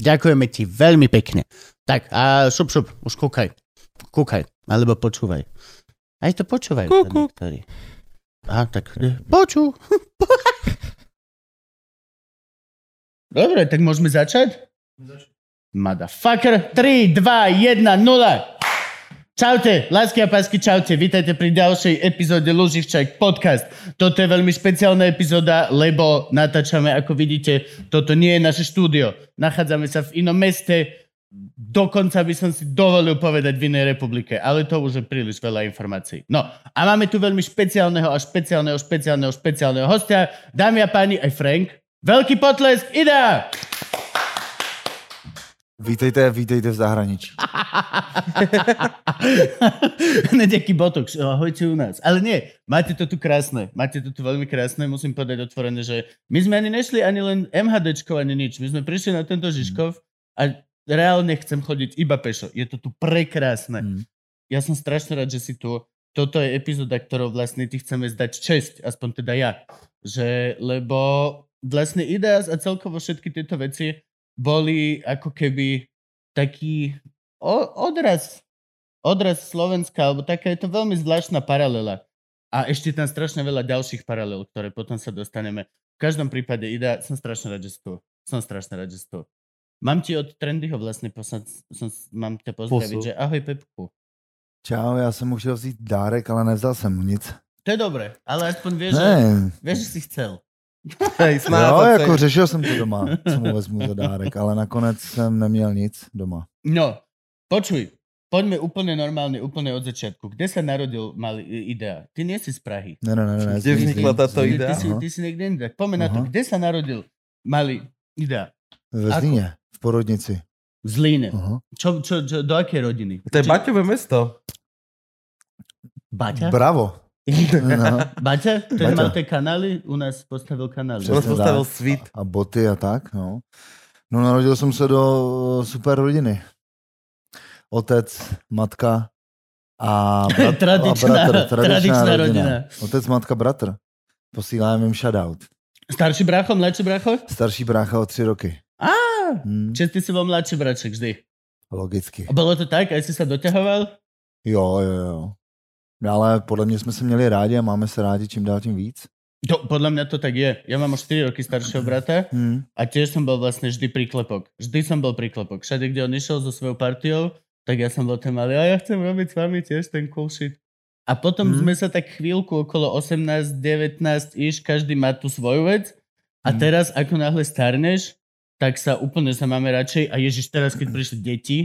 Ďakujeme ti veľmi pekne. Tak a šup, šup, už kúkaj. Kúkaj, alebo počúvaj. Aj to počúvajú. Kúku. Aha, tak e, počú. Dobre, tak môžeme začať? Motherfucker, 3, 2, 1, 0. Čaute, lásky a pásky, čaute. Vítajte pri ďalšej epizóde Luživčak podcast. Toto je veľmi špeciálna epizóda, lebo natáčame, ako vidíte, toto nie je naše štúdio. Nachádzame sa v inom meste, dokonca by som si dovolil povedať v inej republike, ale to už je príliš veľa informácií. No a máme tu veľmi špeciálneho a špeciálneho, špeciálneho, špeciálneho hostia. Dámy a páni, aj Frank. Veľký potlesk, ide! Vítejte, vítejte v zahraničí. Hneď aký botox, ahojte u nás. Ale nie, máte to tu krásne, máte to tu veľmi krásne, musím povedať otvorene, že my sme ani nešli ani len MHDčko, ani nič. My sme prišli na tento Žižkov a reálne chcem chodiť iba pešo. Je to tu prekrásne. Mm. Ja som strašne rád, že si tu. Toto je epizóda, ktorou vlastne ty chceme zdať česť, aspoň teda ja. Že, lebo vlastne Ideas a celkovo všetky tieto veci boli ako keby taký odraz, odraz Slovenska, alebo taká je to veľmi zvláštna paralela. A ešte tam strašne veľa ďalších paralel, ktoré potom sa dostaneme. V každom prípade Ida, som strašne rád, že tu. Som strašne rád, že tu. Mám ti od Trendyho vlastne poslať, som, mám ťa pozdraviť, Posul. že ahoj Pepku. Čau, já jsem mu chtěl vzít dárek, ale nevzal jsem mu nic. To je dobré, ale aspoň vieš, že, vieš, že si chcel. Jo, jako řešil jsem to doma, co mu vezmu za dárek, ale nakonec jsem neměl nic doma. No, počuj, poďme úplne normálne, úplne od začiatku. Kde sa narodil malý Idea? Ty nie si z Prahy. Ne, ne, ne, ne. Kde vznikla táto Ty, idea? ty, si, Aha. ty si niekde inde. Poďme na to. Kde sa narodil malý Idea? Ve Zlíně, v porodnici. V Zlíne. Aha. Čo, čo, čo, do akej rodiny? To je Baťové mesto. Baťa? Bravo. No. Baťa? Ten Baťa. mal tie kanály? U nás postavil kanály. Přesně On postavil tak. svit. A boty a tak, no. No narodil jsem se do super rodiny. Otec, matka a, brat, Tradičná- a bratr. tradičná rodina. Otec, matka, bratr. Posíláme jim shoutout. Starší brácho, mladší brácho? Starší brácha o tři roky. Á, Hmm, čiže ty si bol mladší braček vždy. logicky. A bolo to tak? Aj si sa doťahoval? Jo, jo, jo. Ale podle mě jsme se měli rádi a máme se rádi čím dál tím víc. To, podľa mňa to tak je. Ja mám o 4 roky staršieho brata Hmm. a tiež som bol vlastne vždy príklepok. Vždy som bol príklepok. Všade, kde on išiel so svojou partiou, tak ja som bol ten malý, a ja chcem robiť s vami tiež ten cool shit. A potom Mhm. sme sa tak chvíľku okolo 18-19 iš, každý má tú svoju vec. A Mhm. teraz, ako náhle starneš, tak sa úplne sa máme radšej. A ježiš, teraz, keď prišli deti,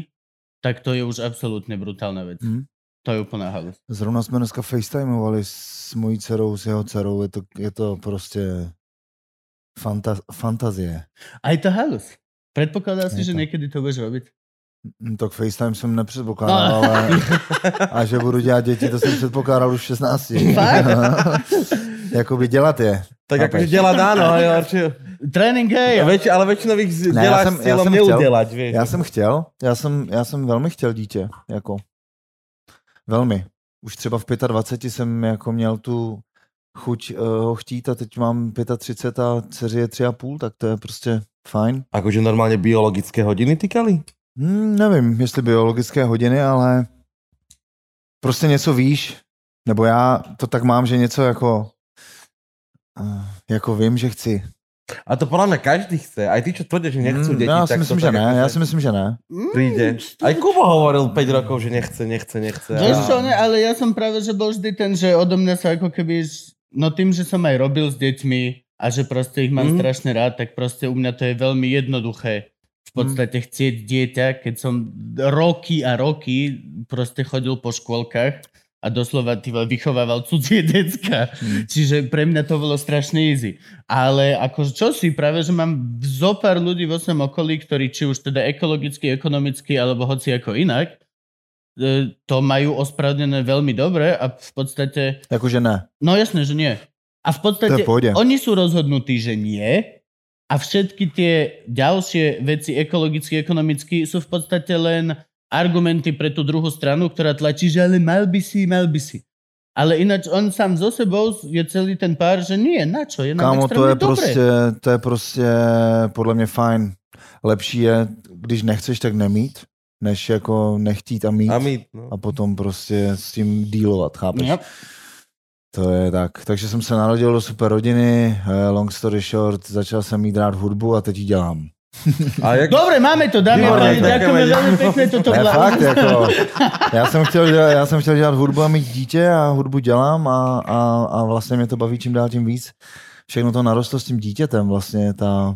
tak to je už absolútne brutálna vec. Mhm. To je úplná halus. Zrovna jsme dneska facetimovali s mojí dcerou, s jeho dcerou. Je to, je to prostě fanta, fantazie. A je to halus. Predpokladal si, Je že to. niekedy to budeš robiť? Hm, Tak FaceTime jsem nepředpokládal, No. ale a že budu dělat děti, to jsem předpokládal už v 16. Fakt? Jakoby dělat je. Tak Chápeš? akože delať áno, ale, určite- Trénink, hej. Väč, ale väčšinou ich Ne, já jsem- s já jsem chtěl. neudelať, vieš. Já jsem chtěl, já jsem, já jsem velmi chtěl dítě, jako velmi. Už třeba v 25 jsem jako měl tu chuť uh, ho chtít a teď mám 35 a dceři je 3,5, tak to je prostě fajn. Akože normálne biologické hodiny týkali? Hmm, nevím, jestli biologické hodiny, ale prostě něco víš, nebo já to tak mám, že něco jako uh, jako vím, že chci. A to podľa mňa každý chce. Aj tí, čo tvrdia, že nechcú Hmm, deti, já si tak myslím, to že tak ne, já si myslím, že ne. príde. Aj Kubo hovoril 5 rokov, že nechce, nechce, nechce. Vieš A- čo, ne, ale ja som práve, že bol vždy ten, že odo mňa sa ako keby, no tým, že som aj robil s deťmi a že proste ich mám Mhm. strašne rád, tak proste u mňa to je veľmi jednoduché v podstate chcieť dieťa, keď som roky a roky proste chodil po škôlkach a doslova ty vychovával cudzie decka. Hmm. Čiže pre mňa to bolo strašne easy. Ale ako čo si, práve, že mám zo pár ľudí vo svojom okolí, ktorí či už teda ekologicky, ekonomicky, alebo hoci ako inak, e, to majú ospravedlnené veľmi dobre a v podstate, Jakože ne. no jasné, že nie. A v podstate oni sú rozhodnutí, že nie a všetky tie ďalšie veci ekologicky, ekonomicky sú v podstate len argumenty pre tú druhú stranu, ktorá tlačí, že ale mal by si, mal by si. Ale ináč on sám so sebou je celý ten pár, že nie, na čo, je nám Kámo, to je dobre. prostě, to je prostě podle mě fajn. Lepší je, když nechceš, tak nemít, než jako nechtít a mít. A mít, no. a potom prostě s tím dílovat, chápeš? Yep. To je tak. Takže jsem se narodil do super rodiny, eh, long story short, začal jsem mít rád hudbu a teď ji dělám. A jak... Dobre, máme to, dámy a Výborné, páni, ďakujeme veľmi pekne, toto Ne, fakt, jako, já jsem, chtěl, dělat- já jsem chtěl dělat hudbu a mít dítě a hudbu dělám a, a, a vlastně mě to baví čím dál tím víc. Všechno to narostlo s tím dítětem, vlastně ta,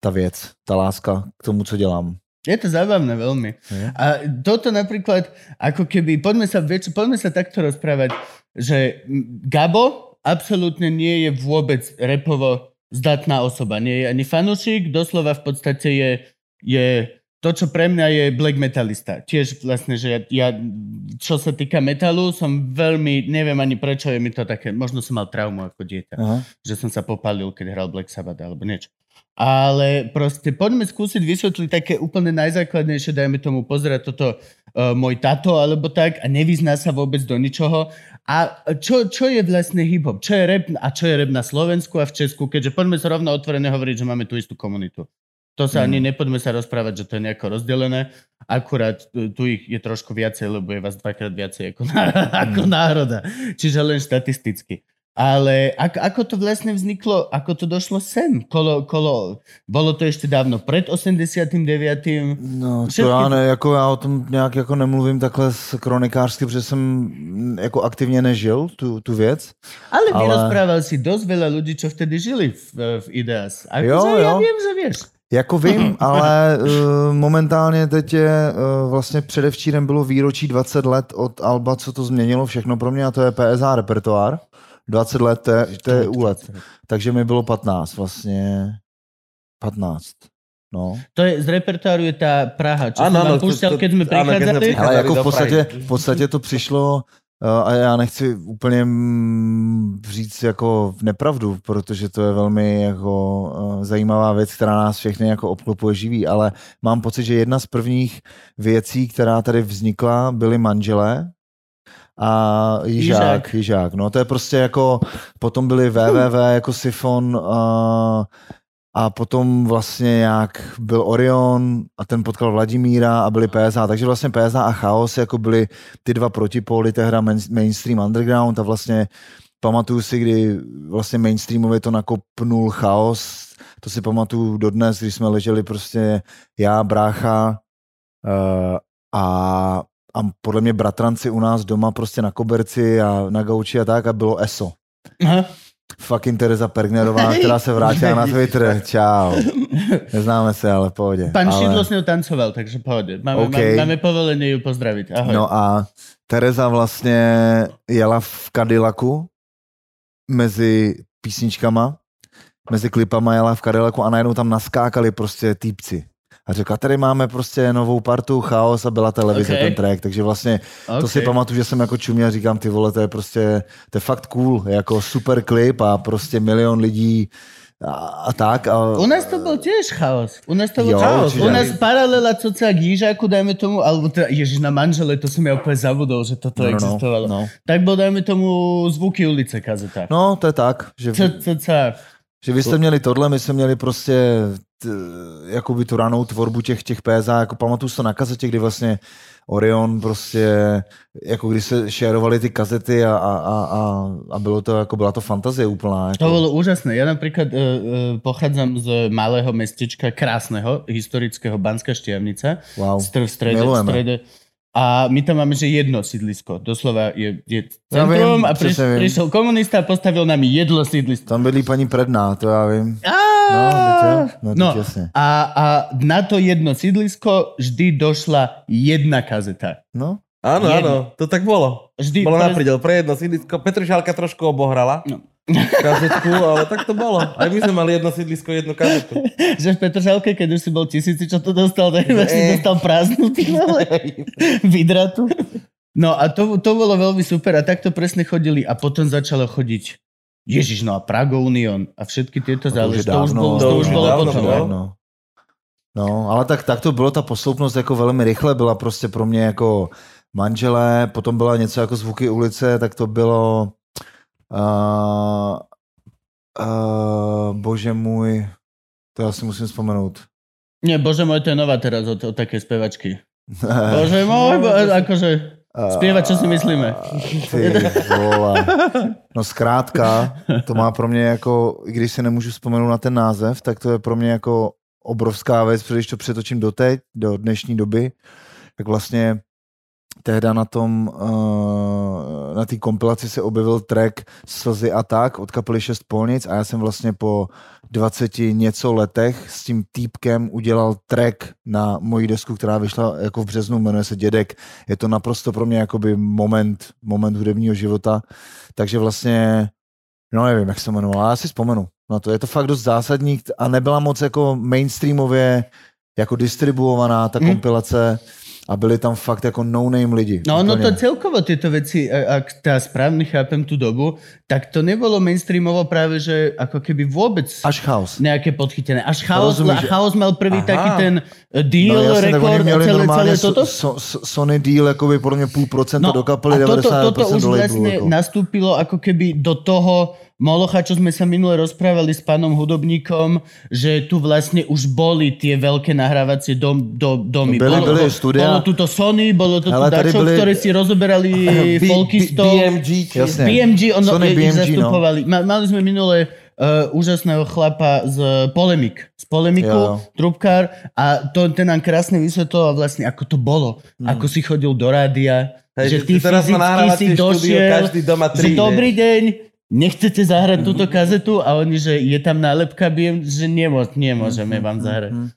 ta věc, ta láska k tomu, co dělám. Je to zábavné veľmi. Je? A toto napríklad, ako keby, poďme sa, vieš, poďme sa takto rozprávať, že Gabo absolútne nie je vôbec repovo zdatná osoba. Nie je ani fanúšik, doslova v podstate je, je to, čo pre mňa je black metalista. Tiež vlastne, že ja, ja čo sa týka metalu, som veľmi, neviem ani prečo je mi to také, možno som mal traumu ako dieťa Aha. že som sa popálil, keď hral Black Sabbath alebo niečo. Ale proste poďme skúsiť vysvetliť také úplne najzákladnejšie, dajme tomu pozerať toto uh, môj tato alebo tak a nevyzná sa vôbec do ničoho. A čo, čo je vlastne hip-hop? Čo je rap a čo je rap na Slovensku a v Česku? Keďže poďme sa rovno otvorene hovoriť, že máme tú istú komunitu. To sa ani nepoďme sa rozprávať, že to je nejako rozdelené. Akurát tu ich je trošku viacej, lebo je vás dvakrát viacej ako, ná, ako národa. Čiže len štatisticky. Ale ako, ako to vlastne vzniklo, ako to došlo sem? Kolo, kolo, bolo to ešte dávno pred 89. No, to Všetky- já, ne, jako já o tom nějak jako nemluvím takhle s kronikářsky, protože jsem mm, jako aktivně nežil tu, tu věc. Ale Ale- vyrozprával si dosť veľa ľudí, čo vtedy žili v, v Ideas. A Jo, že ja jo. viem, že vieš. Jako vím, ale uh, momentálně teď je, uh, vlastně předevčírem bylo výročí 20 let od Alba, co to změnilo všechno pro mě a to je PSA repertoár. 20 let, to je, to je úlet. Takže mi bylo 15 vlastně. 15. No. To je, z repertoáru je tá Praha, čo áno, vám to- púšťal, to- keď sme prichádzali. prichádzali. Ale jako v podstatě, v podstatě to přišlo uh, a já nechci úplně říct jako nepravdu, protože to je velmi jako uh, zajímavá věc, která nás všechny jako obklopuje živí, ale mám pocit, že jedna z prvních věcí, která tady vznikla, byly manželé a Jižák, Jižák. Jižák. No to je prostě jako, potom byly www jako Sifon uh, a potom vlastně jak byl Orion a ten potkal Vladimíra a byli PSA, takže vlastně PSA a Chaos jako byly ty dva protipóly tehda main- mainstream underground a vlastně pamatuju si, kdy vlastně mainstreamově to nakopnul Chaos, to si pamatuju dodnes, když jsme leželi prostě já, brácha uh, a a podle mě bratranci u nás doma prostě na koberci a na gauči a tak a bylo ESO. Aha. Fucking Teresa Pergnerová, která se vrátila na Twitter. Čau. Neznáme se, ale pohodě. Pán ale... Šidlo s ňou tancoval, takže pohode. Máme, OK. máme, povolenie ju pozdraviť. Ahoj. No a Tereza vlastně jela v Cadillacu mezi písničkama, mezi klipama jela v Cadillacu a najednou tam naskákali prostě týpci. A řekla, tady máme prostě novou partu, chaos a byla televize OK. ten track, takže vlastně okay. To si pamatuju, že jsem jako čuměl a říkám, ty vole, to je prostě, to je fakt cool, jako super klip a prostě milion lidí a, a tak. A, U nás to bol tiež chaos. U nás to bol Jo, chaos. U nás paralela coca k Jižáku, dajme tomu, alebo teda, ježiš, na manžele, to som ja úplne zabudol, že toto no, no, existovalo. no. Tak bol, dajme tomu, zvuky ulice kazeta. no, to je tak, že, CCC. Že vy jste měli tohle, my jsme měli prostě t, jakoby tu ranou tvorbu těch, těch PSA, jako pamatuju to na kazetě, kdy vlastně Orion prostě, jako když se šerovali ty kazety a, a, a, a, bylo to, jako byla to fantazie úplná. Jako. To bolo úžasné. Ja napríklad uh, uh, pochádzam z malého mestečka, krásneho, historického Banská Štiavnica. Wow. V strede, v strede. A my tam máme, že jedno sídlisko. Doslova je, je Ja centrum viem, a prišiel komunista a postavil nám jedno sídlisko. Tam bydlí paní Predná, to já vím. Á! No, no, No, jasně. a, a na to jedno sídlisko vždy došla jedna kazeta. No, Áno, áno, to tak bolo. Vždy Bolo pres- na prdel pre jedno sídlisko. Petržalka trošku obohrala. No. Kazetku, ale tak to bolo. Aj my sme mali jedno sídlisko, jednu kazetu. že v Petržalke, keď už si bol tisíci, čo to dostal, tak iba si Ne. dostal prázdnu, vydratu. No a to, to bolo veľmi super a takto presne chodili a potom začalo chodiť Ježiš, no a Prago Union a všetky tieto No to už záležitosti. To už, dávno, bol, to už bolo dávno potom. bylo. no. No. no, ale tak, tak to bylo, ta posloupnost jako velmi rychle byla prostě pro mě jako manželé, potom byla něco jako zvuky ulice, tak to bylo uh, uh, bože můj, to já si musím vzpomenout. Nie, bože môj, to je nová teraz od, od také spevačky. Bože môj, bo, akože spievať, čo si myslíme. Ty vole. No zkrátka, to má pro mě jako, i když si nemůžu vzpomenout na ten název, tak to je pro mě jako obrovská věc, protože když to přetočím do teď, do dnešní doby, tak vlastně tehda na tom, uh, na té kompilaci se objevil track Slzy a tak od kapely Šest polnic a já jsem vlastně po 20 něco letech s tím týpkem udělal track na moji desku, která vyšla jako v březnu, jmenuje se Dědek. Je to naprosto pro mě jakoby moment, moment hudebního života, takže vlastně, no nevím, jak se jmenovala, ale já si vzpomenu na to. Je to fakt dost zásadní a nebyla moc jako mainstreamově jako distribuovaná ta Mhm. kompilace a byli tam fakt jako no-name lidi. No ono to Úplně. celkovo tieto veci, a- ak tá správne chápem tú dobu, tak to nebolo mainstreamovo práve, že ako keby vôbec Až chaos. nejaké podchytené. Až chaos, Rozumíš, a chaos mal prvý Aha. taký ten eh, deal, No jasně, tak oni rekord měli celé, celé toto. so, so, so, Sony deal jakoby podle mě půl procenta do kapely, No, a toto, 90% toto už do labelu. vlastne Jako. nastúpilo ako keby do toho Molocha, čo sme sa minule rozprávali s pánom hudobníkom, že tu vlastne už boli tie veľké nahrávacie dom, do, domy. Byly- bolo, byly studia. bolo tu to Sony, bolo to tu Hele, tady dačo, byly- ktoré si rozoberali B- folkistov. BMG. Jasne. BMG, ono Sony BMG, no. zastupovali. Ma, mali sme minule uh, úžasného chlapa z Polemik. Z Polemiku, Jo. trubkár a to, ten nám krásne vysvetloval vlastne, ako to bolo. Hmm. Ako si chodil do rádia, Hej, že že ty teraz fyzicky si došiel, každý doma že nechcete zahrať túto kazetu a oni, že je tam nálepka BM, že nemô, nemôžeme vám zahrať. Mhm.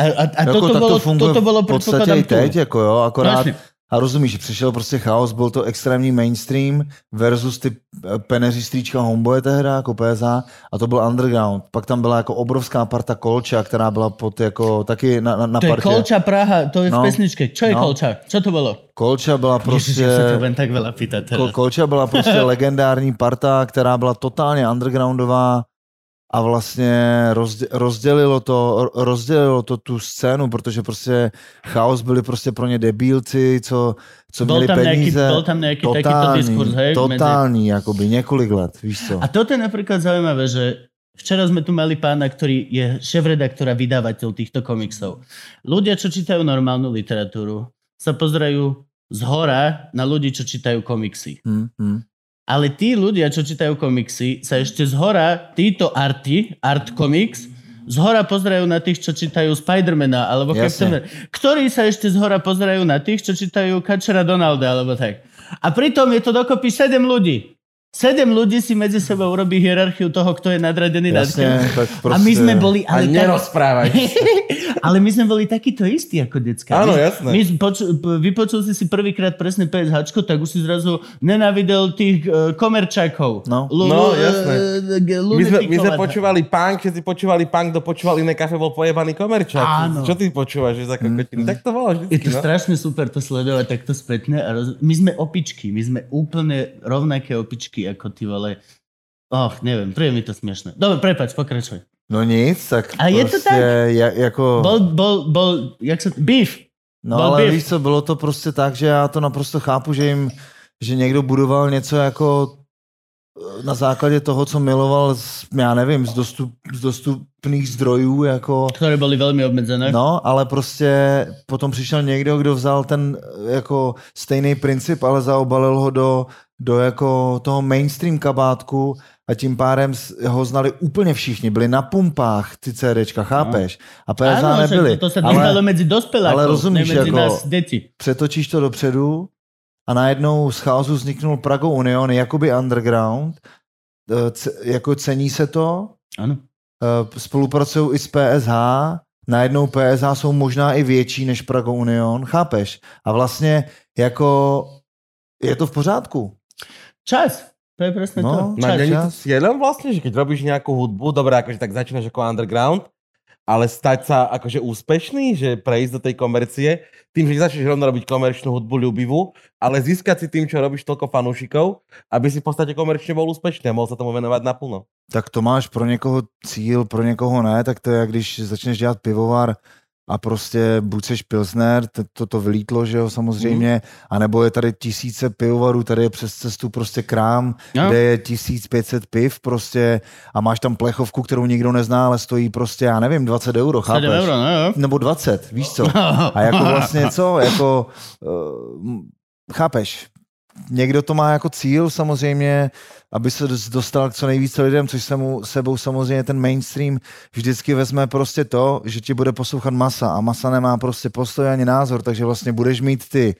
A, a, a Jako toto, bolo, to toto bolo v predpokladám i teď, jako jo, No, akorát jasne. A rozumíš, přišel prostě chaos, byl to extrémní mainstream versus ty eh, peneři strýčka Homeboy tehda, jako PSA, a to byl underground. Pak tam byla jako obrovská parta Kolča, která byla pod jako taky na, na, na To je partě. Kolča Praha, to je v No. pesničke. Čo je No. Kolča? Čo to bolo? Kolča byla Ježiš, prostě... ja sa to tak teraz. Kol- Kolča byla prostě legendární parta, která byla totálně undergroundová a vlastně rozdě, rozdělilo, to, ro- rozdělilo to tu scénu, protože prostě chaos byli prostě pro ně debílci, co, co Bol měli tam, nejaký, peníze. bol tam nejaký takýto totální, diskurs, hej? Medzi... totální, jakoby několik let, víš co. A toto je napríklad zaujímavé, že včera sme tu mali pána, ktorý je šéf-redaktor a vydavateľ týchto komiksov. Ľudia, čo čítajú normálnu literatúru, sa pozerajú z hora na ľudí, čo čítajú komiksy. Hm, hm. Ale tí ľudia, čo čítajú komiksy, sa ešte z hora, títo arty, art comics, z hora pozerajú na tých, čo čítajú Spidermana, alebo. Captain ktorí sa ešte z hora pozerajú na tých, čo čítajú Kačera Donalda, alebo tak. A pritom je to dokopy 7 ľudí. Sedem ľudí si medzi sebou urobí hierarchiu toho, kto je nadradený nad Jasně, tým. tak prostě... A my sme boli... A Ale tak... nerozprávaj. ale my sme boli takíto istí ako decka. Áno, jasné. My, poču, vypočul si si prvýkrát presne PSH, tak už si zrazu nenávidel tých uh, komerčákov. No. Lu- No, jasné. eh, g- My sme, my sme počúvali punk, všetci počúvali punk, kto počúval iné kafe, bol pojebaný komerčák. Áno. Čo ty počúvaš, že za kokotinu? Tak to bolo Je vždycky, to no. strašne super to sledovať takto spätne. A roz... My sme opičky, my sme úplne rovnaké opičky ako ty vole. Och, neviem, príde mi to smiešne. Dobre, prepač, pokračuj. No nic, tak A je to tak? ja- jako... Bol, bol, bol, jak sa... Beef. No Byl ale beef. víš co, bylo to prostě tak, že já to naprosto chápu, že jim, že někdo budoval něco jako eh, na základě toho, co miloval, z, já nevím, z, dostup, z dostupných zdrojů, jako... Ktoré boli veľmi obmedzené. No, ale prostě potom přišel někdo, kdo vzal ten eh, jako stejný princip, ale zaobalil ho do, do jako toho mainstream kabátku a tím pádem ho znali úplně všichni. Byli na pumpách ty CDčka, chápeš? A PSA však nebyli. to sa ale- dostalo medzi dospelákov, ale rozumíš, ne medzi jako- nás deti. přetočíš to dopředu a najednou z chaosu vzniknul Prago Union, jakoby underground, eh, c- jako cení se to, Áno. eh, spolupracují i s PSH najednou PSA jsou možná i větší než Prago Union, chápeš? A vlastně jako je to v pořádku. Čas. To je presne No. to. No Čas. není to čas. cieľom vlastne, že keď robíš nejakú hudbu, dobré, akože tak začínaš ako underground, ale stať sa akože úspešný, že prejsť do tej komercie, tým, že nezačneš rovno robiť komerčnú hudbu ľubivú, ale získať si tým, čo robíš toľko fanúšikov, aby si v podstate komerčne bol úspešný a mohol sa tomu venovať naplno. Tak to máš pro někoho cíl, pro někoho ne, tak to je, když začneš dělat pivovar a prostě buď seš pilsner, to, to, vylítlo, že jo, samozřejmě, mm. anebo je tady tisíce pivovarů, tady je přes cestu prostě krám, No. kde je 1500 piv prostě a máš tam plechovku, kterou nikdo nezná, ale stojí prostě, já nevím, 20 euro, 7 chápeš? euro, no jo. Nebo 20, víš co? A jako vlastně co? Jako, uh, chápeš? Někdo to má jako cíl samozřejmě, aby se dos- dostal k co nejvíce lidem, což se mu sebou samozřejmě ten mainstream vždycky vezme prostě to, že ti bude poslouchat masa a masa nemá prostě postoj ani názor, takže vlastně budeš mít ty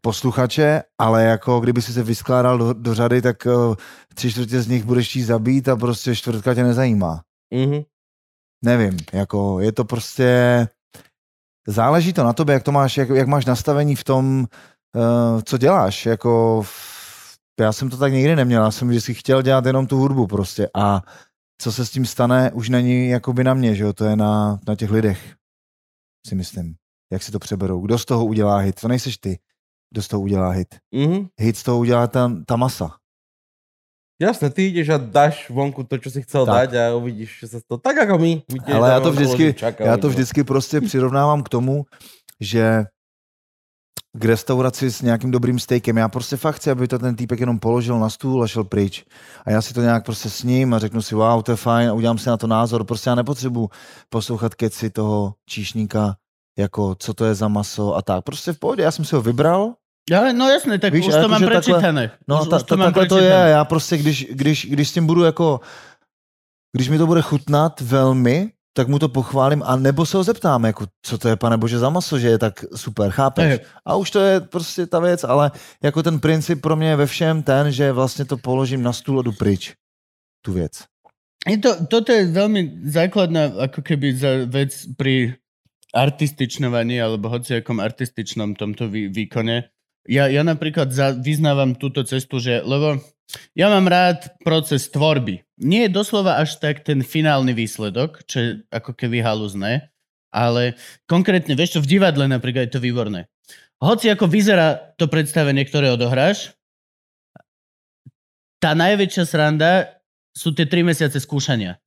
posluchače, ale jako kdyby si se vyskládal do, do řady, tak uh, tři čtvrtě z nich budeš chtít zabít a prostě čtvrtka tě nezajímá Mhm. nevím, jako je to prostě, záleží to na tobě, jak to máš, jak, jak máš nastavení v tom, uh, co děláš, jako já jsem to tak nikdy neměl, já jsem vždycky chtěl dělat jenom tu hudbu prostě a co se s tím stane, už není jakoby na mě, že jo, to je na, na těch lidech, si myslím, jak si to přeberou, kdo z toho udělá hit, to nejseš ty, kdo z toho udělá hit, Mhm. hit z toho udělá ta, ta masa, Jasné, ty ideš a dáš vonku to, čo si chcel Tak. dať a uvidíš, že sa to... Tak ako my. Ale já to vždycky, já to vždycky prostě přirovnávám k tomu, že k restauraci s nějakým dobrým steakem. Já prostě fakt chci, aby to ten týpek jenom položil na stůl a šel pryč. A já si to nějak prostě s ním a řeknu si, wow, to je fajn a udělám si na to názor. Prostě já nepotřebuji poslouchat keci toho číšníka, jako co to je za maso a tak. Prostě v pohodě, já jsem si ho vybral, Ja, no jasné, tak Víš, už to mám akože takhle- prečítané. No už, ta, už to ta, mám takhle to je. prečítané. Já prostě, když, když, když s tím budu jako, když mi to bude chutnat velmi, tak mu to pochválím a nebo se ho zeptám, jako, co to je, pane bože, za maso, že je tak super, chápeš? Hej. A už to je prostě ta věc, ale jako ten princip pro mě je ve všem ten, že vlastně to položím na stůl a jdu pryč. Tu věc. Je to, toto je veľmi základná ako keby za vec pri artističnovaní alebo hociakom artističnom tomto vý, výkone. Ja, ja napríklad za, vyznávam túto cestu, že lebo ja mám rád proces tvorby. Nie je doslova až tak ten finálny výsledok, čo je ako keby haluzné, ale konkrétne, vieš čo, v divadle napríklad je to výborné. Hoci ako vyzerá to predstavenie, ktoré odohráš, tá najväčšia sranda sú tie 3 mesiace skúšania.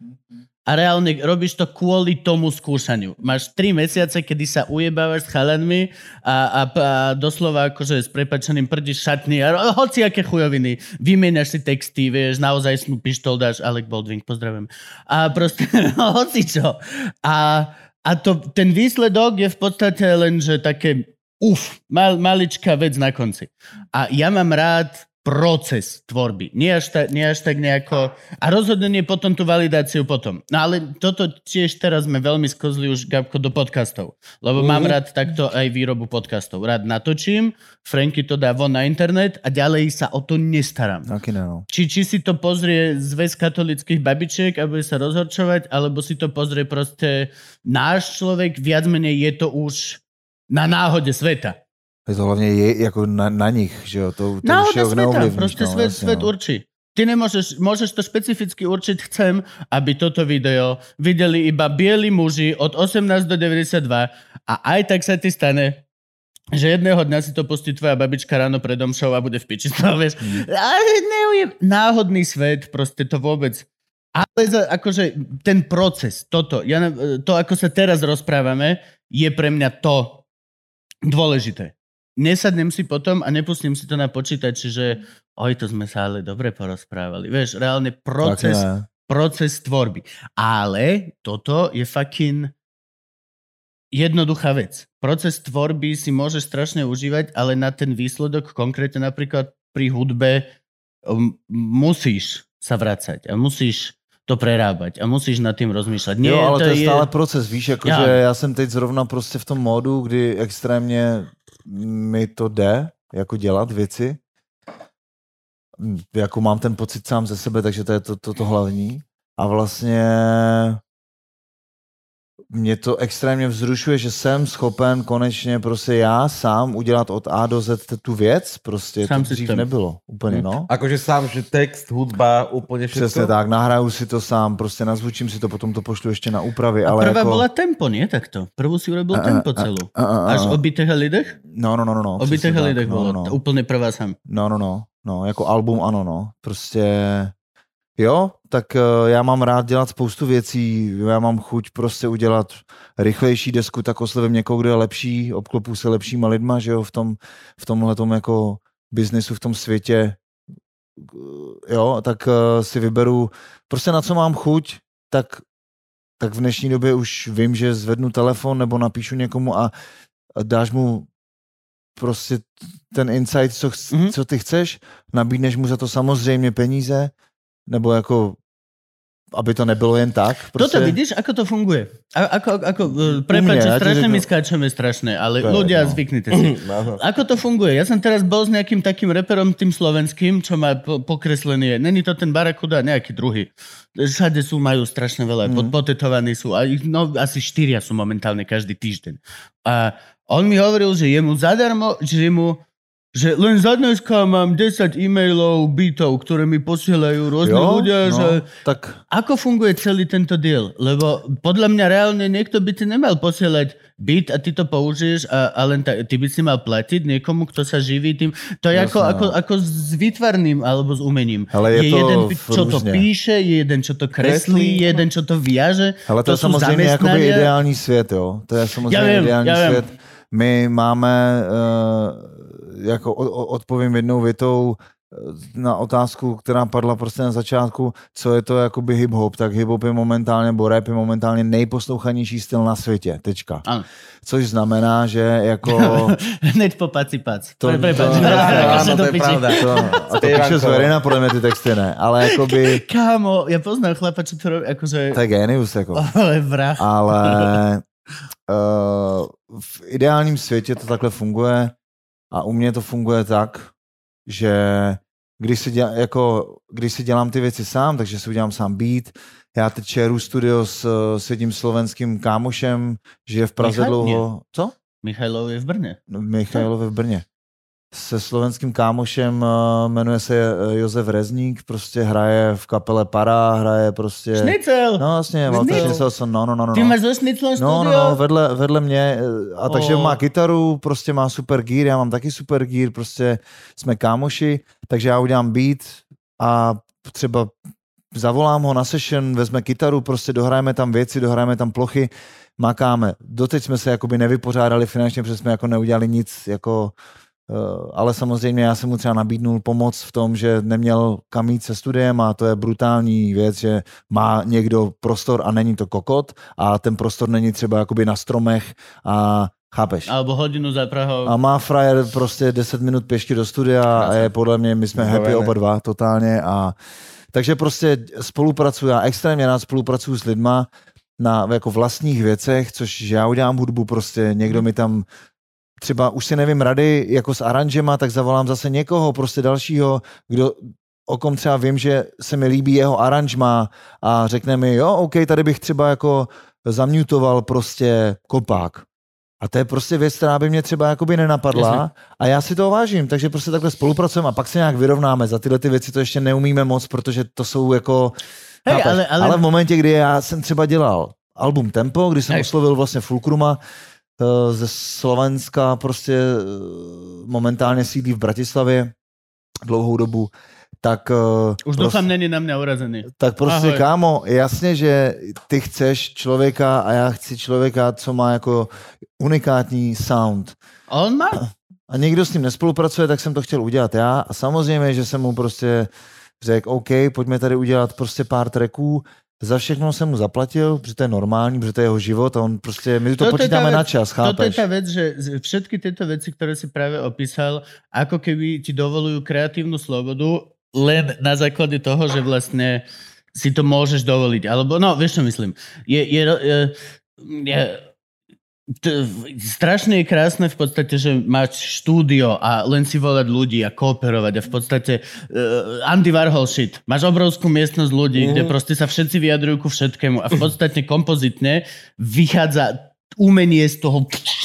A reálne robíš to kvôli tomu skúšaniu. Máš 3 mesiace, kedy sa ujebávaš s chalanmi a, a, a doslova akože s prepačeným prdíš šatný a hoci aké chujoviny. Vymieňaš si texty, vieš, naozaj snú pištol dáš, Alek Baldwin, pozdravujem. A proste, hoci čo. A, a to, ten výsledok je v podstate len, že také uf, mal, maličká vec na konci. A ja mám rád proces tvorby. Nie až, ta, nie až tak nejako... A rozhodne potom tú validáciu potom. No ale toto tiež teraz sme veľmi skozli už, Gabko, do podcastov. Lebo Mhm. mám rád takto aj výrobu podcastov. Rád natočím, Franky to dá von na internet a ďalej sa o to nestaram. Ne, no. Či, či si to pozrie zväz katolických babičiek a bude sa rozhorčovať, alebo si to pozrie proste náš človek, viac menej je to už na náhode sveta. Je to hlavně je, jako na, na nich, že jo, to, to už Náhoda je sveta, proste no, svet, jasně, svet no. určí. Ty nemôžeš, môžeš to špecificky určiť, chcem, aby toto video videli iba bieli muži od 18 do 92 a aj tak sa ti stane, že jedného dňa si to pustí tvoja babička ráno pred domšou a bude v piči, to vieš. Mhm. A neujem, náhodný svet, proste to vôbec. Ale za, akože ten proces, toto, ja, to ako sa teraz rozprávame, je pre mňa to dôležité. Nesadnem si potom a nepustím si to na počítači, že oj, to sme sa ale dobre porozprávali. Vieš, reálne proces, proces tvorby. Ale toto je fucking jednoduchá vec. Proces tvorby si môžeš strašne užívať, ale na ten výsledok, konkrétne napríklad pri hudbe, musíš sa vracať a musíš to prerábať a musíš nad tým rozmýšľať. Nie, jo, ale to, je je stále proces, víš, jako, Já. že já jsem teď zrovna prostě v tom módu, kdy extrémně mi to jde, jako dělat věci. Jako mám ten pocit sám ze sebe, takže to je to, to, to hlavní. A vlastně mě to extrémně vzrušuje, že jsem schopen konečně prostě já sám udělat od A do Z tu věc, prostě Sám to dřív systém. nebylo úplně, no. Akože sám, že text, hudba, úplne všetko. Přesně tak, nahraju si to sám, prostě nazvučím si to, potom to pošlu ještě na úpravy, A ale prvá jako... bola tempo, nie takto? Prvú si urobil A, a, tempo a, celú. a, a, a, Až o bytech a lidech? No, no, no, no. no O bytech a tak, lidech no, bolo. no, no. Úplne prvá sam. No, no, no, no, jako album ano, no, prostě jo, tak uh, já mám rád dělat spoustu věcí, já mám chuť prostě udělat rychlejší desku, tak oslovím někoho, kdo je lepší, obklopu se lepšíma lidma, že jo, v tom, v tomhle tom jako biznesu, v tom světě, Eh, jo, tak uh, si vyberu prostě na co mám chuť, tak tak v dnešní době už vím, že zvednu telefon nebo napíšu někomu a a dáš mu prostě ten insight, co, ch- Mhm. mm-hmm. co ty chceš, nabídneš mu za to samozřejmě peníze, nebo jako aby to nebylo jen tak. Toto vidíš, ako to funguje? A, ako, ako, e, prepáč, mňa, že ja ti strašne my skáčeme strašné, ale To ľudia, jedno. zvyknite si. Ako to funguje? Ja som teraz bol s nejakým takým reperom, tým slovenským, čo má po- pokreslený. Není to ten Barakuda, nejaký druhý. Všade sú, majú strašne veľa. Mm. Mm. Potetovaní sú. A ich, no, asi štyria sú momentálne každý týždeň. A on mi hovoril, že jemu zadarmo, že mu že len za dneska mám 10 e-mailov, bytov, ktoré mi posielajú rôzne ľudia, no, že tak ako funguje celý tento deal? Lebo podľa mňa reálne niekto by ti nemal posielať byt a ty to použiješ a, a len ta, ty by si mal platiť niekomu, kto sa živí tým. To je Jasné, ako, no. ako, ako s výtvarným alebo s umením. Ale je to jeden, čo to píše, je jeden, čo to kreslí, je jeden, čo to viaže. Ale to, To je samozřejmě jakoby ideální svět, jo. To je samozřejmě Já vím, ideální já vím. svět. My máme, uh, jako odpovím jednou větou eh, na otázku, která padla prostě na začátku, co je to jakoby hip-hop, tak hip-hop je momentálně, nebo rap je momentálně nejposlouchanější styl na světě, tečka. Ano. Což znamená, že jako... Hneď po paci pac. To- prepáč. to- Akože Áno, to je pravda. To, a to píše Zverina, podle mě ty texty ne, ale jakoby... Kámo, ja poznám chlapa, čo to robí, akože... To je genius, jako. Ale vrah. ale uh, v ideálním světě to takhle funguje a u mě to funguje tak, že když si, děla, jako, když si dělám ty věci sám, takže si udělám sám beat, já teď šeru studio s, s jedním slovenským kámošem, žije v Praze Michal? dlouho. Co? Michajlov je v Brne. No, Michailovi v Brně. Se slovenským kámošem uh, jmenuje se uh, Josef Rezník, prostě hraje v kapele Para, hraje prostě... Šnicel! No vlastně, Walter Šnicl. Šnicelsson, no, no, no, no. Ty no. máš Šniclom No, no, no, vedle, vedle mě. eh, A takže O. má kytaru, prostě má super gear, já mám taky super gear, prostě jsme kámoši, takže já udělám beat a třeba zavolám ho na session, vezme kytaru, prostě dohrajeme tam věci, dohrajeme tam plochy, makáme. Doteď jsme se jakoby nevypořádali finančně, protože jsme jako neudělali nic, jako, eh, ale samozřejmě já jsem mu třeba nabídnul pomoc v tom, že neměl kam jít se studiem a to je brutální věc, že má někdo prostor a není to kokot a ten prostor není třeba jakoby na stromech a chápeš. Alebo hodinu za Prahou. A má frajer prostě 10 minut pěšky do studia a je podle mě, my jsme happy oba dva totálně a takže prostě spolupracuju, já extrémně rád spolupracuju s lidma na jako vlastních věcech, což že já udělám hudbu prostě, někdo mi tam třeba už si nevím rady jako s aranžema, tak zavolám zase někoho prostě dalšího, kdo o kom třeba vím, že se mi líbí jeho aranžma a řekne mi, jo, OK, tady bych třeba jako zamutoval prostě kopák. A to je prostě věc, která by mě třeba jakoby nenapadla Jasně. a já si toho vážím, takže prostě takhle spolupracujeme a pak se nějak vyrovnáme. Za tyhle ty věci to ještě neumíme moc, protože to jsou jako... Hej, chápeš? ale- ale- ale v momentě, kdy já jsem třeba dělal album Tempo, kdy jsem Hej. oslovil vlastně Fulkruma ze Slovenska, prostě eh, momentálně sídlí v Bratislavě dlouhou dobu, tak... eh, Už prostě- doufám, není na mňa urazený. tak prostě, Ahoj. kámo, jasně, že ty chceš člověka a já chci člověka, co má jako unikátní sound. A on má? A někdo s ním nespolupracuje, tak jsem to chtěl udělat já. A samozřejmě, že jsem mu prostě řekl, OK, pojďme tady udělat prostě pár tracků. Za všechno jsem mu zaplatil, protože to je normální, protože to je jeho život a on prostě, my to Toto je tá počítáme vec- na čas, Toto je chápeš? tá vec, že všetky tieto veci, ktoré si práve opísal, ako keby ti dovolujú kreatívnu slobodu len na základe toho, že vlastne si to môžeš dovoliť. Alebo, no, vieš čo myslím. Je, je, je, je strašne je krásne v podstate, že máš štúdio a len si volať ľudí a kooperovať a v podstate uh, Andy Warhol shit. Máš obrovskú miestnosť ľudí, mm. kde proste sa všetci vyjadrujú ku všetkému a v podstate kompozitne vychádza umenie z toho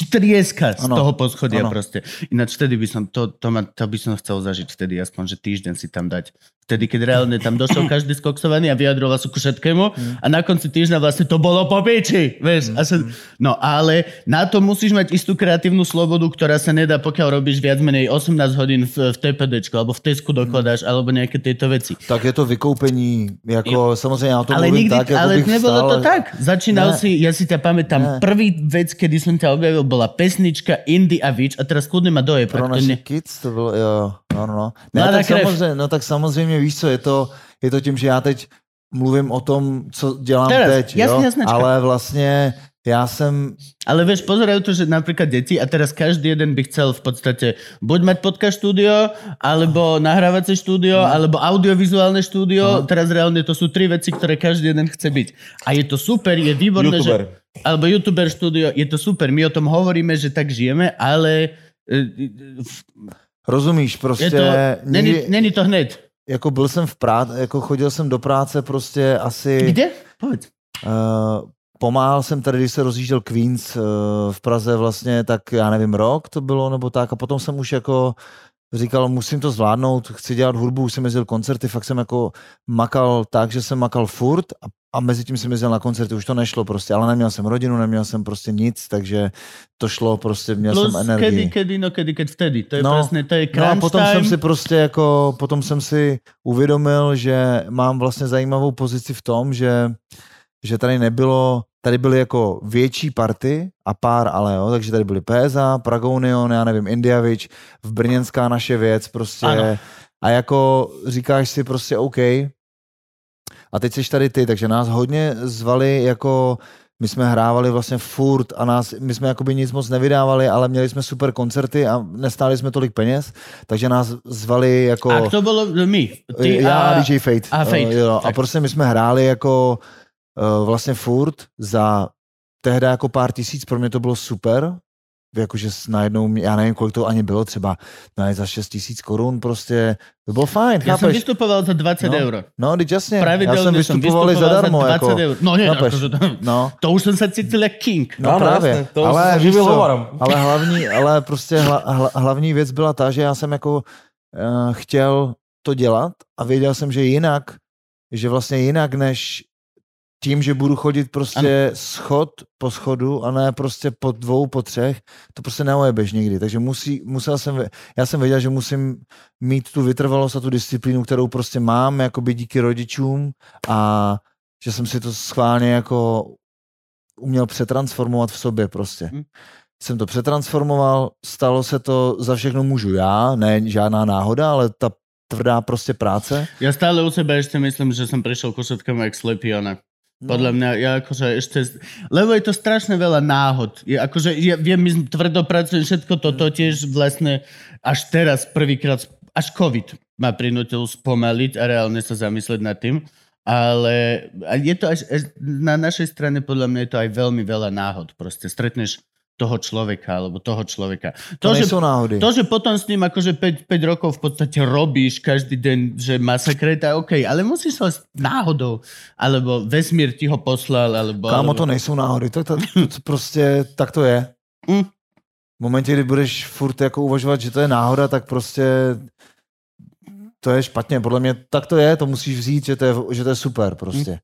trieska z Ano, toho poschodia ano. proste. Ináč vtedy by som, to, to, ma, to by som chcel zažiť vtedy, aspoň, že týždeň si tam dať. Vtedy, keď reálne tam došiel každý skoksovaný a vyjadroval sa ku všetkému a na konci týždňa vlastne to bolo po piči, vieš. A sa, no ale na to musíš mať istú kreatívnu slobodu, ktorá sa nedá, pokiaľ robíš viac menej 18 hodín v, v TPDčku, alebo v Tesku dokladáš, alebo nejaké tieto veci. Tak je to vykoupení, jako samozřejmě já to Ale mluvím nikdy, tak, jako ale vstal, to tak. Začínal Ne. si, ja si ťa pamätám, Ne. prvý vec, kedy som ťa objavil, bola pesnička Indy a Víč a teraz kľudne ma dojeb. Pro naše ne... kids to bylo, jo, no, no, no. Ne, Mladá tak krev. samozřejmě, no tak samozřejmě víš co, je to, je to tím, že já teď mluvím o tom, co dělám Teraz, teď, jasně, jo? jasnečka. ale vlastně já jsem, Ale vieš, pozerajú to, že napríklad deti a teraz každý jeden by chcel v podstate buď mať podcast štúdio, alebo nahrávacie štúdio, Mhm. alebo audiovizuálne štúdio. Teraz reálne to sú tri veci, ktoré každý jeden chce byť. A je to super, je výborné, YouTuber. že... Alebo YouTuber štúdio, je to super. My o tom hovoríme, že tak žijeme, ale e, rozumíš, prostě, je to, není, nikdy, není to hned. jako byl jsem v práci, jako chodil jsem do práce prostě asi, Kde? Povedz. uh, pomáhal jsem tady, když se rozjížděl Queens uh, v Praze vlastně, tak já nevím, rok to bylo nebo tak a potom jsem už jako říkal, musím to zvládnout, chci dělat hudbu, už jsem jezdil koncerty, fakt jsem jako makal tak, že jsem makal furt a, a mezi tím jsem jezdil na koncerty, už to nešlo prostě, ale neměl jsem rodinu, neměl jsem prostě nic, takže to šlo prostě, měl Plus jsem energii. kedy, kedy, no kedy, keď vtedy. To je No, presne, to je No a potom time. jsem si prostě jako, potom jsem si uvědomil, že mám vlastně zajímavou pozici v tom, že, že tady nebylo, tady byly jako větší party a pár ale, jo, takže tady byly PSA, Pragounion, já nevím, Indiavič, v Brněnská naše věc, prostě Ano. a jako říkáš si prostě OK, a teď jsi tady ty, takže nás hodně zvali jako my jsme hrávali vlastně furt a nás, my jsme jakoby nic moc nevydávali, ale měli jsme super koncerty a nestáli jsme tolik peněz, takže nás zvali jako... A kto bolo my? Ty já a... DJ Fate. a Fate, Uh, jo, a prostě my jsme hráli jako vlastně furt za tehdy jako pár tisíc, pro mě to bylo super, jakože najednou, já nevím, kolik to ani bylo, třeba ne, za 6 tisíc korun prostě, to bylo fajn, som chápeš? vystupoval za 20 No, eur. No, teď jasně, já jsem vystupoval vystupoval zadarmo, za 20 jako, eur. No nie, chápeš? akože to, no, to už som sa cítil jak king. No, Áno, právě. to ale víš co, ale hlavní, ale prostě hla, hla, hlavní věc byla ta, že já jsem jako uh, chtěl to dělat a věděl jsem, že jinak, že vlastně jinak než tím, že budu chodit prostě ano. schod po schodu a ne prostě po dvou, po třech, to prostě neojebeš nikdy. Takže musí, musel jsem, já jsem věděl, že musím mít tu vytrvalost a tu disciplínu, kterou prostě mám jakoby díky rodičům a že jsem si to schválně jako uměl přetransformovat v sobě prostě. Hm. Jsem to přetransformoval, stalo se to, za všechno můžu já, ne žádná náhoda, ale ta tvrdá prostě práce. Ja stále u seba ešte myslím, že som prešiel ku všetkému jak slepý ona. Podľa mňa, ja akože ešte... Lebo je to strašne veľa náhod. Je, akože, ja viem, my tvrdo pracujem, všetko toto tiež vlastne až teraz prvýkrát, až COVID ma prinútil spomaliť a reálne sa zamyslieť nad tým. Ale je to až, až na našej strane podľa mňa je to aj veľmi veľa náhod. Proste stretneš toho človeka alebo toho človeka. To, To, že náhody. to, že potom s ním akože 5, 5 rokov v podstate robíš každý deň, že masakre, to je OK, ale musíš ho s náhodou, alebo vesmír ti ho poslal, alebo... Kámo, alebo... to nejsou náhody, to, to, to, to prostě tak to je. Mm. V momentě, kdy budeš furt jako uvažovat, že to je náhoda, tak prostě to je špatně. Podle mě tak to je, to musíš vzít, že to je, že to je super prostě.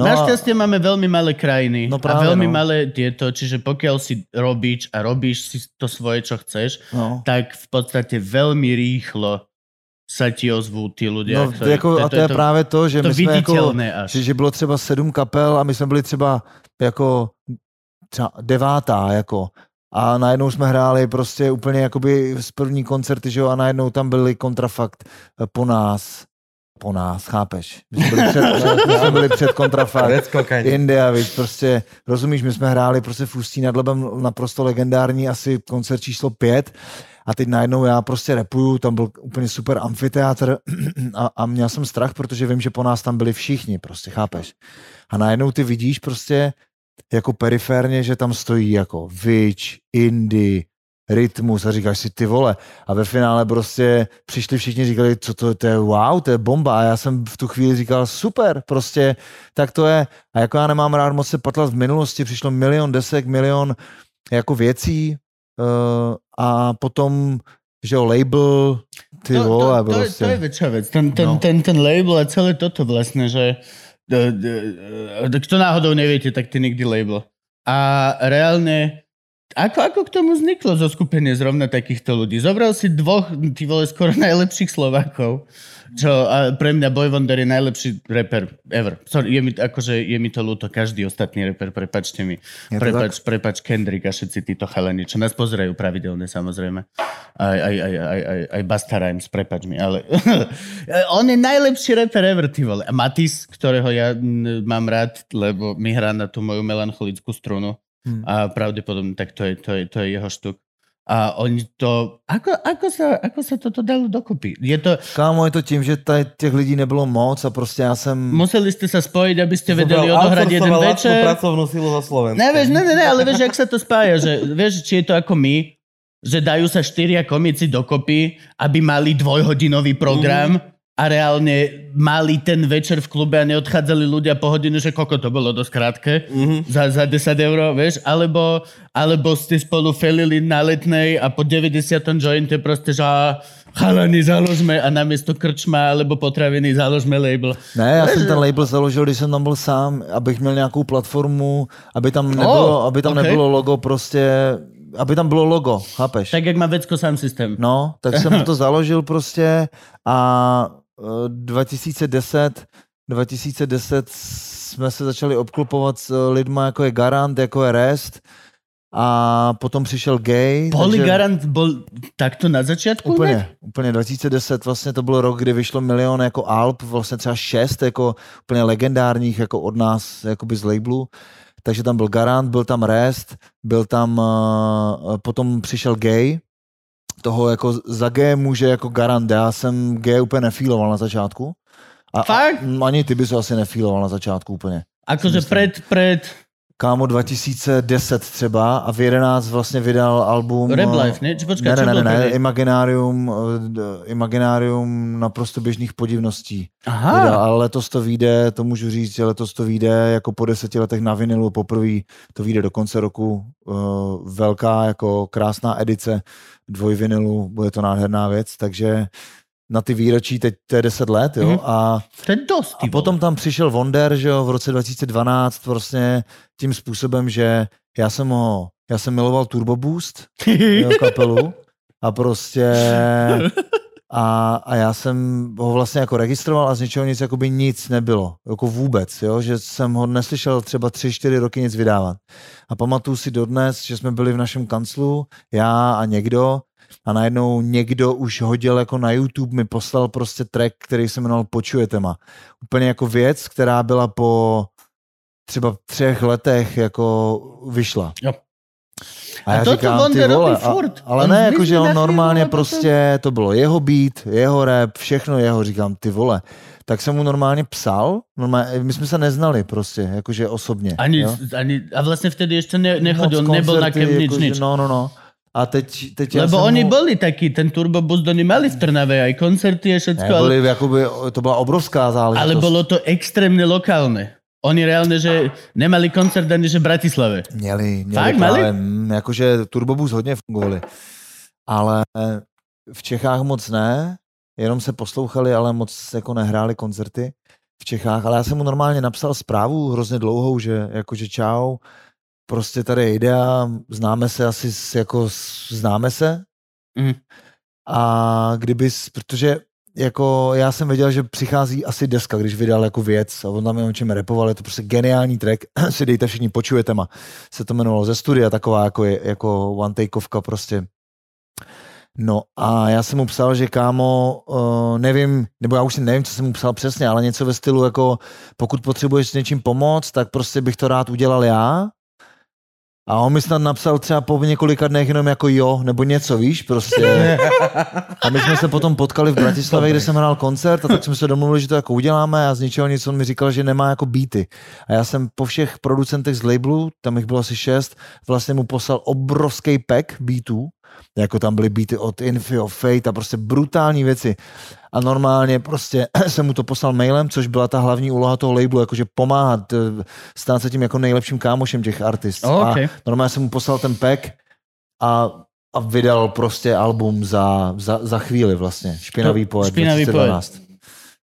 No Našťastie máme veľmi malé krajiny No a práve, veľmi no. malé tieto, čiže pokiaľ si robíš a robíš si to svoje, čo chceš, no. tak v podstate veľmi rýchlo sa ti ozvú tí ľudia. No, ktorí- jako, a to je právě to, že to my jsme jako, až. že, že bylo třeba sedm kapel a my jsme byli třeba jako třeba devátá, jako a najednou jsme hráli prostě úplně jakoby z první koncerty, že jo, a najednou tam byli kontrafakt eh, po nás, po nás, chápeš? My jsme byli před, my jsme byli před kontrafakt. India, víš, prostě, rozumíš, my jsme hráli prostě v Ústí nad Labem naprosto legendární asi koncert číslo pět a teď najednou já prostě repuju, tam byl úplně super amfiteátr a, a měl jsem strach, protože vím, že po nás tam byli všichni, prostě, chápeš? A najednou ty vidíš prostě jako periférně, že tam stojí jako Witch, Indie, rytmus a říkáš si ty vole. A ve finále prostě přišli všichni říkali, co to, to je wow, to je bomba. A já jsem v tu chvíli říkal, super, prostě tak to je. A jako já nemám rád moc se patlat v minulosti, přišlo milion desek, milion jako věcí uh, a potom že jo, label, ty to, vole, to, to, prostě. to je väčšia vec. Ten, ten, No. ten, ten label a celé toto vlastne, že d- d- kto náhodou neviete, tak ty nikdy label. A reálne, ako, ako k tomu vzniklo zo skupenie zrovna takýchto ľudí? Zobral si dvoch, ty vole, skoro najlepších Slovákov, čo a pre mňa Boy Wonder je najlepší rapper ever. Sorry, je mi, akože, je mi to ľúto, každý ostatný rapper, prepačte mi. Je to Prepač, prepač Kendrick a všetci títo chalani, čo nás pozerajú pravidelne samozrejme. Aj, aj, aj, aj, aj, aj Basta Rhymes, prepač mi, ale on je najlepší rapper ever, ty vole. A Matis, ktorého ja mám rád, lebo mi hrá na tú moju melancholickú strunu Hmm. a pravdepodobne tak to je, to je, to je jeho štuk. A oni to... Ako, ako, sa, ako sa toto dalo dokopy? Je to... Kámo, je to tím, že tady těch lidí nebylo moc a prostě já jsem... Museli ste sa spojiť, aby ste Zobral vedeli odohrať jeden večer. pracovnú silu zo Slovenska. Ne, vieš, ne, ne, ne, ale vieš, jak sa to spája, že vieš, či je to ako my, že dajú sa štyria komici dokopy, aby mali dvojhodinový program a reálne mali ten večer v klube a neodchádzali ľudia po hodinu, že koko to bolo dosť krátke, Mhm. za, za 10 eur, vieš, alebo, alebo ste spolu felili na letnej a po 90. jointe proste, že chalani založme a namiesto krčma alebo potraviny založme label. Ne, já jsem ten label založil, když jsem tam byl sám, abych měl nějakou platformu, aby tam nebylo, aby tam ok. nebylo logo prostě, aby tam bylo logo, chápeš? Tak jak má vecko sám systém. No, tak jsem to založil prostě a 2010, 2010 jsme se začali obklopovat s eh, lidma jako je Garant, jako je Rest a potom přišel Gay. Boli takže- Garant bol takto na začiatku? Úplně, úplně 2010 vlastně to byl rok, kdy vyšlo milion jako alb, vlastně třeba šest jako úplně legendárních jako od nás, jakoby z labelu. Takže tam byl Garant, byl tam Rest, byl tam, uh, potom přišel Gay, toho jako za G může jako Garant, já jsem G úplně nefíloval na začátku. A, Fakt? A, ani ty bys ho asi nefíloval na začátku úplně. Akože pred, pred Kámo 2010 třeba a v 11 vlastně vydal album... Rap eh, Life, ne? Či počkaj, ne, ne, ne, ne, prvý? Imaginarium, eh, Imaginarium naprosto běžných podivností. Aha, Vydal, ale letos to vyjde, to můžu říct, že letos to vyjde jako po deseti letech na vinilu, poprvé to vyjde do konce roku. Uh, velká, jako krásná edice dvojvinilu, bude to nádherná věc, takže na ty výročí, teď to je 10 let, jo, Mhm. mm-hmm. a to je dosť. a potom tam přišel Wonder, že jo, v roce 2012 vlastně tím způsobem, že já jsem ho, já jsem miloval Turbo Boost, jo, kapelu a prostě a, a já jsem ho vlastně jako registroval a z ničeho nic, jakoby nic nebylo, jako vůbec, jo, že jsem ho neslyšel třeba tři, čtyři roky nic vydávat. A pamatuju si dodnes, že jsme byli v našem kanclu, já a někdo, a najednou někdo už hodil jako na YouTube, mi poslal prostě track, který se jmenoval Počujete ma. Úplně jako věc, která byla po třeba třech letech jako vyšla. Jo. A, A já toto říkám, ty vole. A, ale On ne, zmizne jako že na on normálně potom- prostě, to bylo jeho beat, jeho rap, všechno jeho, říkám, ty vole. Tak jsem mu normálně psal, normálně, my jsme se neznali prostě, jakože osobně. Ani, jo? ani, a vlastne vtedy ešte ne, nechodil, Moc nebol na kem nič, jakože nič. No, no, no. A teď, teď Lebo oni mu... boli takí, ten Turbo Boost, oni mali v Trnave aj koncerty a všetko, Ne, ale, byli, jakoby, to byla obrovská záležitost. ale bolo to extrémne lokálne. Oni reálne, že nemali koncert ani že v Bratislave. Měli, měli Fakt, právě, mali? mm, jakože Turbobus hodně fungovali. Ale v Čechách moc ne, jenom se poslouchali, ale moc jako nehráli koncerty v Čechách. Ale já jsem mu normálně napsal zprávu hrozně dlouhou, že jakože čau, prostě tady je idea, známe se asi, s- jako známe se. Mhm. A kdybys, protože jako já jsem věděl, že přichází asi deska, když vydal jako věc a on tam je o čem repoval, je to prostě geniální track, si dejte všichni, počujete ma. Se to jmenovalo ze studia, taková jako, je, jako one takeovka prostě. No a já jsem mu psal, že kámo, uh, nevím, nebo já už si nevím, co jsem mu psal přesně, ale něco ve stylu jako pokud potřebuješ s něčím pomoct, tak prostě bych to rád udělal já. A on mi snad napsal třeba po několika dnech jenom jako jo, nebo něco, víš, prostě. A my jsme se potom potkali v Bratislavě, kde jsem hrál koncert a tak jsme se domluvili, že to jako uděláme a z ničeho nic on mi říkal, že nemá jako beaty. A já jsem po všech producentech z labelu, tam jich bylo asi šest, vlastně mu poslal obrovský pack beatů, jako tam byly beaty od Infio, Fate a prostě brutální věci. A normálně prostě jsem mu to poslal mailem, což byla ta hlavní úloha toho labelu, jakože pomáhat, eh, stát se tím jako nejlepším kámošem těch artist. Oh, okay. A normálně jsem mu poslal ten pack a, a vydal prostě album za, za, za chvíli vlastně. Špinavý To- poet Špinavý 2012.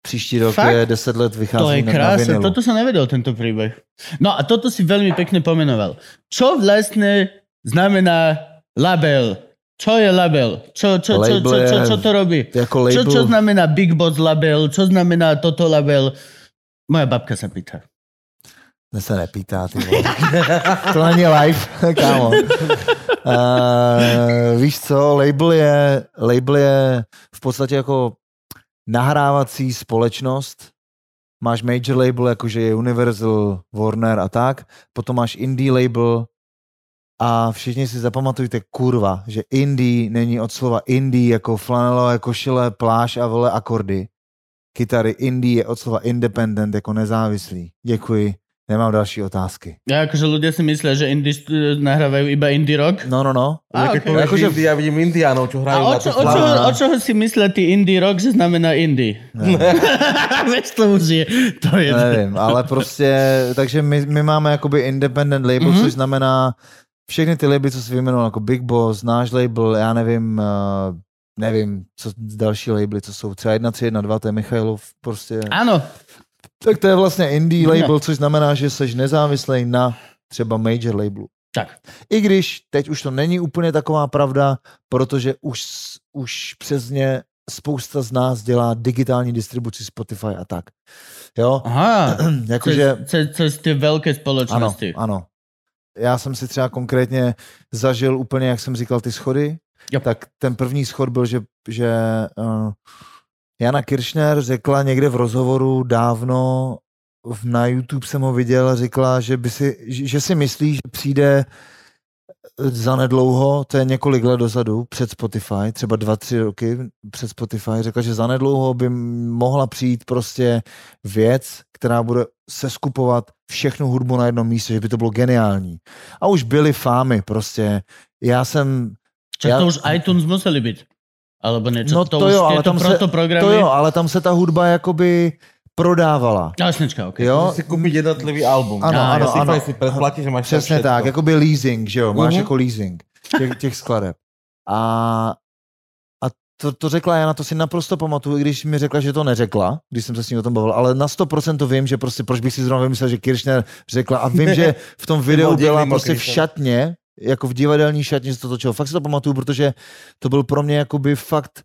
Příští rok Fakt? je 10 let vychází To je krásne, vinylu. toto som nevedel, tento príbeh. No a toto si veľmi pekne pomenoval. Čo vlastne znamená label? Čo je label? Čo, čo, Label čo, je- čo to robí? Jako label, čo znamená Big Boss label? Čo znamená toto label? Moja babka sa pýta. Ne se nepýtá, ty to není live, kámo. Uh, víš co, label je, label je v podstatě jako nahrávací společnost. Máš major label, jakože je Universal, Warner a tak. Potom máš indie label a všichni si zapamatujte, kurva, že indie není od slova indie jako flanelové košile, pláž a vole akordy. Kytary indie je od slova independent jako nezávislý. Děkuji. Nemám další otázky. Ja, akože ľudia si myslia, že indie nahrávajú iba indie rock. No, no, no. A, okay. povieš Akože- Indii, ja vidím Indiánov, čo A hrajú o, na čo, o, čo, slávu. o čoho si myslia tí indie rock, že znamená indie? Vieš, to už je, to je... Nevím, ale prostě, takže my, my máme jakoby independent label, Mhm. mm-hmm. což znamená všechny ty labely, co jsi vyjmenoval, jako Big Boss, náš label, já nevím, uh, nevím, co další labely, co jsou, třeba 1, 3, 1, 2, to je Michailov, prostě. Áno, Tak to je vlastně indie No. label, což znamená, že jsi nezávislý na třeba major labelu. tak. I když teď už to není úplně taková pravda, protože už, už přesně spousta z nás dělá digitální distribuci Spotify a tak. Jo, Aha, jakože... cez, cez, cez tie veľké Ano, spoločnosti. ano. Já jsem si třeba konkrétně zažil úplně, jak jsem říkal, ty schody. Jo. Tak ten první schod byl, že, že uh, Jana Kiršner řekla někde v rozhovoru dávno, v- na YouTube jsem ho viděl, a řekla, že, by si, že, že si myslí, že přijde za nedlouho, to je několik let dozadu, před Spotify, třeba dva, tři roky před Spotify, řekla, že za nedlouho by mohla přijít prostě věc, která bude seskupovat všechnu hudbu na jednom místě, že by to bylo geniální. A už byly fámy prostě. Já jsem, Čak to už iTunes museli byť. Alebo niečo. No to, to jo, ale tam se- to jo, ale tam se ta hudba jakoby prodávala. Jasnečka, ok. Jo, si kúpiť jednotlivý album. Ano, ano, ano. si predplatí, že máš Přesně tak, jakoby leasing, že jo, máš Mhm. jako leasing těch, těch skladeb. A, a to, to řekla Jana, to si naprosto pamatuju, i když mi řekla, že to neřekla, když jsem se s ní o tom bavil, ale na 100% to vím, že prostě proč bych si zrovna vymyslel, že Kirchner řekla a vím, že v tom videu byl byla prostě v šatně, jako v divadelní šatně se to točilo. Fakt si to pamatuju, protože to byl pro mě jakoby fakt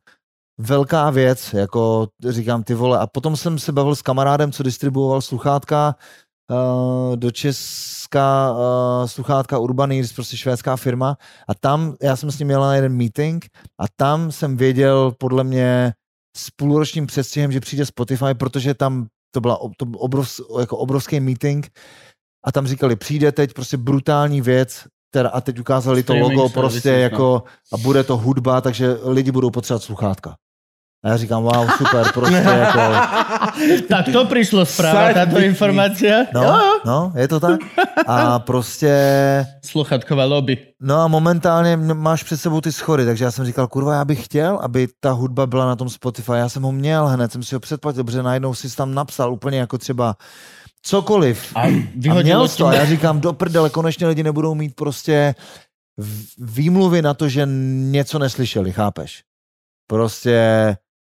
velká věc, jako říkám ty vole. A potom jsem se bavil s kamarádem, co distribuoval sluchátka uh, do Česka, uh, sluchátka Urbanýrs, prostě švédská firma. A tam, já jsem s ním jel na jeden meeting a tam jsem věděl podle mě s půlročním předstihem, že přijde Spotify, protože tam to byla to byl obrov, jako obrovský meeting a tam říkali, přijde teď prostě brutální věc, teda, a teď ukázali to Streaming logo services, prostě no. jako a bude to hudba, takže lidi budou potřebovat sluchátka. A já říkám, wow, super, prostě jako, Tak to táto with me. informácia. no, no, je to tak. A prostě, Sluchatková lobby. no a momentálně máš před sebou ty schody, takže já jsem říkal, kurva, já bych chtěl, aby ta hudba byla na tom Spotify, já jsem ho měl hned, jsem si ho předplatil, protože najednou si tam napsal úplně jako třeba cokoliv. A A vyhodilo měl to a já říkám, do prdele, konečně lidi nebudou mít prostě výmluvy na to, že něco neslyšeli, chápeš? Prostě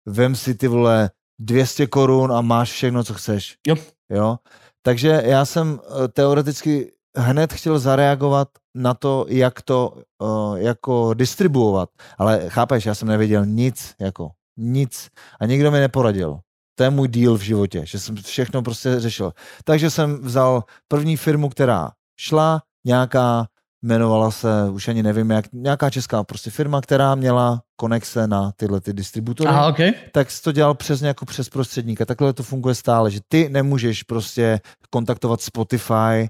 vem si ty vole 200 korun a máš všechno, co chceš. Jo. jo? Takže já jsem eh, teoreticky hned chtěl zareagovat na to, jak to uh, jako distribuovat. Ale chápeš, já jsem nevěděl nic, jako nic. A nikdo mi neporadil. To je můj díl v životě, že jsem všechno prostě řešil. Takže jsem vzal první firmu, která šla, nějaká, jmenovala se, už ani nevím jak, nějaká česká prostě firma, která měla konexe na tyhle ty distributory Aha, ok. tak jsi to dělal přes jako přes prostředníka. Takhle to funguje stále, že ty nemůžeš prostě kontaktovat Spotify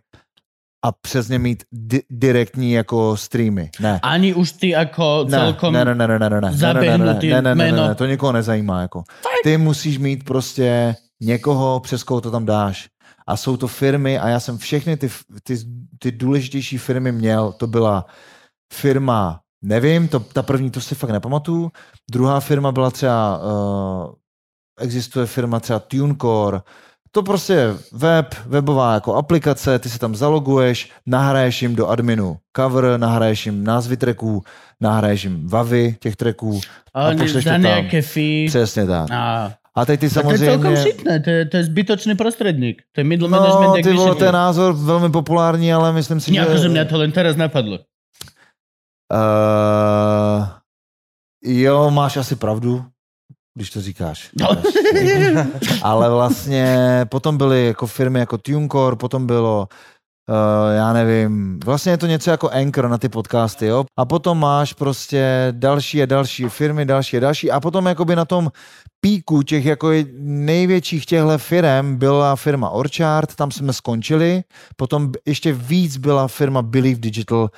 a přes ně mít di- direktní jako streamy. Ne. Ani už ty jako Ne, celkom... ne, ne, ne, ne, ne, ne, ne, ne, ne, ne, ne, ne, ne, ne, jméno. ne, to nikoho nezajímá. Jako. Ty musíš mít prostě někoho, přes koho to tam dáš. A jsou to firmy a já jsem všechny ty, ty, ty důležitější firmy měl. To byla firma, nevím, to, ta první, to si fakt nepamatuju. Druhá firma byla třeba, uh, existuje firma třeba TuneCore, to prostě je web, webová jako aplikace, ty se tam zaloguješ, nahraješ jim do adminu cover, nahraješ jim názvy tracků, nahraješ jim vavy těch tracků. A oni pošleš to tam. nějaké fee. Přesně tak. A, A teď ty tak to je celkom samozřejmě... šitné, to je, to je zbytočný prostředník. To je middle management, No, jak ty vole, to je vyšší. názor velmi populární, ale myslím si, Nejako, že... že mňa to len teraz napadlo. Uh, jo, máš asi pravdu, když to říkáš. No. Ale vlastně potom byly jako firmy jako TuneCore, potom bylo Uh, já nevím, vlastně je to něco jako Anchor na ty podcasty, jo. A potom máš prostě další a další firmy, další a další. A potom jakoby na tom píku těch jako největších těchto firm byla firma Orchard, tam jsme skončili. Potom ještě víc byla firma Believe Digital,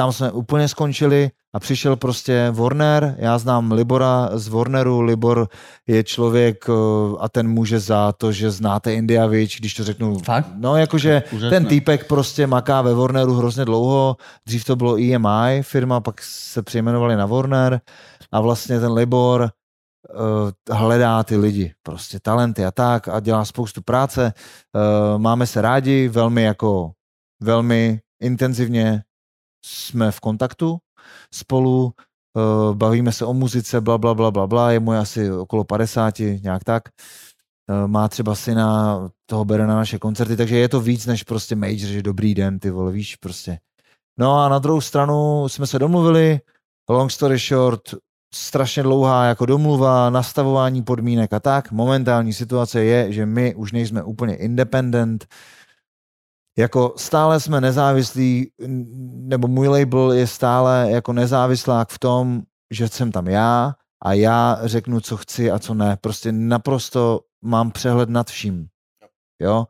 tam jsme úplně skončili a přišel prostě Warner, já znám Libora z Warneru, Libor je člověk eh, a ten může za to, že znáte India Witch, když to řeknu. Fakt? No jakože Úžasné. ten týpek prostě maká ve Warneru hrozně dlouho, dřív to bylo EMI firma, pak se přejmenovali na Warner a vlastně ten Libor uh, hledá ty lidi, prostě talenty a tak a dělá spoustu práce. Uh, máme se rádi, velmi jako, velmi intenzivně jsme v kontaktu spolu, uh, bavíme se o muzice, bla, bla, bla, bla, bla, je mu asi okolo 50, nějak tak. Uh, má třeba syna, toho bere na naše koncerty, takže je to víc než prostě major, že dobrý den, ty vole, víš, prostě. No a na druhou stranu jsme se domluvili, long story short, strašně dlouhá jako domluva, nastavování podmínek a tak. Momentální situace je, že my už nejsme úplně independent, jako stále jsme nezávislí, nebo můj label je stále jako nezávislák v tom, že jsem tam já a já řeknu, co chci a co ne. Prostě naprosto mám přehled nad vším. Jo?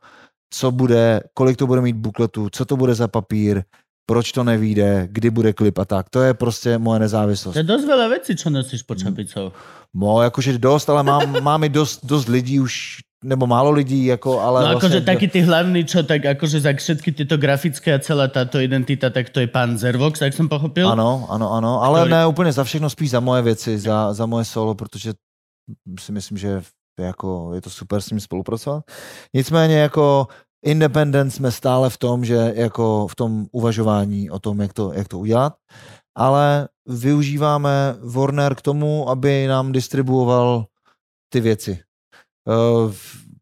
Co bude, kolik to bude mít bukletů, co to bude za papír, proč to nevíde, kdy bude klip a tak. To je prostě moje nezávislost. To je dosť veľa vecí, čo nosíš pod čapicou. No, jakože dost, ale mám, mám i dost, dost lidí už, nebo málo lidí, jako, ale No akože vlastně, taký ty hlavní, čo tak akože za všetky tieto grafické a celá táto identita, tak to je pán Zervox, jak som pochopil. Ano, ano, ano, ale Který- ne úplně za všechno, spíš za moje věci, za, za moje solo, protože si myslím, že jako je to super s ním spolupracovat. Nicméně jako independent jsme stále v tom, že jako v tom uvažování o tom, jak to, jak to udělat, ale využíváme Warner k tomu, aby nám distribuoval ty věci. Eh,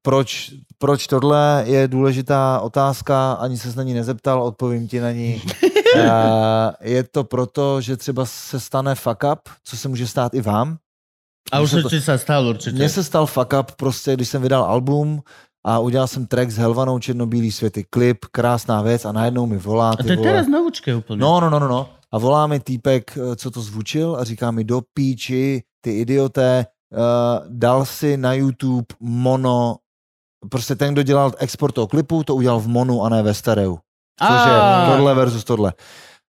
Proč, proč tohle je důležitá otázka, ani se na ní nezeptal, odpovím ti na ní. Eh, Je to proto, že třeba se stane fuck up, co se může stát i vám. A už se určite sa stal, určite. Mně se stal fuck up prostě, když jsem vydal album a udělal jsem track s Helvanou Černobílý světy, klip, krásná věc a najednou mi volá A ty to je teraz novúčke úplne. No, no, no, no, no. A volá mi týpek, eh, co to zvučil a říká mi do píči, ty idioté, uh, dal si na YouTube mono, prostě ten, kdo dělal export toho klipu, to udělal v monu a ne ve stereu. Což je Á. tohle versus tohle.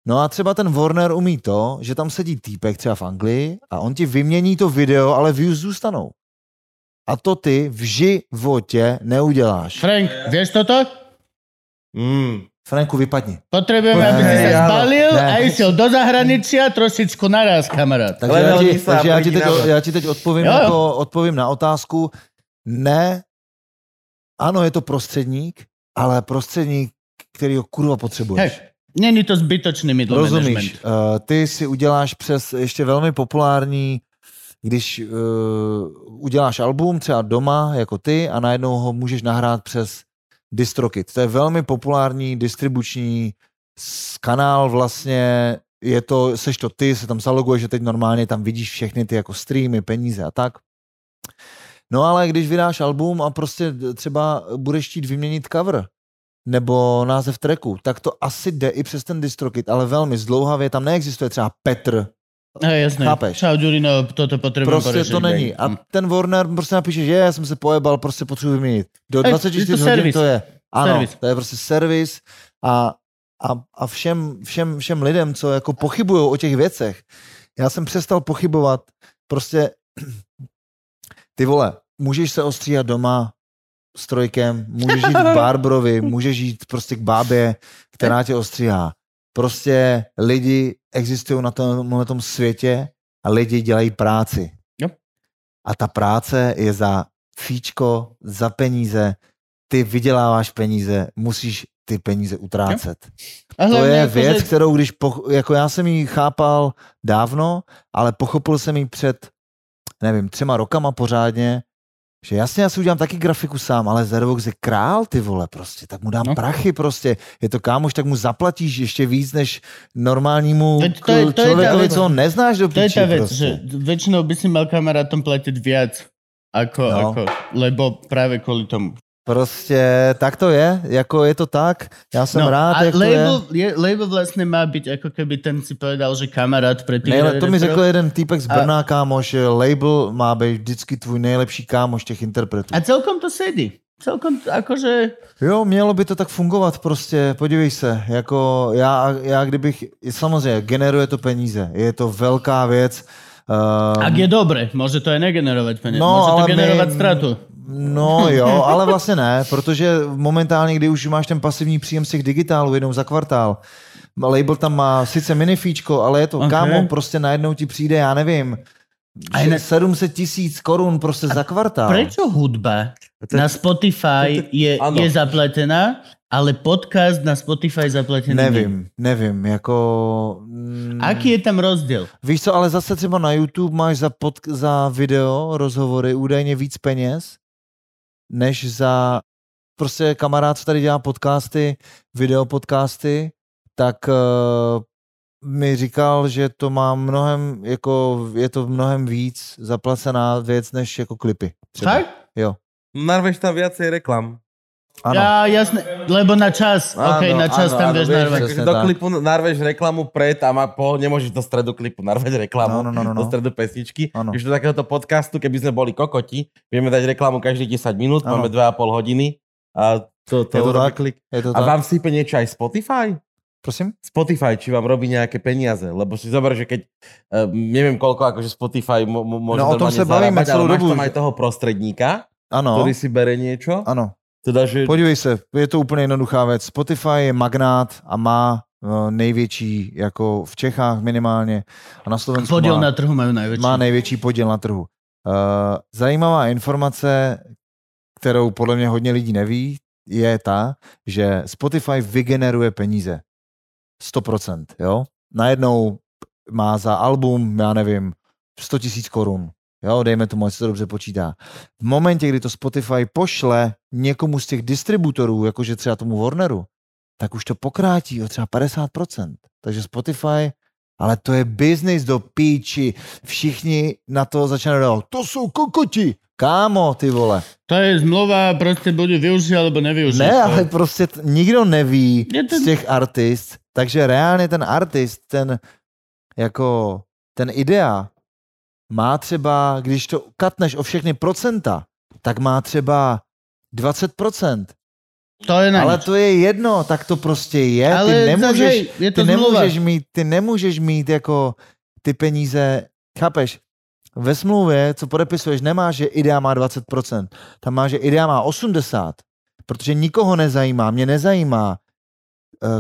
No a třeba ten Warner umí to, že tam sedí týpek třeba v Anglii a on ti vymění to video, ale views zůstanou. A to ty v životě neuděláš. Frank, vieš toto? Mm. Franku, vypadni. Potrebujeme, aby si Ne, sa áno. zbalil Ne. a išiel do zahraničia trošičku naraz, kamarát. Takže já ti, takže já ti, teď, já ti teď odpovím, Jo, jo. jako, odpovím na otázku. Ne, ano, je to prostředník, ale prostředník, který ho kurva potřebuješ. Hej, není to zbytočný middle Rozumíš? management. Uh, ty si uděláš přes ještě velmi populární, když uh, uděláš album třeba doma jako ty a najednou ho můžeš nahrát přes DistroKid. To je velmi populární distribuční kanál vlastně, je to, seš to ty, se tam zaloguješ, že teď normálně tam vidíš všechny ty jako streamy, peníze a tak. No ale když vydáš album a prostě třeba budeš chtít vyměnit cover, nebo název tracku, tak to asi jde i přes ten distrokit, ale velmi zdlouhavě, tam neexistuje třeba Petr, Hej, jasné. Chápeš? Čau, Ďurino, toto potrebujem prostě porešiť. to není. A ten Warner prostě napíše, že já jsem se pojebal, prostě potřebuji vyměnit. Do Ej, 24 je to hodin servis. to je. Ano, Servis. to je prostě servis a a, a všem, všem, všem lidem, co jako pochybují o těch věcech, já jsem přestal pochybovat, prostě ty vole, můžeš se ostříhat doma strojkem, můžeš jít k Barbrovi, můžeš jít prostě k bábě, která tě ostříhá. Prostě lidi existují na tomhle tom světě a lidi dělají práci. Jo. A ta práce je za fíčko, za peníze, ty vyděláváš peníze, musíš ty peníze utrácet. A To je ako, věc, že- kterou když, po, jako já jsem ji chápal dávno, ale pochopil jsem ji před, nevím, třema rokama pořádně, že jasně, já si udělám taky grafiku sám, ale Zervox je král, ty vole, prostě, tak mu dám No. prachy prostě, je to kámoš, tak mu zaplatíš ještě víc než normálnímu to to je tá člověkovi, co ho neznáš do To je tá vec, prostě. že väčšinou by si mal kamarátom platiť viac, ako, No. ako, lebo práve kvôli tomu. Prostě tak to je, jako je to tak, já jsem rád, No, a jak to label, je. je. label vlastne má byť ako keby ten si povedal, že kamarát pre tých Nejle, to mi řekl jeden týpek z A- Brna, kámoš, že label má být vždycky tvůj nejlepší kámoš těch interpretů. A celkom to sedí. Celkom to, akože... Jo, mělo by to tak fungovat prostě, podívej se, jako já, já kdybych, samozřejmě, generuje to peníze, je to velká věc. Um, Ak je dobre, môže to aj negenerovať peniaze. No, môže to ale my- stratu. No jo, ale vlastně ne, protože momentálně, kdy už máš ten pasivní příjem z těch digitálů jednou za kvartál, label tam má sice minifíčko, ale je to, Ok. okay. kámo, prostě najednou ti přijde, já nevím, A že jinak- 700 tisíc korun prostě za kvartál. Prečo hudba To je- na Spotify je, Áno. je zapletená, ale podcast na Spotify zaplatený? Nevím, nevím, jako... Mm, Aký je tam rozdiel? Víš co, ale zase třeba na YouTube máš za, pod, za video, rozhovory údajně víc peněz, než za prostě kamarád, co tady dělá podcasty, videopodcasty, tak uh, mi říkal, že to má mnohem, jako je to mnohem víc zaplacená věc, než jako klipy. Třeba. Fakt? Jo. Narveš tam viacej reklam. Ano. Ja, jasné, lebo na čas. Áno, OK, na čas áno, tam áno, vieš vieš, narvať. Presne do klipu narveš reklamu pred a má po, nemôžeš do stredu klipu narvať reklamu. No, no, no, no, Do no. stredu pesničky. Áno. Když do takéhoto podcastu, keby sme boli kokoti, vieme dať reklamu každých 10 minút, Áno. máme 2,5 hodiny a to, to, Je to tak? klik. Je to A tak? vám sype niečo aj Spotify? Prosím? Spotify, či vám robí nejaké peniaze, lebo si zober, že keď, uh, neviem koľko, akože Spotify mo- mo- môže No, o tom sa bavíme zarábať, celú ale máš dobu, tam aj toho prostredníka, Ano, ktorý si bere niečo. ano. Teda, že... Podívej se, je to úplně jednoduchá věc. Spotify je magnát a má uh, největší, jako v Čechách minimálně, a na Slovensku Podiel má, na trhu majú najväčší. má největší podíl na trhu. Uh, zajímavá informace, kterou podle mě hodně lidí neví, je ta, že Spotify vygeneruje peníze. 100%, jo? Najednou má za album, já nevím, 100 tisíc korun. Jo, dejme tomu, ať se to dobře počítá. V momentě, kdy to Spotify pošle někomu z těch distributorů, jakože třeba tomu Warneru, tak už to pokrátí o třeba 50%. Takže Spotify, ale to je business do píči. Všichni na to začínají dávat, to jsou kokoti. Kámo, ty vole. To je zmluva, proste buď ju využij, alebo nevyužij. Ne, To- ale prostě t- nikdo neví Je to- z těch artist, takže reálně ten artist, ten jako ten idea má třeba, když to katneš o všechny procenta, tak má třeba 20%. To je na Ale to je jedno, tak to prostě je. Ale ty nemůžeš, zase, je to ty zmluva. nemůžeš mít, ty nemůžeš mít jako ty peníze, chápeš? Ve smlouvě, co podepisuješ, nemá, že idea má 20%. Tam má, že idea má 80%. Protože nikoho nezajímá, mě nezajímá,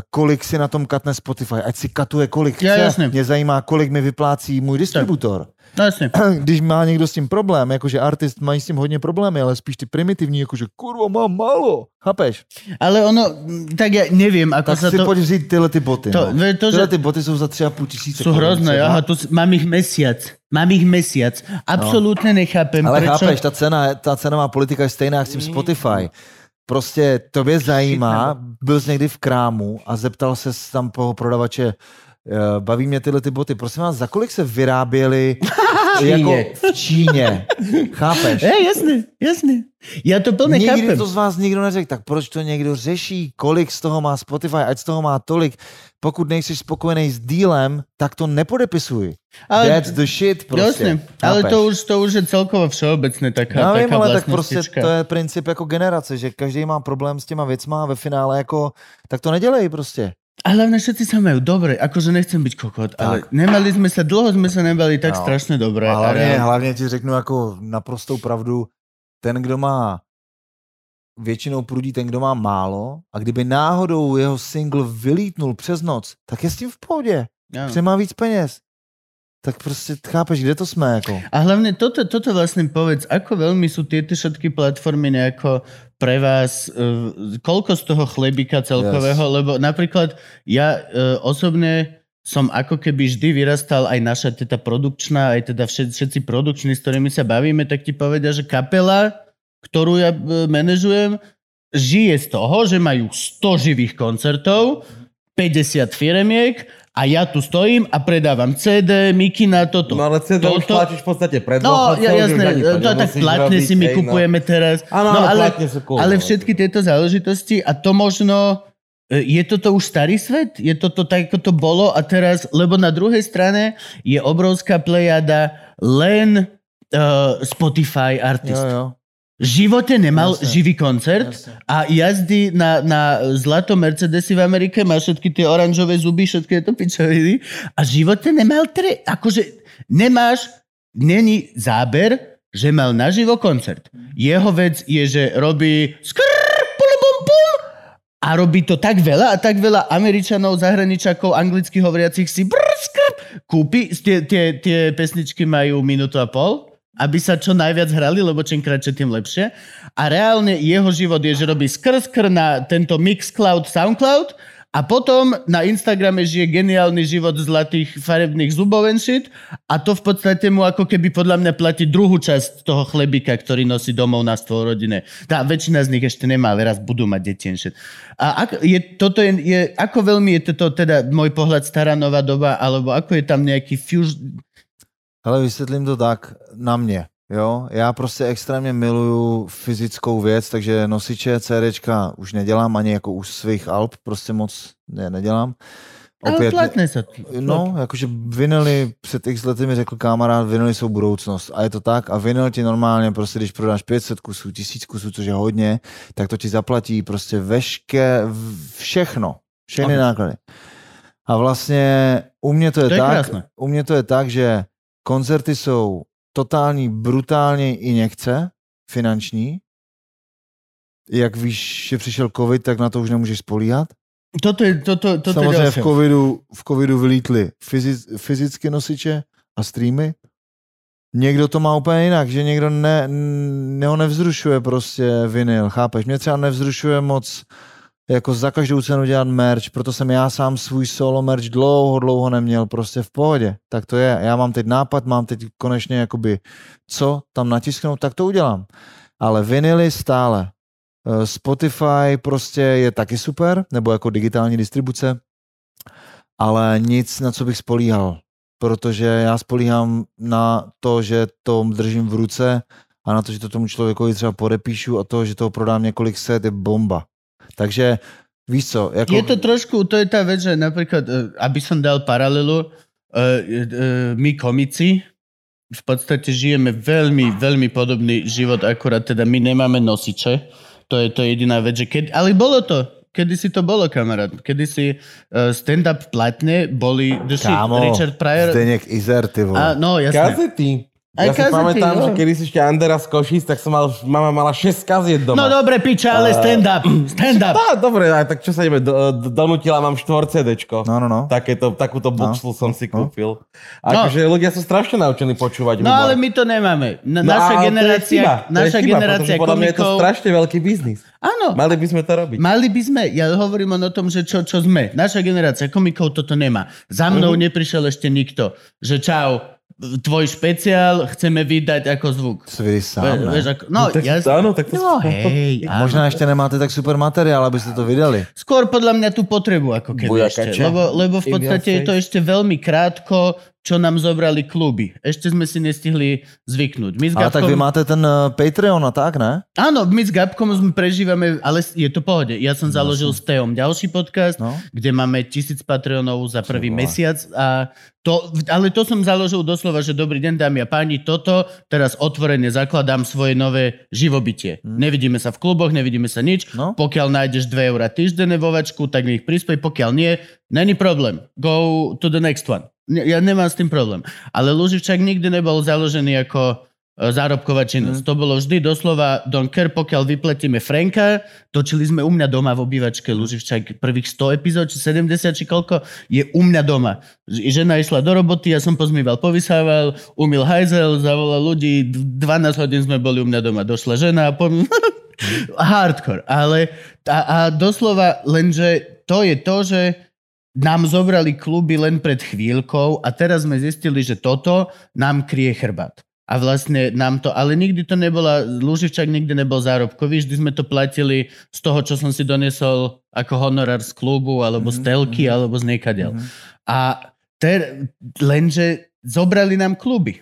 kolik si na tom katne Spotify, ať si katuje kolik chce. jasne. Mě zajímá, kolik mi vyplácí můj distributor. No jasne. Když má někdo s tím problém, jakože artist mají s tím hodně problémy, ale spíš ty primitivní, jakože kurva, mám málo, chápeš? Ale ono, mm, tak ja neviem, ako Tak sa si to... pojď vzít tyhle ty boty. To, no. to, Tyhle že ty boty jsou za tři a půl tisíce. korun hrozné. tu, s- mám ich mesiac. Mám ich mesiac. Absolútne nechápem, Ale prečo... chápeš, ta, cena, ta cenová politika je stejná jak s tím Spotify. Prostě tobě zajímá, byl jsi někdy v krámu a zeptal se tam toho prodavače, eh, baví mě tyhle ty boty. Prosím vás, za kolik se vyráběly jako v Číně? Chápeš? Ej, jasne, jasne. Ja to plne Nikdy chápem. to z vás nikdo neřekl, tak proč to někdo řeší, kolik z toho má Spotify, ať z toho má tolik. Pokud nejsi spokojený s dílem, tak to nepodepisuj. Ale, That's the shit prostě. jasne, ale to už, to už je celkovo všeobecné taká, Já vím, ale tak prostě to je princip jako generace, že každý má problém s těma věcma a ve finále jako, tak to nedělej prostě. A hlavne všetci sa majú dobre, akože nechcem byť kokot, ale Tak. nemali sme sa, dlho sme sa nebali tak No. strašne dobre. A hlavně, reálne- hlavně ti řeknu jako naprostou pravdu, ten, kdo má většinou prudí ten, kdo má málo a kdyby náhodou jeho single vylítnul přes noc, tak je s tím v pohodě, Áno. protože má víc peněz. Tak prostě chápeš, kde to jsme jako. A hlavne toto, toto vlastne povedz, ako veľmi sú tieto všetky platformy nejako pre vás, uh, koľko z toho chlebíka celkového, yes. lebo napríklad ja uh, osobne som ako keby vždy vyrastal aj naša teda produkčná, aj teda všet, všetci produkční, s ktorými sa bavíme, tak ti povedia, že kapela, ktorú ja uh, manažujem, žije z toho, že majú 100 živých koncertov, 50 firemiek a ja tu stojím a predávam CD, mikina, toto. No ale CD už Toto- platíš v podstate pred No, ja, že už jasné, ani to, tak nemusíš platne robiť, si my hej, no. kupujeme teraz. Áno, no, ale ale, platne sú cool. ale no. všetky tieto záležitosti a to možno, e, je toto už starý svet? Je toto tak, ako to bolo a teraz, lebo na druhej strane je obrovská plejada len uh, Spotify Jo, artist. jo. V živote nemal Jasné. živý koncert Jasne. a jazdy na, na zlatom Mercedesi v Amerike, má všetky tie oranžové zuby, všetky to pičoviny a v živote nemal tre... Akože nemáš, není záber, že mal naživo koncert. Jeho vec je, že robí skrrr, pulubum, pum, a robí to tak veľa a tak veľa Američanov, zahraničakov, anglicky hovoriacich si brr, skrr, kúpi. Tie, tie, tie pesničky majú minútu a pol, aby sa čo najviac hrali, lebo čím kratšie, tým lepšie. A reálne jeho život je, že robí skr, skr na tento Mixcloud, Soundcloud a potom na Instagrame žije geniálny život zlatých farebných zubov and shit a to v podstate mu ako keby podľa mňa platí druhú časť toho chlebika, ktorý nosí domov na stôl rodine. Tá väčšina z nich ešte nemá, ale raz budú mať deti and shit. A ak, je, toto je, je, ako veľmi je toto teda môj pohľad stará nová doba, alebo ako je tam nejaký fusion... Ale vysvětlím to tak na mě. Jo, já prostě extrémně miluju fyzickou věc, takže nosiče, CDčka už nedělám, ani jako u svých alb prostě moc ne, nedělám. Ale platné sa. No, jakože vinily, před x lety mi řekl kamarád, vinily jsou budoucnost. A je to tak. A vinyl ti normálně, prostě když prodáš 500 kusů, 1000 kusů, což je hodně, tak to ti zaplatí prostě vešké, všechno. Všechny Aha. náklady. A vlastně u mě to je, To je tak, krásné. u mě to je tak, že koncerty jsou totální, brutální injekce finanční. Jak víš, že přišel covid, tak na to už nemůžeš spolíhat. Toto je, toto, toto je Samozřejmě v ďalšia. covidu, v covidu vylítly fyzic, fyzické nosiče a streamy. Někdo to má úplně jinak, že někdo ne, ne, ho nevzrušuje prostě vinyl, chápeš? Mě třeba nevzrušuje moc jako za každou cenu dělat merch, proto jsem já sám svůj solo merch dlouho, dlouho neměl, prostě v pohodě. Tak to je, já mám teď nápad, mám teď konečně jakoby co tam natisknout, tak to udělám. Ale vinily stále. Eh, Spotify prostě je taky super, nebo jako digitální distribuce, ale nic, na co bych spolíhal, protože já spolíhám na to, že to držím v ruce a na to, že to tomu člověkovi třeba podepíšu a to, že toho prodám několik set, je bomba. Takže víš co, jako... Je to trošku, to je tá vec, že napríklad, e, aby som dal paralelu, uh, uh, my komici v podstate žijeme veľmi, veľmi podobný život, akurát teda my nemáme nosiče. To je to jediná vec, že keď, ale bolo to, kedy si to bolo, kamarát. Kedy si uh, stand-up platne boli. Kámo, Richard Pryor. Zdeněk Izer, ty vole. A, no, jasné. Kazety. Aj ja si kazety, pamätám, no. že kedy si ešte Andera z Košic, tak som mal, mama mala 6 kaziet doma. No dobre, piča, ale stand-up. Stand-up. Tá, dobre, aj tak čo sa ideme, do, do, donutila mám 4 CDčko. No, no, no. Takéto, takúto buxlu som si No. kúpil. Akože ľudia sú strašne naučení počúvať No humor. ale my to nemáme. Na, No, naša generácia, chyba, naša chyba, generácia pretože podľa mňa je to komikov... strašne veľký biznis. Áno, Mali by sme to robiť. Mali by sme, ja hovorím o tom, že čo, čo sme. Naša generácia komikov toto nemá. Za mnou Mhm. neprišiel ešte nikto, že čau, tvoj špeciál chceme vydať ako zvuk. Si vy sám, Ve- ne? vieš, ako, no, tak, jasne. áno, tak to No hej, áno. Možná ještě nemáte tak super materiál, abyste to vydali. Skôr podľa mňa tú potrebu ako keby Bujakača. ešte. Lebo, lebo v podstate je to ešte veľmi krátko, čo nám zobrali kluby. Ešte sme si nestihli zvyknúť. My s Ale tak Gabkom... vy máte ten eh, Patreon a tak, ne? Áno, my s Gabkom sme prežívame, ale je to pohode. Ja som založil s Teom ďalší podcast, No. kde máme tisíc Patreonov za prvý mesiac a to, ale to som založil doslova, že dobrý deň dámy a páni, toto teraz otvorene zakladám svoje nové živobytie. Hm. Nevidíme sa v kluboch, nevidíme sa nič. No. Pokiaľ nájdeš 2 eurá týždenne vo vačku, tak mi ich prispej, pokiaľ nie, není problém. Go to the next one. Ja nemám s tým problém. Ale Luživčák nikdy nebol založený ako e, zárobková činnosť. To bolo vždy doslova don't care, pokiaľ vypletíme Franka. Točili sme u mňa doma v obývačke Luživčák prvých 100 epizód, či 70, či koľko, je u mňa doma. Žena išla do roboty, ja som pozmýval, povysával, umil hajzel, zavolal ľudí, d- 12 hodín sme boli u mňa doma. Došla žena a pom... hardcore. Ale a, a doslova lenže to je to, že nám zobrali kluby len pred chvíľkou a teraz sme zistili, že toto nám kryje chrbát. A vlastne nám to, ale nikdy to nebola, Luživčák nikdy nebol zárobkový, vždy sme to platili z toho, čo som si donesol ako honorár z klubu, alebo z Mhm, telky, mhm. alebo z niekadiaľ. Mhm. A ter, lenže zobrali nám kluby.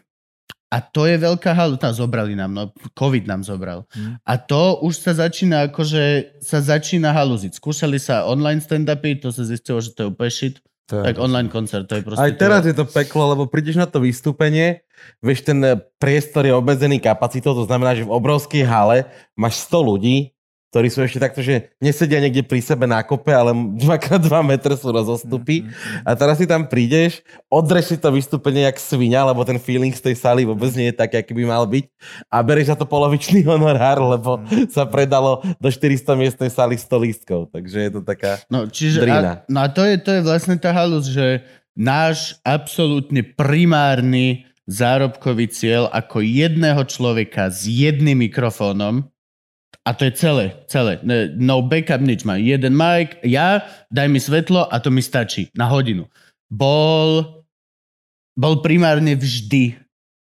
A to je veľká halu. Tá zobrali nám, no COVID nám zobral. Mhm. A to už sa začína, akože sa začína haluziť. Skúšali sa online stand-upy, to sa zistilo, že to je úplne shit. To je Tak online koncert, to je proste... Aj teraz je to peklo, lebo prídeš na to vystúpenie, vieš, ten priestor je obmedzený kapacitou, to znamená, že v obrovskej hale máš 100 ľudí, ktorí sú ešte takto, že nesedia niekde pri sebe na kope, ale 2x2 metre sú rozostupy. A teraz si tam prídeš, odreš si to vystúpenie jak svinia, lebo ten feeling z tej sály vôbec nie je taký, aký by mal byť. A bereš za to polovičný honorár, lebo sa predalo do 400 miestnej sály 100 lístkov. Takže je to taká... No, čiže, Drina. a, no a to je, to je vlastne tá halus, že náš absolútne primárny zárobkový cieľ ako jedného človeka s jedným mikrofónom, a to je celé, celé. No backup, nič. Má jeden mic, ja, daj mi svetlo a to mi stačí na hodinu. Bol, bol primárne vždy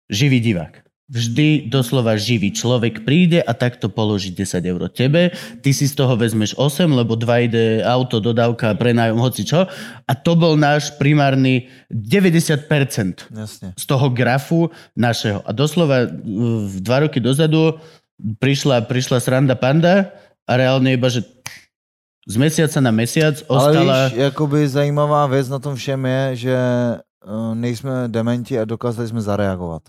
živý divák. Vždy doslova živý človek príde a takto položí 10 eur tebe. Ty si z toho vezmeš 8, lebo 2 ide auto, dodávka, prenájom, hoci čo. A to bol náš primárny 90% Jasně. z toho grafu našeho. A doslova v dva roky dozadu prišla, prišla sranda panda a reálne iba, že z mesiaca na mesiac ostala... Ale víš, jakoby zajímavá věc na tom všem je, že uh, nejsme dementi a dokázali jsme zareagovat.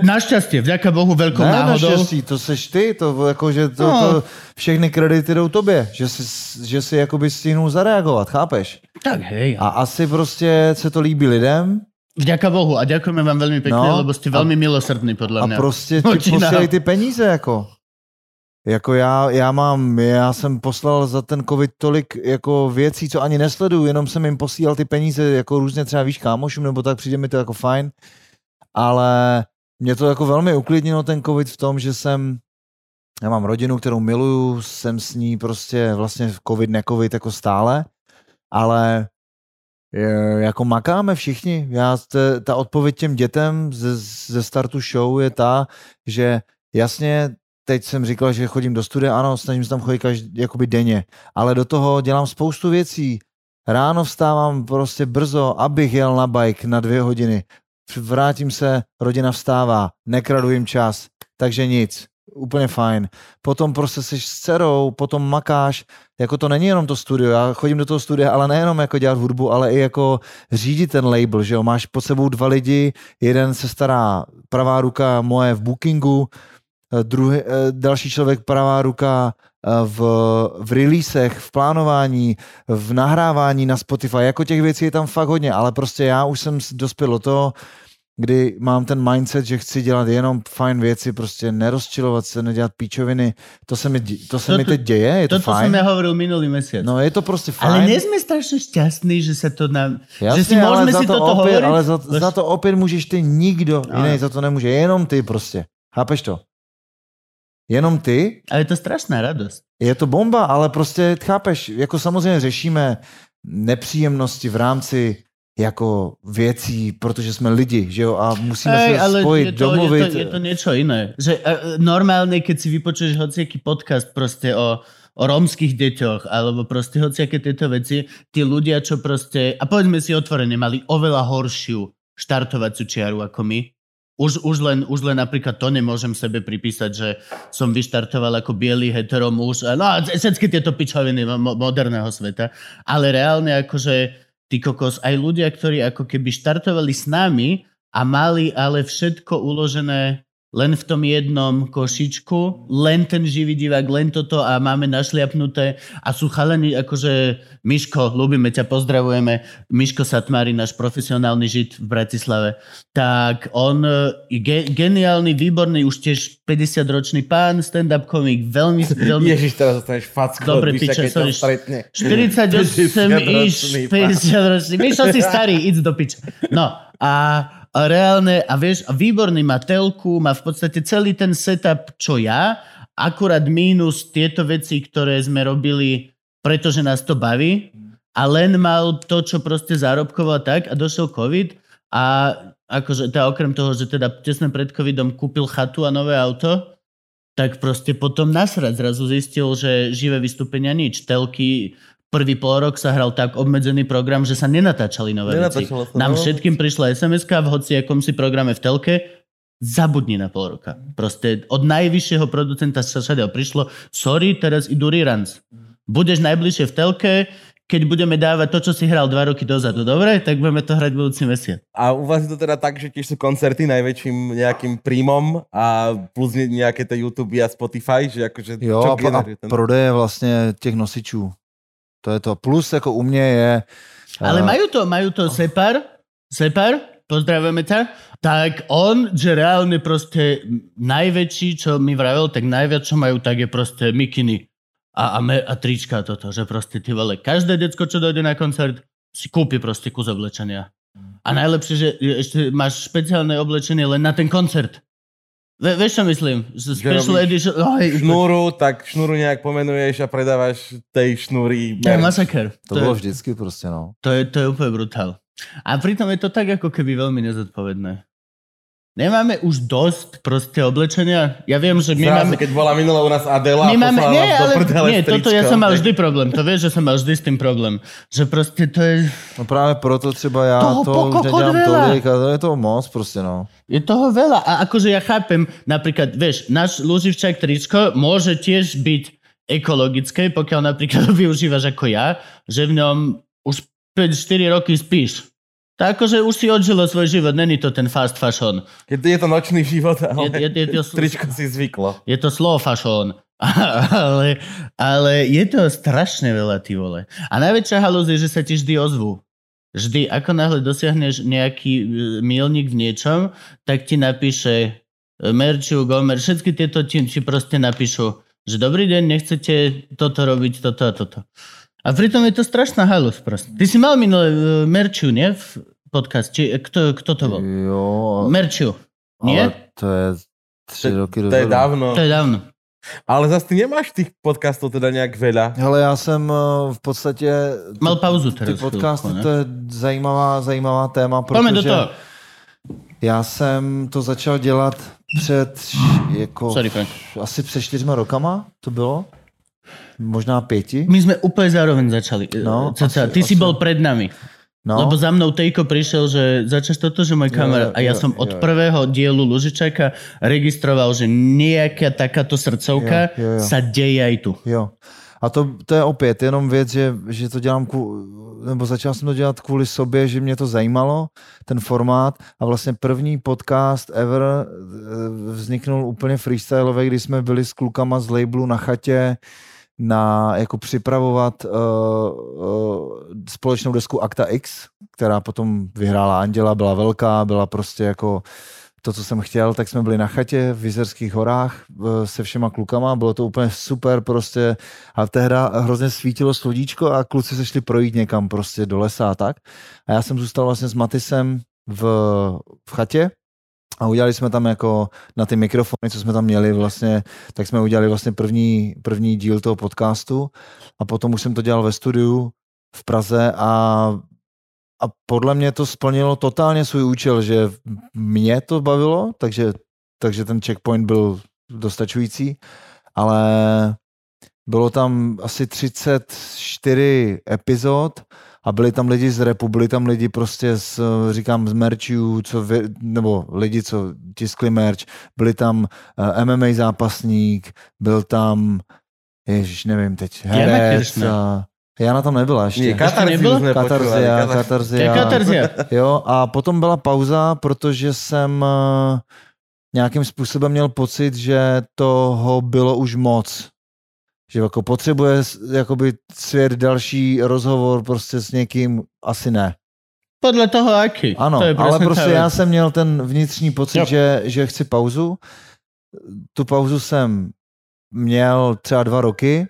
Našťastie, vďaka Bohu, veľkou ne, náhodou. naštěstí, to seš ty, to jako, že to, No. to, všechny kredity jdou tobě, že si, že si jakoby stihnul zareagovat, chápeš? Tak hej, A asi prostě se to líbí lidem vďaka Bohu a ďakujeme vám veľmi pekne, No, lebo ste a- veľmi milosrdní podľa a prostě ti posílají ty peníze, jako. Jako já, já mám, já jsem poslal za ten covid tolik jako věcí, co ani nesleduju, jenom jsem jim posílal ty peníze jako různě třeba víš kámošům, nebo tak přijde mi to jako fajn, ale mě to jako velmi uklidnilo ten covid v tom, že jsem, já mám rodinu, kterou miluju, jsem s ní prostě vlastně covid, necovid jako stále, ale jako makáme všichni. Já, ta odpověď těm dětem ze, ze startu show je ta, že jasně teď jsem říkal, že chodím do studia, ano, snažím se tam chodit každý, jakoby denně, ale do toho dělám spoustu věcí. Ráno vstávám prostě brzo, abych jel na bike na dvě hodiny. Vrátím se, rodina vstává, nekradu jim čas, takže nic. Úplně fajn. Potom prostě jsi s dcerou, potom makáš, jako to není jenom to studio, já chodím do toho studia, ale nejenom jako dělat hudbu, ale i jako řídit ten label, že jo, máš pod sebou dva lidi, jeden se stará pravá ruka moje v bookingu, eh, druhý, eh, další člověk pravá ruka eh, v, v releasech, v plánování, v nahrávání na Spotify, jako těch věcí je tam fakt hodně, ale prostě já už jsem dospěl do toho, kdy mám ten mindset, že chci dělat jenom fajn věci, prostě nerozčilovat se, nedělat píčoviny, to se mi, to se mi Toto- teď děje, je to som fajn. ja hovoril minulý mesiac. No je to prostě fajn. ale nie sme strašne šťastní, že sa to nám... Jasně, že si za si to toto opět, hovoriť. Ale za, za to opět můžeš ty, nikdo Ale- jiný za to nemůže, jenom ty prostě. Chápeš to? Jenom ty, Ale je to strašná radosť. je to bomba, ale prostě chápeš, jako samozřejmě řešíme nepříjemnosti v rámci jako věcí, protože jsme lidi, že jo, a musíme Hej, se ale spojit, je to, domluvit. Je to, je to niečo iné. Že uh, normálne, keď si vypočuješ hociaký podcast proste o, o rómskych deťoch, alebo proste hociaké tieto veci, tí ľudia, čo proste, a povedzme si otvorene, mali oveľa horšiu štartovaciu čiaru ako my. Už, už, len, už len napríklad to nemôžem sebe pripísať, že som vyštartoval ako biely hetero muž. No a všetky tieto pičoviny mo- moderného sveta. Ale reálne akože ty kokos, aj ľudia, ktorí ako keby štartovali s nami a mali ale všetko uložené len v tom jednom košičku, len ten živý divák, len toto a máme našliapnuté a sú chalení, akože Miško, ľúbime ťa, pozdravujeme, Miško Satmári, náš profesionálny žid v Bratislave, tak on je ge- geniálny, výborný, už tiež 50-ročný pán, stand-up komik, veľmi, veľmi... Ježiš, teraz dostaneš facku Dobre, ťa sorry. stretne. 48 iš, 50-ročný pán. 50 ročný. Mišo si starý, idz do piče. No a, a reálne, a vieš, a výborný má telku, má v podstate celý ten setup, čo ja, akurát mínus tieto veci, ktoré sme robili, pretože nás to baví a len mal to, čo proste zárobkovo a tak a došiel COVID a akože teda okrem toho, že teda tesne pred covidom kúpil chatu a nové auto, tak proste potom nasrať zrazu zistil, že živé vystúpenia nič. Telky, prvý pol rok sa hral tak obmedzený program, že sa nenatáčali nové veci. Nenatáčalo sa, Nám no. všetkým prišla sms v hoci akom si programe v telke, zabudni na pol roka. Proste od najvyššieho producenta sa všade prišlo, sorry, teraz idú reruns. Budeš najbližšie v telke, keď budeme dávať to, čo si hral dva roky dozadu, dobre? Tak budeme to hrať budúci mesiac. A u vás je to teda tak, že tiež sú koncerty najväčším nejakým príjmom a plus ne- nejaké tie YouTube a Spotify, že akože Jo, čo a, a ten... prodeje vlastně těch nosičů. To je to. Plus jako u mě je... Ale eh, majú to, majú to Separ, Separ, pozdravujeme ťa, tak on, že reálne proste najväčší, čo mi vravel, tak najviac, čo majú, tak je proste mikiny a, a, me, a trička a toto, že proste ty vole, každé decko, čo dojde na koncert, si kúpi proste kus oblečenia. A najlepšie, že ešte máš špeciálne oblečenie len na ten koncert. Ve, vieš, čo myslím? Že special robíš edition, oj, Šnúru, tak šnúru nejak pomenuješ a predávaš tej šnúry. to je masaker. To bylo vždycky prostě, no. To je, to je úplne brutál. A pritom je to tak ako keby veľmi nezodpovedné. Nemáme už dosť proste oblečenia? Ja viem, že my Zrazu, máme... keď bola minulá u nás Adela My a máme, nie, ale, nie, s toto ja som mal vždy problém. To vieš, že som mal vždy s tým problém. Že proste to je, No právě proto třeba já Toho to pokokot už nedělám veľa. tolik a to je to moc prostě, no. je toho veľa. A akože ja chápem, napríklad, vieš, náš Luživčák tričko môže tiež byť ekologické, pokiaľ napríklad ho využívaš ako ja, že v ňom už 5-4 roky spíš. Tak akože už si odžilo svoj život, není to ten fast fashion. Keď je to nočný život, ale Je, je, je, je, tričko si zvyklo. Je to slow fashion. ale, ale je to strašne veľa, ty vole. A najväčšia halúz je, že sa ti vždy ozvú. Vždy, ako náhle dosiahneš nejaký e, milník v niečom, tak ti napíše e, Merčiu, Gomer, všetky tieto ti, ti proste napíšu, že dobrý deň, nechcete toto robiť, toto a toto. A pritom je to strašná halus proste. Ty si mal minulé e, Merčiu, nie? V podcast. Či, e, kto, kto to bol? Jo, Merčiu. Nie? ale to je tři roky To je dozadu. dávno. To je dávno. Ale zase ty nemáš tých podcastov teda nejak veľa. Hele, já jsem eh, v podstatě... Mal pauzu Ty teraz. podcasty, chvíľku, ne? to je zajímavá, zajímavá téma, Poďme do protože toho. já jsem to začal dělat před jako Sorry, Frank. asi před čtyřma rokama, to bylo? Možná pěti? My sme úplne zároveň začali. No, asi- ty si asi. bol pred nami. No, Lebo za mnou Tejko prišiel, že začneš toto, že môj Jo, kamarát. jo, A ja jo, som od jo. prvého dielu Lužičaka registroval, že nejaká takáto srdcovka Jo, jo, jo. sa deje aj tu. jo. A to, to je opět jenom věc, že, že to dělám, ku, nebo začal jsem to dělat kvůli sobě, že mě to zajímalo, ten formát. A vlastně první podcast ever eh, vzniknul úplně freestyleový, kdy jsme byli s klukama z labelu na chatě na jako připravovat uh, uh, společnou desku Akta X, která potom vyhrála Anděla, byla velká, byla prostě jako to, co jsem chtěl, tak jsme byli na chatě v Jizerských horách eh, se všema klukama, bylo to úplně super prostě a tehda hrozně svítilo sludíčko a kluci se šli projít někam prostě do lesa a tak. A já jsem zůstal vlastně s Matisem v, v chatě a udělali jsme tam jako na ty mikrofony, co jsme tam měli vlastně, tak jsme udělali vlastně první, první díl toho podcastu. A potom už jsem to dělal ve studiu v Praze a a podle mě to splnilo totálně svůj účel, že mě to bavilo, takže, takže ten checkpoint byl dostačující, ale bylo tam asi 34 epizod a byli tam lidi z repu, byli tam lidi prostě z, eh, říkám, z merchů, co vy, nebo lidi, co tiskli merch, byli tam uh, MMA zápasník, byl tam, ježiš, nevím teď, herec, Kiršner. a, Jana tam nebyla ještě. Nie, Katarzia. Katarzia, Katar- To je Katarzia. katarzia. Jo, a potom byla pauza, protože jsem eh, nějakým způsobem měl pocit, že toho bylo už moc. Že jako potřebuje jakoby svět další rozhovor prostě s někým, asi ne. Podle toho, aký. Ano, to je ale prostě já jsem měl ten vnitřní pocit, že, že chci pauzu. Tu pauzu jsem měl třeba dva roky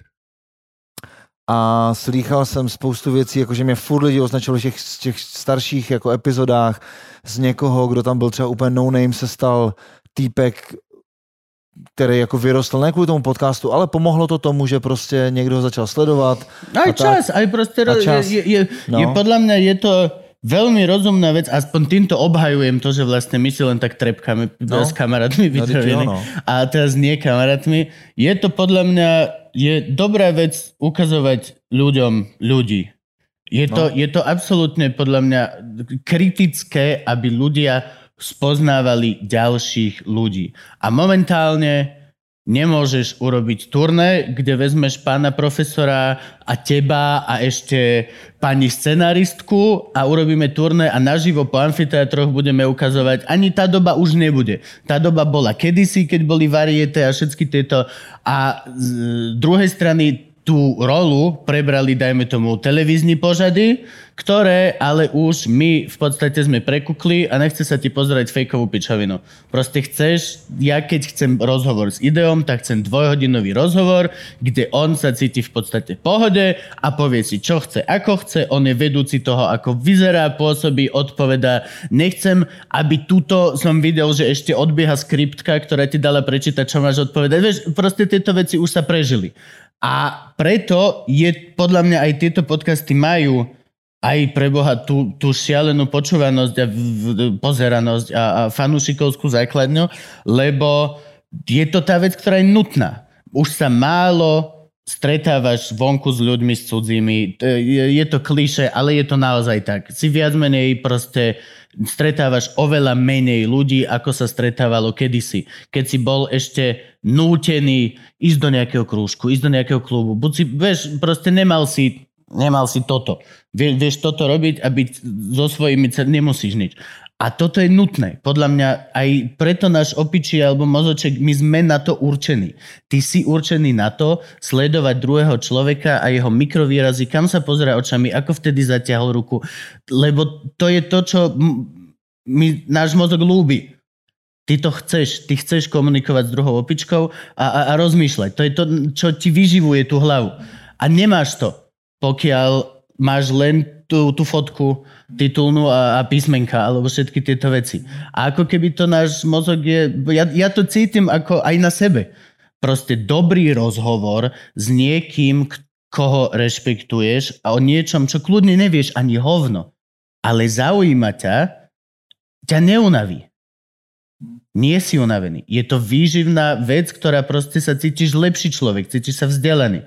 a slýchal jsem spoustu věcí, jakože mě furt lidi označili v těch, z těch starších jako epizodách z někoho, kdo tam byl třeba úplně no name, se stal týpek, který jako vyrostl ne kvůli tomu podcastu, ale pomohlo to tomu, že prostě někdo ho začal sledovat. A tak. čas, proste... A ro- čas. Je, je, No. je, podľa mňa je to veľmi rozumná vec, aspoň týmto obhajujem to, že vlastne my si len tak trepkáme No. s kamarátmi vytravili. no. A teraz nie kamarátmi. Je to podľa mňa je dobrá vec ukazovať ľuďom ľudí. Je to, No. je to absolútne podľa mňa kritické, aby ľudia spoznávali ďalších ľudí. A momentálne nemôžeš urobiť turné, kde vezmeš pána profesora a teba a ešte pani scenaristku a urobíme turné a naživo po amfiteátroch budeme ukazovať. Ani tá doba už nebude. Tá doba bola kedysi, keď boli variete a všetky tieto. A z druhej strany tú rolu prebrali, dajme tomu, televízni požady, ktoré ale už my v podstate sme prekukli a nechce sa ti pozerať fejkovú pičovinu. Proste chceš, ja keď chcem rozhovor s ideom, tak chcem dvojhodinový rozhovor, kde on sa cíti v podstate pohode a povie si, čo chce, ako chce, on je vedúci toho, ako vyzerá, pôsobí, odpovedá. Nechcem, aby tuto som videl, že ešte odbieha skriptka, ktorá ti dala prečítať, čo máš odpovedať. Vieš, proste tieto veci už sa prežili. A preto je, podľa mňa aj tieto podcasty majú aj pre Boha tú, tú šialenú počúvanosť a v, v, pozeranosť a, a fanúšikovskú základňu, lebo je to tá vec, ktorá je nutná. Už sa málo stretávaš vonku s ľuďmi, s cudzími. Je, je to kliše, ale je to naozaj tak. Si viac menej proste stretávaš oveľa menej ľudí, ako sa stretávalo kedysi. Keď si bol ešte nútený ísť do nejakého krúžku, ísť do nejakého klubu. Buď si, vieš, proste nemal si, nemal si toto. Vie, vieš toto robiť a byť so svojimi, nemusíš nič. A toto je nutné. Podľa mňa aj preto náš opičí alebo mozoček, my sme na to určení. Ty si určený na to sledovať druhého človeka a jeho mikrovýrazy, kam sa pozera očami, ako vtedy zatiahol ruku. Lebo to je to, čo mi, náš mozog ľúbi. Ty to chceš, ty chceš komunikovať s druhou opičkou a, a, a rozmýšľať. To je to, čo ti vyživuje tú hlavu. A nemáš to, pokiaľ máš len tú, tú fotku titulnú a, a písmenka, alebo všetky tieto veci. A ako keby to náš mozog je... Ja, ja to cítim ako aj na sebe. Proste dobrý rozhovor s niekým, koho rešpektuješ a o niečom, čo kľudne nevieš ani hovno, ale zaujíma ťa, ťa neunaví. Nie si unavený. Je to výživná vec, ktorá proste sa cítiš lepší človek, cítiš sa vzdelaný.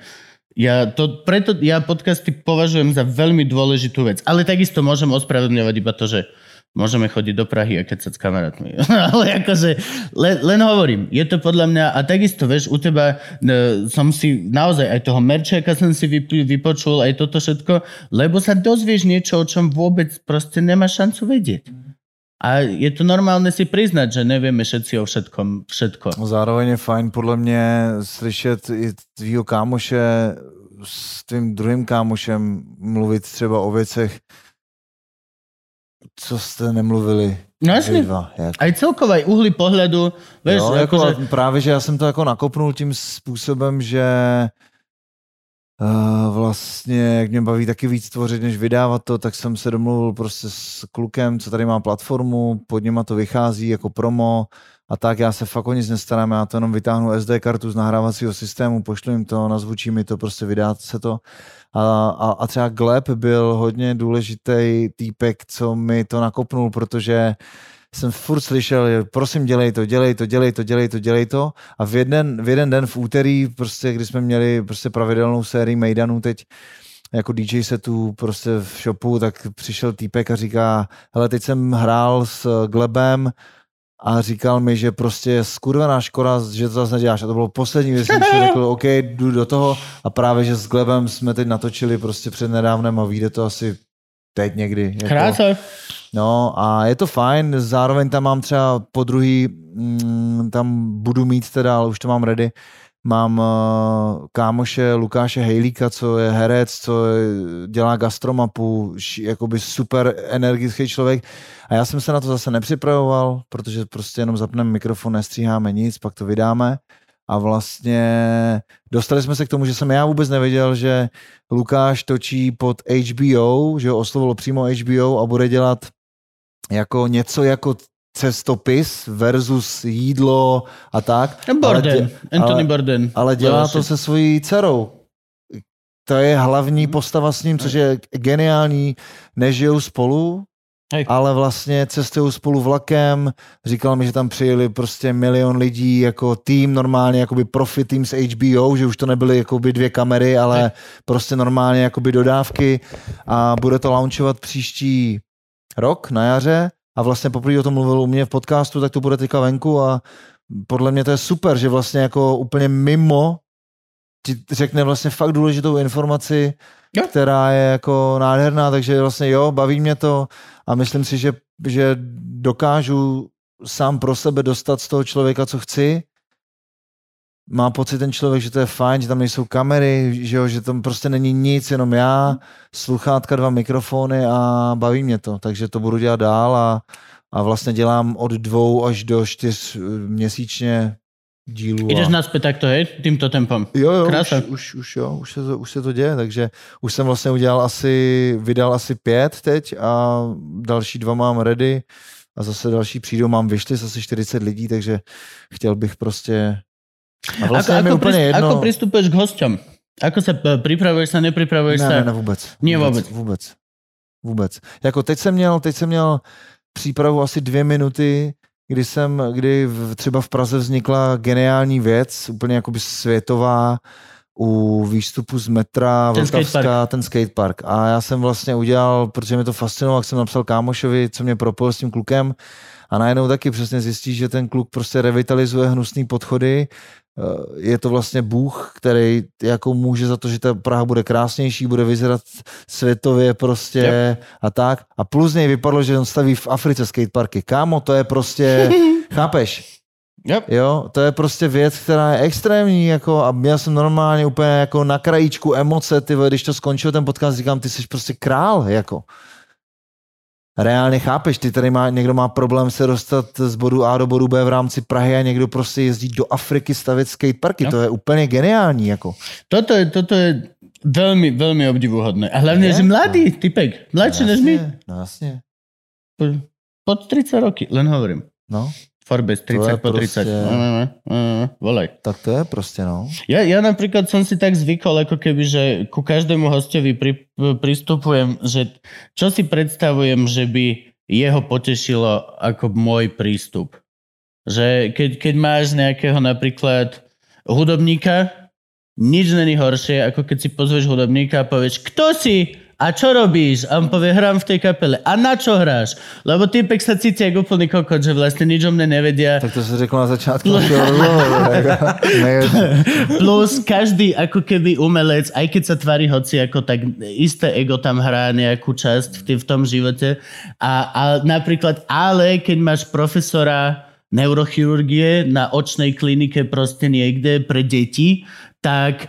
Ja to, preto ja podcasty považujem za veľmi dôležitú vec. Ale takisto môžem ospravedlňovať iba to, že môžeme chodiť do Prahy a kecať s kamarátmi. Ale akože, len, len hovorím, je to podľa mňa, a takisto, vieš, u teba e, som si naozaj aj toho merčeka som si vyp- vypočul, aj toto všetko, lebo sa dozvieš niečo, o čom vôbec proste nemáš šancu vedieť. A je to normálne si priznať, že nevieme všetci o všetkom, všetko. No Zároveň je fajn podle mě slyšet i tvýho kámoše s tvým druhým kámošem mluvit třeba o věcech, co jste nemluvili. No vy jasne. dva, jak. Aj celkovo aj uhly pohľadu, vieš, jo, jako, akože, Právě, že já jsem to jako nakopnul tím způsobem, že uh, vlastně, jak mě baví taky víc tvořit, než vydávat to, tak jsem se domluvil prostě s klukem, co tady má platformu, pod něma to vychází jako promo a tak já se fakt o nic nestarám, já to jenom vytáhnu SD kartu z nahrávacího systému, pošlu jim to, nazvučí mi to, prostě vydá se to. A, a, a třeba Gleb byl hodně důležitý týpek, co mi to nakopnul, protože jsem furt slyšel, že prosím dělej to, dělej to, dělej to, dělej to, dělej to. A v jeden, v jeden den v úterý, prostě, kdy jsme měli prostě pravidelnou sérii Mejdanů teď, jako DJ setu prostě v shopu, tak přišel týpek a říká, hele, teď jsem hrál s Glebem a říkal mi, že prostě je skurvená škoda, že to zase neděláš. A to bylo poslední věc, jsem si řekl, OK, jdu do toho a právě, že s Glebem jsme teď natočili prostě před nedávnem a vyjde to asi teď někdy. Jako, Krása. No a je to fajn, zároveň tam mám třeba po druhý, mm, tam budu mít teda, ale už to mám ready, mám uh, kámoše Lukáše Hejlíka, co je herec, co je, dělá gastromapu, jakoby super energický člověk. A já jsem se na to zase nepřipravoval, protože prostě jenom zapneme mikrofon, nestříháme nic, pak to vydáme. A vlastně dostali jsme se k tomu, že jsem já vůbec nevěděl, že Lukáš točí pod HBO, že ho oslovilo přímo HBO a bude dělat jako něco jako cestopis versus jídlo a tak. Borden, Ale, dě, Anthony ale, Borden. ale dělá to se svojí dcerou. To je hlavní postava s ním, což je geniální. Nežijou spolu, Hej. ale vlastně cestují spolu vlakem. Říkal mi, že tam přijeli prostě milion lidí jako tým normálně, jakoby profi tým z HBO, že už to nebyly jakoby dvě kamery, ale prostě normálně jakoby dodávky a bude to launchovat příští rok na jaře a vlastně poprvé o tom mluvil u mě v podcastu, tak to bude teďka venku a podle mě to je super, že vlastně jako úplně mimo ti řekne vlastně fakt důležitou informaci, Jo. která je jako nádherná, takže vlastně jo, baví mě to a myslím si, že, že dokážu sám pro sebe dostat z toho člověka, co chci. Má pocit ten člověk, že to je fajn, že tam nejsou kamery, že, jo, že tam prostě není nic, jenom já, sluchátka, dva mikrofony a baví mě to, takže to budu dělat dál a, a vlastně dělám od dvou až do čtyř eh, měsíčně dílů. Ideš a... naspäť takto, hej? Týmto tempom. Jo, jo, Krása. už, už, už, jo, už se, to, už se to děje, takže už jsem vlastně udělal asi, vydal asi pět teď a další dva mám ready a zase další přijdou, mám vyšli zase 40 lidí, takže chtěl bych prostě a vlastně ako, mi ako, úplně prist- jedno. ako pristupuješ k hosťom? Ako sa e, pripravuješ sa, nepripravuješ ne, sa? ne, ne, vůbec. Nie vůbec. Vůbec. Vůbec. Jako teď jsem měl, teď jsem měl přípravu asi dvě minuty, kdy jsem, kdy v, třeba v Praze vznikla geniální věc, úplně jakoby světová, u výstupu z metra Ten Vltavská, skatepark. ten skatepark. A já jsem vlastně udělal, protože mě to fascinovalo, jak jsem napsal kámošovi, co mě propojil s tím klukem a najednou taky přesně zjistí, že ten kluk prostě revitalizuje hnusný podchody, je to vlastně Bůh, který jako může za to, že ta Praha bude krásnější, bude vyzerat světově prostě Yep. a tak. A plus z něj vypadlo, že on staví v Africe skateparky. Kámo, to je prostě, chápeš? Yep. Jo, to je prostě věc, která je extrémní, jako a měl jsem normálně úplně jako na krajíčku emoce, ty když to skončil ten podcast, říkám, ty jsi prostě král, jako. Reálně chápeš, ty tady má, někdo má problém se dostat z bodu A do bodu B v rámci Prahy a někdo prostě jezdí do Afriky stavět skateparky, No. to je úplně geniální, jako. Toto je, toto je veľmi, veľmi obdivuhodné. A hlavne, Je? že mladý typek, mladší než my. No jasně, Pod 30 roky, len hovorím. no, Forbes 30 je po 30. prostě- Mm, mm, mm, Volaj. tak to je prostě, no. Ja, ja napríklad som si tak zvykol, ako keby, že ku každému hostovi pri, pristupujem, že čo si predstavujem, že by jeho potešilo ako môj prístup. Že keď, keď máš nejakého napríklad hudobníka, nič není horšie, ako keď si pozveš hudobníka a povieš, kto si? A čo robíš? A on povie, hrám v tej kapele. A na čo hráš? Lebo typek sa cíti ako úplný kokot, že vlastne nič o mne nevedia. Tak to se řekl na jako. Ne- Plus každý ako keby umelec, aj keď sa tvári hoci ako tak isté ego tam hrá nejakú časť v, tý, v tom živote. A, a napríklad, ale keď máš profesora neurochirurgie na očnej klinike proste niekde pre deti, tak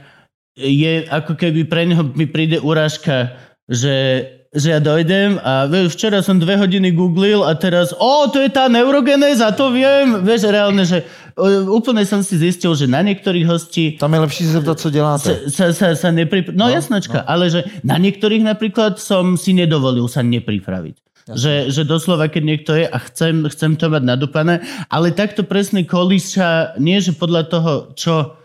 je ako keby pre neho mi príde urážka, že že ja dojdem a vieš, včera som dve hodiny googlil a teraz, o, to je tá neurogenéza, to viem. Vieš, reálne, že úplne som si zistil, že na niektorých hostí Tam je lepší se zeptat, co děláte. sa, sa, sa nepripra- No, No, no jasnačka, no. ale že na niektorých napríklad som si nedovolil sa nepripraviť. Že, že doslova, keď niekto je a chcem, chcem to mať nadupané, ale takto presne kolíša, nie že podľa toho, čo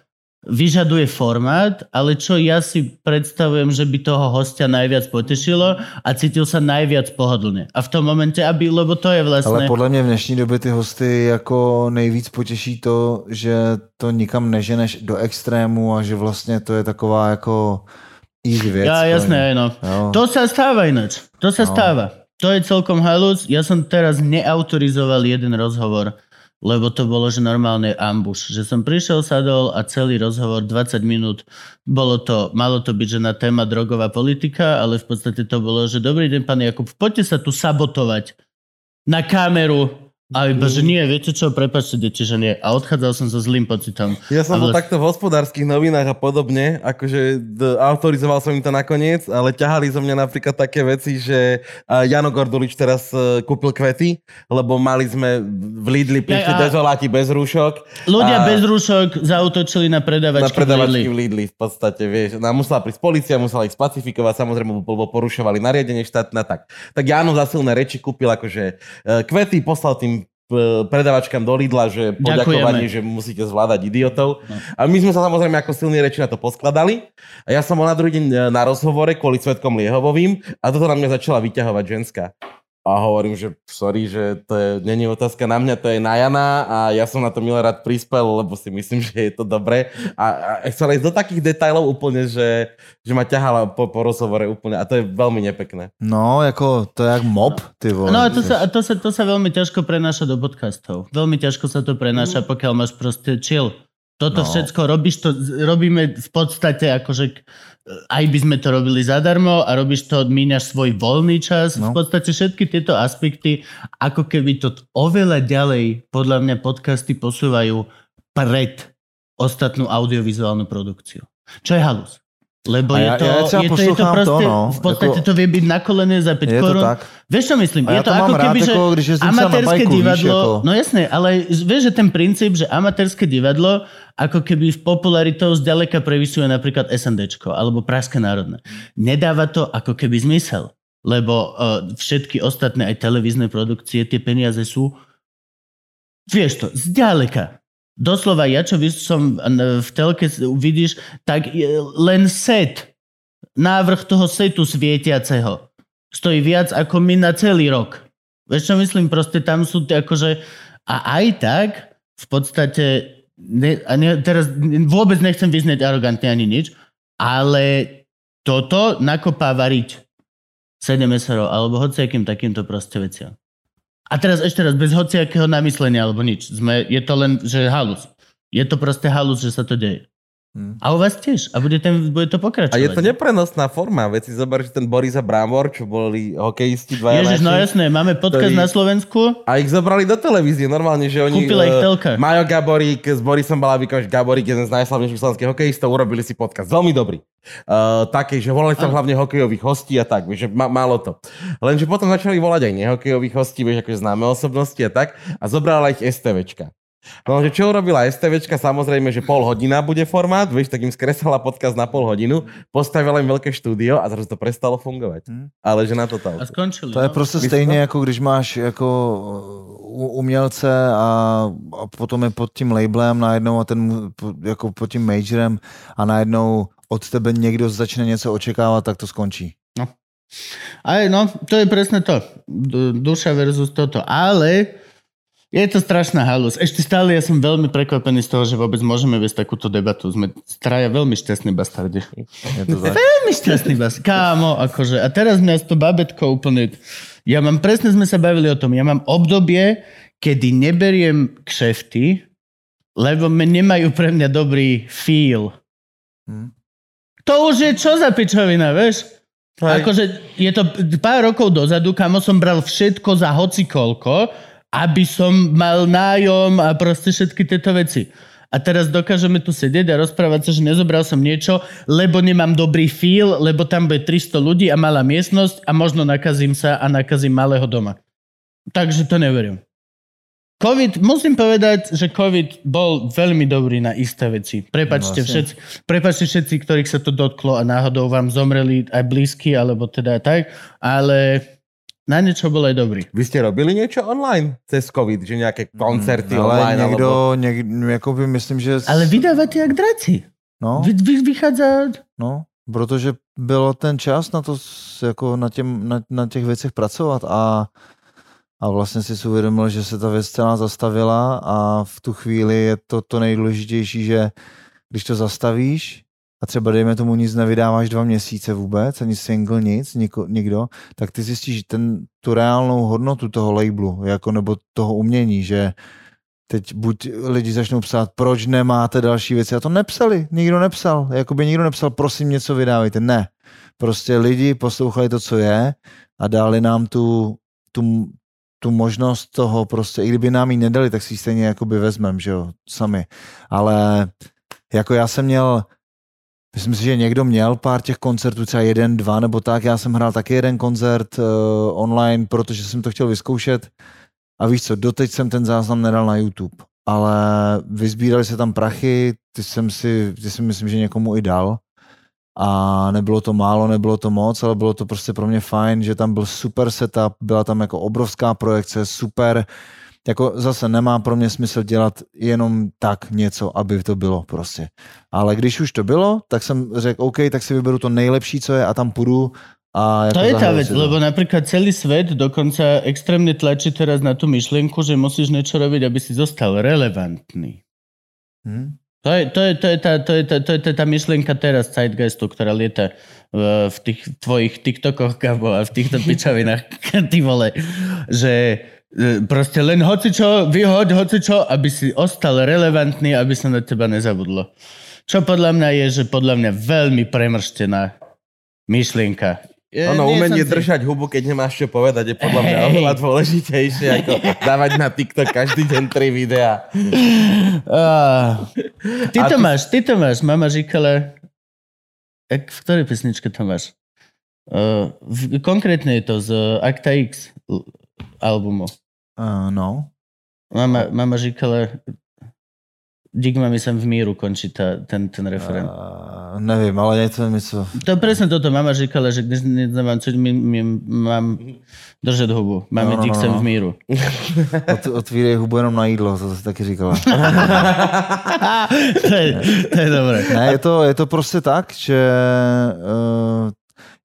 vyžaduje formát, ale čo ja si predstavujem, že by toho hostia najviac potešilo a cítil sa najviac pohodlne. A v tom momente, aby, lebo to je Ale vlastne... podle mě v dnešní době ty hosty jako nejvíc potěší to, že to nikam neženeš do extrému a že vlastně to je taková jako easy věc. Ja, jasné, no. Jo. To sa stáva ináč. To sa No. stáva. To je celkom halus. Ja som teraz neautorizoval jeden rozhovor, lebo to bolo, že normálne ambuš. Že som prišiel, sadol a celý rozhovor 20 minút bolo to, malo to byť, že na téma drogová politika, ale v podstate to bolo, že dobrý deň, pán Jakub, poďte sa tu sabotovať na kameru. A iba, že nie, viete čo, prepačte, deti, že nie. A odchádzal som so zlým pocitom. Ja som bol Ale- takto v hospodárskych novinách a podobne, akože d- autorizoval som im to nakoniec, ale ťahali zo mňa napríklad také veci, že Jano Gordulič teraz e, kúpil kvety, lebo mali sme v Lidli prišli a- dezoláti bez rúšok Ľudia A- bez rúšok zautočili na na predavačky, predavačky v v Lidli. Lidli v podstate, vieš. No, musela prísť policia, musela ich spacifikovať, samozrejme, lebo porušovali nariadenie štátne tak. Tak Jano za silné reči kúpil akože e, kvety, poslal tým predavačkám do Lidla, že poďakovanie, že musíte zvládať idiotov. No. A my sme sa samozrejme ako silní reči na to poskladali. A ja som bol na druhý deň e, na rozhovore kvôli Svetkom Liehovovým a toto na mňa začala vyťahovať ženská. A hovorím, že sorry, že to je, není otázka na mňa, to je na Jana a ja som na to milé rád prispel, lebo si myslím, že je to dobré. A, a chcela ísť do takých detailov úplne, že, že ma ťahala po, po rozhovore úplne a to je veľmi nepekné. No, jako to je jak mob, ty vole. No a to sa, a to, sa, to sa veľmi ťažko prenáša do podcastov. Veľmi ťažko sa to prenáša, pokiaľ máš proste chill. Toto No. všetko robíš, to robíme v podstate akože aj by sme to robili zadarmo a robíš to, míňaš svoj voľný čas. No. V podstate všetky tieto aspekty, ako keby to oveľa ďalej, podľa mňa podcasty posúvajú pred ostatnú audiovizuálnu produkciu. Čo je halus. Lebo A je ja- to, ja je to, je to poslouchám to, proste, no, v podstate jako- to vie byť na kolene za 5 je to korun. tak. Vieš čo myslím? A je ja to to ako keby, že když amatérske bajku, víš, divadlo, ako- no jasné, ale vieš, že ten princíp, že amatérske divadlo ako keby v popularitou zďaleka previsuje napríklad SNDčko alebo Pražské národné. Nedáva to ako keby zmysel, lebo uh, všetky ostatné aj televízne produkcie, tie peniaze sú vieš to, zďaleka. Doslova, ja čo som v telke vidíš, tak je len set, návrh toho setu svietiaceho stojí viac ako my na celý rok. Vieš čo myslím? Proste tam sú tie akože... A aj tak v podstate... Ne, a ne, teraz vôbec nechcem vyznieť arogantne ani nič, ale toto nakopá variť 7 SRO alebo hociakým takýmto proste veciam. A teraz ešte raz, bez hociakého namyslenia alebo nič. Sme, je to len, že halus. Je to proste halus, že sa to deje. Hm. A u vás tiež. A bude, ten, bude to pokračovať. A je to neprenosná forma. Veď si zober, že ten Boris a Brámor, čo boli hokejisti dvaja Ježiš, no naši, jasné, máme podcast ktorý- na Slovensku. A ich zobrali do televízie, normálne, že oni... Kúpila ich eh, telka. Majo Gaborík s Borisom Balavikom, že Gaborík je jeden z najslavnejších slovenských hokejistov, urobili si podcast. Veľmi dobrý. Uh, také, že volali tam hlavne hokejových hostí a tak, že ma, málo to. Lenže potom začali volať aj nehokejových hostí, vieš, akože známe osobnosti a tak, a zobrala ich STVčka. No, že čo urobila STVčka, samozrejme, že pol hodina bude formát, vieš, tak im skresala podcast na pol hodinu, postavila im veľké štúdio a zrazu to prestalo fungovať. Hm. Ale že na to A skončili. To je no. prostě stejně, to? jako když máš jako u- umělce a, a potom je pod tím labelem najednou a ten jako pod tím majorem a najednou od tebe někdo začne něco očekávat, tak to skončí. Aj, no, to je presne to. Du- Duša versus toto. Ale je to strašná halus. Ešte stále ja som veľmi prekvapený z toho, že vôbec môžeme viesť takúto debatu. Sme traja veľmi šťastní bastardi. Je to tak. Veľmi šťastný bas. Kámo, akože. A teraz mňa to babetko úplne... Ja mám, presne sme sa bavili o tom, ja mám obdobie, kedy neberiem kšefty, lebo nemajú pre mňa dobrý feel. Hm. To už je čo za pičovina, vieš? Hej. Akože je to pár rokov dozadu, kamo som bral všetko za hocikolko, aby som mal nájom a proste všetky tieto veci. A teraz dokážeme tu sedieť a rozprávať sa, že nezobral som niečo, lebo nemám dobrý feel, lebo tam bude 300 ľudí a malá miestnosť a možno nakazím sa a nakazím malého doma. Takže to neverím. COVID, musím povedať, že COVID bol veľmi dobrý na isté veci. Prepačte Vlastne. všetci, prepačte všetci, ktorých sa to dotklo a náhodou vám zomreli aj blízky, alebo teda tak, ale na niečo bol aj dobrý. Vy ste robili niečo online cez COVID, že nejaké koncerty Mm, ale online? někdo, Alebo... někdo, jako by myslím, že... Ale vydávate jak draci. No, Vy, vy, vychádza... no, protože bylo ten čas na to, jako na, těm, na, na těch věcech pracovat a, a vlastně si uvědomil, že se ta věc celá zastavila a v tu chvíli je to to nejdůležitější, že když to zastavíš, a třeba dejme tomu nic nevydáváš dva měsíce vůbec, ani single, nic, niko, nikdo, tak ty zjistíš ten, tu reálnou hodnotu toho labelu, jako nebo toho umění, že teď buď lidi začnou psát, proč nemáte další věci. A to nepsali, nikdo nepsal. Jakoby nikdo nepsal, prosím něco vydávejte. Ne. Prostě lidi poslouchali to, co je a dali nám tu, tu, tu možnost toho prostě, i kdyby nám ji nedali, tak si ji stejně jakoby vezmem, že jo, sami. Ale jako já jsem měl, myslím si, že někdo měl pár těch koncertů, třeba jeden, dva nebo tak, já jsem hrál taky jeden koncert uh, online, protože jsem to chtěl vyzkoušet. A víš co, doteď jsem ten záznam nedal na YouTube, ale vyzbírali se tam prachy, ty jsem si, ty si myslím, že někomu i dal. A nebylo to málo, nebylo to moc, ale bylo to prostě pro mě fajn, že tam byl super setup, byla tam jako obrovská projekce, super, jako zase nemá pro mě smysl dělat jenom tak něco, aby to bylo prostě. Ale když už to bylo, tak jsem řekl, OK, tak si vyberu to nejlepší, co je a tam půjdu a jako To je tá zahraju vec, si to. lebo napríklad celý svet dokonca extrémne tlačí teraz na tú myšlienku, že musíš niečo robiť, aby si zostal relevantný. Hm? To je, to je, to je, tá, to je, to je tá myšlienka teraz Zeitgeistu, ktorá lieta v, v tých tvojich TikTokoch, Gabo, a v týchto pičavinách, ty vole, že proste len hocičo, vyhoď hocičo, aby si ostal relevantný, aby sa na teba nezabudlo. Čo podľa mňa je, že podľa mňa veľmi premrštená myšlienka. Je- Ono, nie umenie si- držať hubu, keď nemáš čo povedať, je podľa mňa Hej. oveľa dôležitejšie, ako dávať na TikTok každý deň tri videá. Ah. Ty to ty- máš, ty to máš. Mama říkala... Jak, v ktorej pesničke to máš? Uh, v, konkrétne je to z Acta X albumu. Uh, no. Mama, mama říkala... Dík mami sem v míru končí tá, ten, ten referent. Uh, nevím, ale něco mi co... To presne toto mama říkala, že když nemám, co mi, mi, mám držet hubu. Máme No, no, dík no, sem no. v míru. Ot, otvírej hubu jenom na jídlo, to jsi taky říkala. to, je, to je dobré. Ne, je to, je to prostě tak, že uh,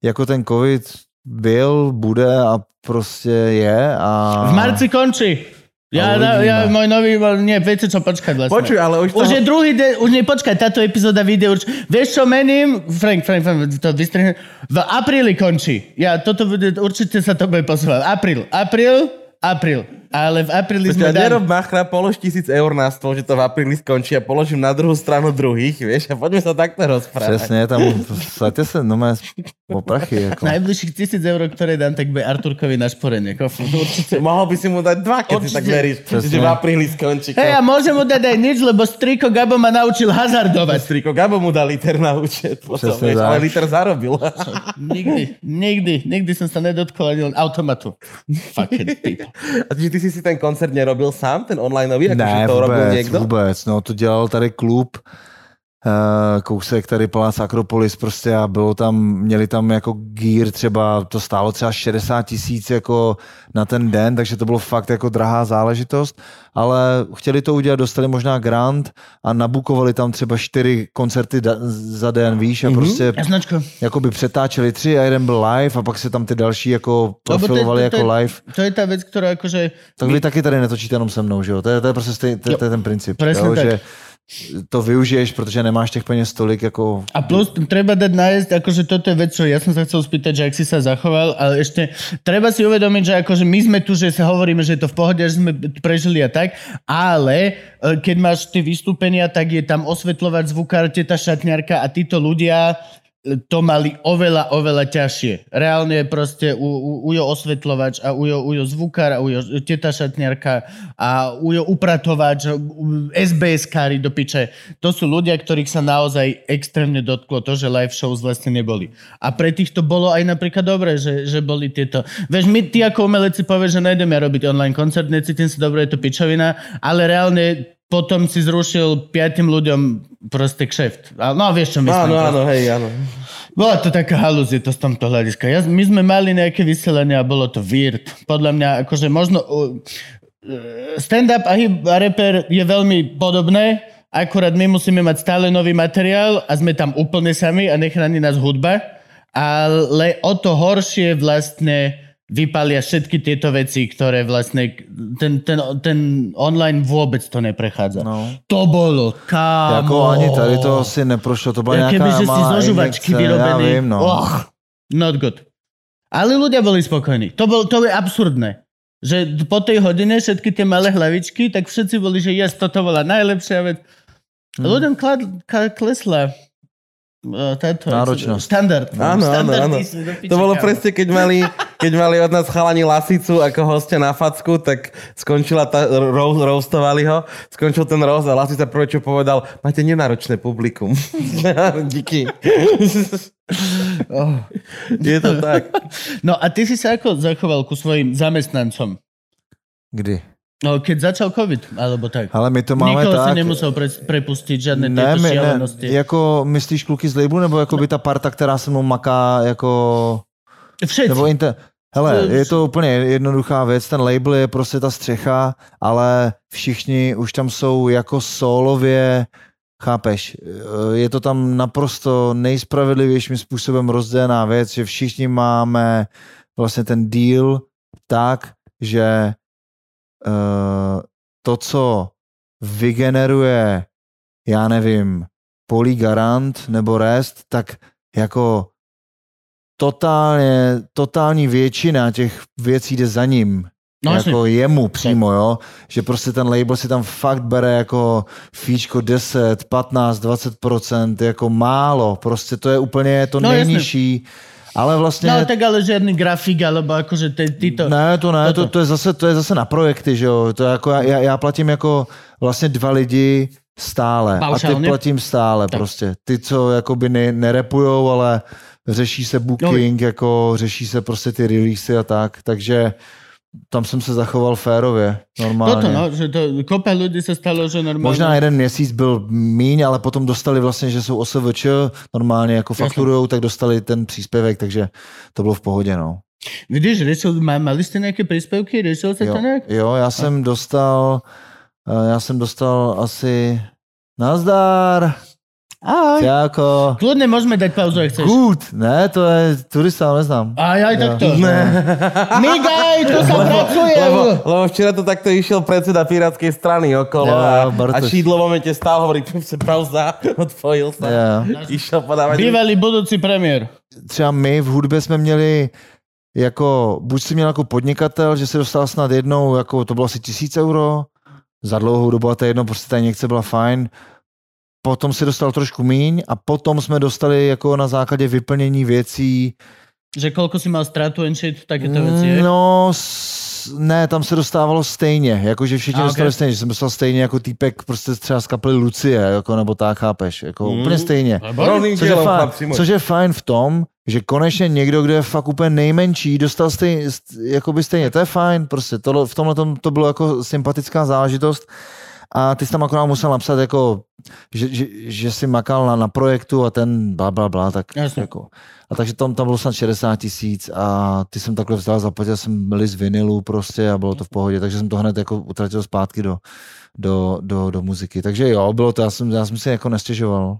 jako ten covid byl, bude a prostě je a... V marci končí. Ja, A ja, môj nový, nie, viete čo, počkať vlastne. Počuj, ale už, Už toho- je druhý deň, už nie, počkaj, táto epizóda vyjde už. Vieš čo mením? Frank, Frank, Frank, to vystrihne. V apríli končí. Ja, toto bude, určite sa to bude posúvať. Apríl, apríl, apríl. Ale v apríli sme dali. nerob machra, polož tisíc eur na stôl, že to v apríli skončí a položím na druhú stranu druhých, vieš, a poďme sa takto rozprávať. Přesně, tam saďte se, no mé o prachy, jako. Najbližších tisíc eur, ktoré dám, tak bude Arturkovi na šporenie. Kof, Určite. Mohol by si mu dať dva, keď si Určite. tak veríš, že v apríli skončí. Hej, a môžem mu dať aj nič, lebo striko Gabo ma naučil hazardovať. Striko Gabo mu dal liter na účet, potom, vieš, ale liter zarobil. Nikdy, nikdy, nikdy som sa nedotkol ani len automatu. Fucking people. A ty si si ten koncert nerobil sám, ten onlineový, akože Ne, to robil vůbec, niekto? vůbec, no to dělal tady klub, kousek tady Palác Akropolis prostě a bylo tam, měli tam jako gear třeba, to stálo třeba 60 tisíc jako na ten den, takže to bylo fakt jako drahá záležitost, ale chtěli to udělat, dostali možná grant a nabukovali tam třeba čtyři koncerty da- za den, víš, a Mhm. prostě Jasnočko, jakoby přetáčeli tři a jeden byl live a pak se tam ty další jako to je- profilovali to- jako live. to je tá vec, ktorá akože... Tak vy taky tady netočíte jenom se mnou, že jo? To je, to je prostě stej, to, Jo. to je ten princip. Presne jo? tak. Že to využiješ, protože nemáš těch peněz tolik jako... A plus treba dať nájsť, akože toto je vec, čo ja som sa chcel spýtať, že ak si sa zachoval, ale ešte treba si uvedomiť, že akože my sme tu, že sa hovoríme, že je to v pohode, že sme prežili a tak, ale e, keď máš tie vystúpenia, tak je tam osvetľovať zvukár, teta šatňarka a títo ľudia to mali oveľa, oveľa ťažšie. Reálne proste u, u, ujo osvetľovač a ujo, ujo zvukár a ujo teta šatňarka a ujo upratovač, u- SBS-kári do piče. To sú ľudia, ktorých sa naozaj extrémne dotklo to, že live shows vlastne neboli. A pre tých to bolo aj napríklad dobre, že, že boli tieto... Vieš, my, ty ako umelec si povieš, že nejdem ja robiť online koncert, necítim sa dobre, je to pičovina, ale reálne potom si zrušil piatim ľuďom proste kšeft. A- No vieš, čo myslím. Áno, áno, hej, áno. Bola to taká halúzia to z tomto hľadiska. Ja, my sme mali nejaké vysielanie a bolo to weird. Podľa mňa, akože možno... Uh, stand-up a, hip, a rapper je veľmi podobné, akurát my musíme mať stále nový materiál a sme tam úplne sami a nechráni nás hudba. Ale o to horšie vlastne vypalia všetky tieto veci, ktoré vlastne ten, ten, ten online vôbec to neprechádza. No. To bolo, kámo. Jako ani tady to asi neprošlo, to byla Ja nějaká keby, že si zo žuvačky vyrobený. Já vím, no. Och, not good. Ale ľudia boli spokojní. To, bol, to je absurdné. Že po tej hodine všetky tie malé hlavičky, tak všetci boli, že yes, toto bola najlepšia vec. Hmm. Ľuďom klad, ka, klesla uh, táto, Náročnosť. Štandard. Áno, áno, áno. To bolo presne, keď mali, keď mali od nás chalani lasicu ako hostia na facku, tak skončila tá, ro, roastovali ho, skončil ten roast a lasica prvé, čo povedal, máte nenáročné publikum. Díky. Oh. Je to tak. No a ty si sa ako zachoval ku svojim zamestnancom? Kdy? No, keď začal COVID, alebo tak. Ale my to máme Nikoho si tak... nemusel pre, prepustiť, žiadne ne, tieto my, ne, jako myslíš kluky z labelu, nebo jako by ta parta, která se mnou maká, jako... Všetci. Nebo inter... Hele, je to úplně jednoduchá věc, ten label je prostě ta střecha, ale všichni už tam jsou jako solově, chápeš, je to tam naprosto nejspravedlivějším způsobem rozdělená věc, že všichni máme vlastně ten deal tak, že uh, to, co vygeneruje, já nevím, Polygarant nebo Rest, tak jako totálně, totální většina těch věcí jde za ním. No, jako jemu přímo, jo. Že prostě ten label si tam fakt bere jako fíčko 10, 15, 20%, jako málo. Prostě to je úplně to No, nejnižší. Ale vlastně... No tak ale žiadny grafik, alebo akože ty, tyto... Ne, to ne, to, to, je zase, to je zase na projekty, že jo. To je jako, já, já platím jako vlastně dva lidi stále. A Paušálně? ty platím stále Tak. prostě. Ty, co jakoby ne, nerepujou, ale řeší se booking, No. jako řeší se prostě ty releasy a tak. Takže tam jsem se zachoval férově, normálně. Toto, no, že to, kopa ľudí sa stalo, že normálne... Možná jeden měsíc byl míň, ale potom dostali vlastně, že jsou OSVČ, normálně jako fakturujou, tak dostali ten příspěvek, takže to bylo v pohodě, no. Vidíš, riešil, má, mali ste nejaké príspevky? Riešil sa Jo, to nejak? jo, já jsem dostal, eh, já jsem dostal asi nazdar, Aj. jako Kľudne môžeme dať pauzu, ak chceš. good, ne, to je turista, ale neznám. Aj, aj takto. Jo. Migaj, tu sa pracuje. Lebo, lebo včera to takto išiel predseda Pirátskej strany okolo Ja, a, a. Šídlo v momente stál, hovorí, sa pauza, odpojil sa. Jo. Išiel podávať. Bývalý budúci premiér. Třeba my v hudbě jsme měli jako, buď si měl jako podnikatel, že se dostal snad jednou, jako to bylo asi tisíc euro, za dlouhou dobu a to je jedno, prostě ta injekce byla fajn. Potom si dostal trošku míň a potom jsme dostali jako na základě vyplnění věcí Že koľko si mal stratu and shit, takéto veci, je? No, ne, tam se dostávalo stejně, jakože všichni A, dostali stejně, že jsem dostal stejně jako týpek prostě třeba z kapely Lucie, jako, nebo tak, chápeš, jako Mm. úplně stejně. Což je, fajn, což je fajn v tom, že konečně někdo, kdo je fakt úplně nejmenší, dostal stejně, jakoby stejně, to je fajn, prostě tohle, v tomhle tom to bylo jako sympatická záležitost a ty jsi tam akorát musel napsat jako, že, že, že jsi makal na, na projektu a ten bla, bla, bla, tak Jasně. jako. A takže tam, tam bylo snad 60 tisíc a ty jsem takhle vzdal, zaplatil jsem list vinilu prostě a bylo to v pohodě, takže jsem to hned jako utratil zpátky do, do, do, do muziky. Takže jo, bylo to, já jsem, já jsem si jako nestěžoval.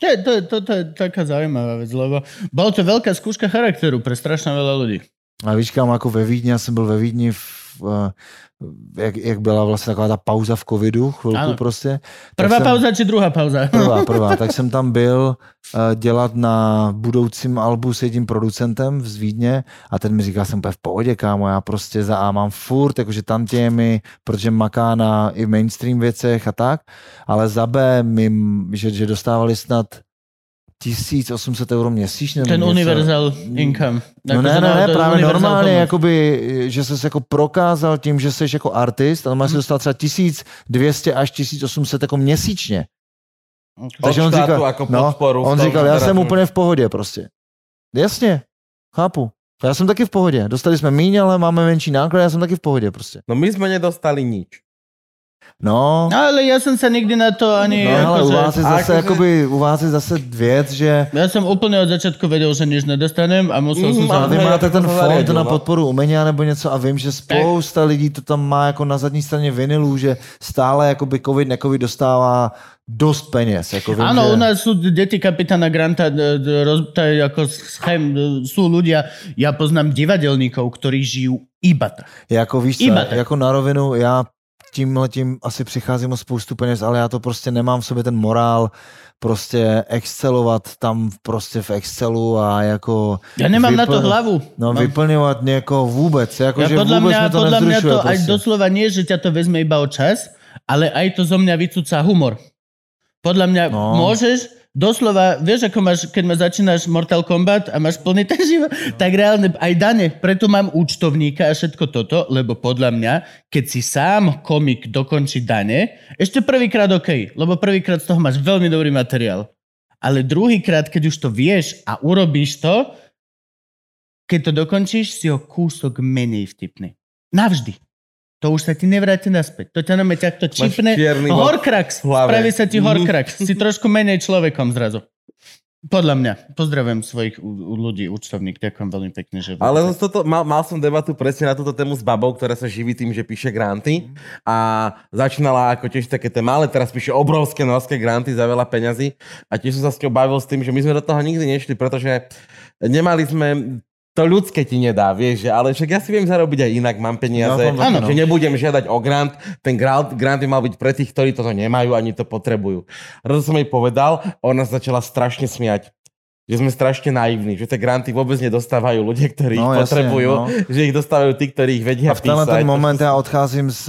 To je, to, je, to, to je taká zaujímavá vec, lebo bolo to veľká skúška charakteru pre strašne veľa ľudí. A víš, kam jako ve Vídni, já jsem byl ve Vídni, v, jak, jak byla vlastně taková ta pauza v covidu, chvilku Ano. prostě. Prvá jsem, pauza či druhá pauza? Prvá, prvá. Tak jsem tam byl uh, dělat na budoucím albu s jedním producentem z Vídně a ten mi říkal, jsem úplně v pohodě, kámo, já prostě za A mám furt, jakože tantiemy, protože maká na i mainstream věcech a tak, ale za B mi, že, že dostávali snad 1800 euro měsíčně. Ten něco. universal income. No Ako ne, ne, ne, to je právě normálně, pomoc. jakoby, že jsi se jako prokázal tím, že jsi jako artist a normálně si dostal třeba 1200 až 1800 jako měsíčně. Od Takže on říkal, ako no, on říkal, já jsem úplně v pohodě prostě. Jasně, chápu. Já jsem taky v pohodě. Dostali jsme míň, ale máme menší náklad, já jsem taky v pohodě prostě. No my sme nedostali nič. No, No ale ja som sa nikdy na to ani... no ale u vás je zase, akože- jakoby, u vás je zase věc, že Ja som úplne od začiatku vedel, že nič nedostanem a musel Mm, sa... a vy máte jako ten fond na no. podporu umění nebo něco a vím, že spousta lidí to tam má jako na zadní straně vinilů, že stále jakoby covid, necovid dostává dost peněz. Jako vím, Áno, že... u nás sú deti kapitána Granta, to je ako schém, sú ľudia, ja poznám divadelníkov, ktorí žijú iba tak. Jako víš co, Iba tak. jako na rovinu, já tímhle tím asi přicházím o spoustu peněz, ale já to prostě nemám v sobě ten morál prostě excelovat tam prostě v Excelu a jako... Ja nemám na to vyplň- hlavu. No, vyplňovat někoho vůbec, jako ja že podľa vůbec mňa, mě to mňa nevzrušuje to prostě. doslova nie, že ťa to vezme iba o čas, ale aj to zo mňa vycúca humor. Podľa mňa No. môžeš, doslova, vieš, ako máš, keď ma začínaš Mortal Kombat a máš plný ten život, tak reálne aj dane, preto mám účtovníka a všetko toto, lebo podľa mňa, keď si sám komik dokončí dane, ešte prvýkrát OK, lebo prvýkrát z toho máš veľmi dobrý materiál. Ale druhýkrát, keď už to vieš a urobíš to, keď to dokončíš, si o kúsok menej vtipný. Navždy. To už sa ti nevráti naspäť. To ťa čipne. čierny bod Horkrax. v hlave. Spraví sa ti Mhm. horkrax. Si trošku menej človekom zrazu. Podľa mňa. Pozdravujem svojich ľudí, účtovník. Ďakujem veľmi pekne, že... Ale toto, mal, mal som debatu presne na túto tému s babou, ktorá sa živí tým, že píše granty a začínala ako tiež také tie malé, teraz píše obrovské norské granty za veľa peňazí a tiež som sa s ňou bavil s tým, že my sme do toho nikdy nešli, pretože nemali sme to ľudské ti nedá, vieš, že, ale však ja si viem zarobiť aj inak, mám peniaze, vám Áno. že nebudem žiadať o grant, ten grant, grant by mal byť pre tých, ktorí toto nemajú, ani to potrebujú. Raz som jej povedal, ona začala strašne smiať že sme strašne naivní, že tie granty vôbec nedostávajú ľudia, ktorí No, ich jasne, potrebujú, no. že ich dostávajú tí, ktorí ich vedia A v tenhle písať. ten moment já odcházím z,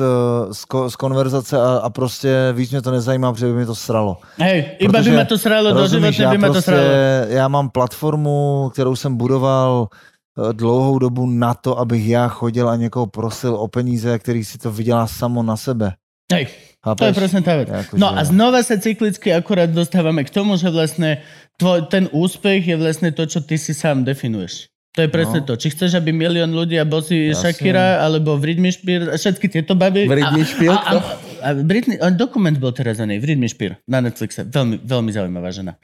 z, ko- z konverzace a, a prostě víc mě to nezajímá, protože by mě to sralo. Hej, iba by ma to sralo, Rozumíš, doživotne já, by ma to prostě, sralo. já mám platformu, kterou jsem budoval eh, dlouhou dobu na to, abych já chodil a někoho prosil o peníze, který si to vydělá samo na sebe. Hej, Chápeš? to je presne tá vec. Akože- No a znova sa cyklicky akurát dostávame k tomu, že vlastne tvoj, ten úspech je vlastne to, čo ty si sám definuješ. To je presne No. to. Či chceš, aby milión ľudí a bol si Jasne. Shakira, alebo Spears, a všetky tieto baby. Britney A- Spears, A, a, a Britney, dokument bol teraz o nej, Britney Spears, na Netflixe. Veľmi, veľmi zaujímavá žena.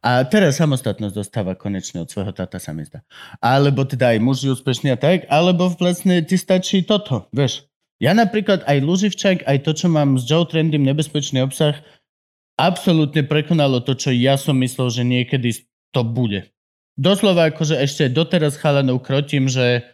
A teraz samostatnosť dostáva konečne od svojho tata, sa mi zdá. Alebo teda aj muži úspešní a tak, alebo vlastne ti stačí toto, vieš. Ja napríklad aj Luživčak, aj to, čo mám s Joe Trendym, nebezpečný obsah, absolútne prekonalo to, čo ja som myslel, že niekedy to bude. Doslova akože ešte doteraz chalanov krotím, že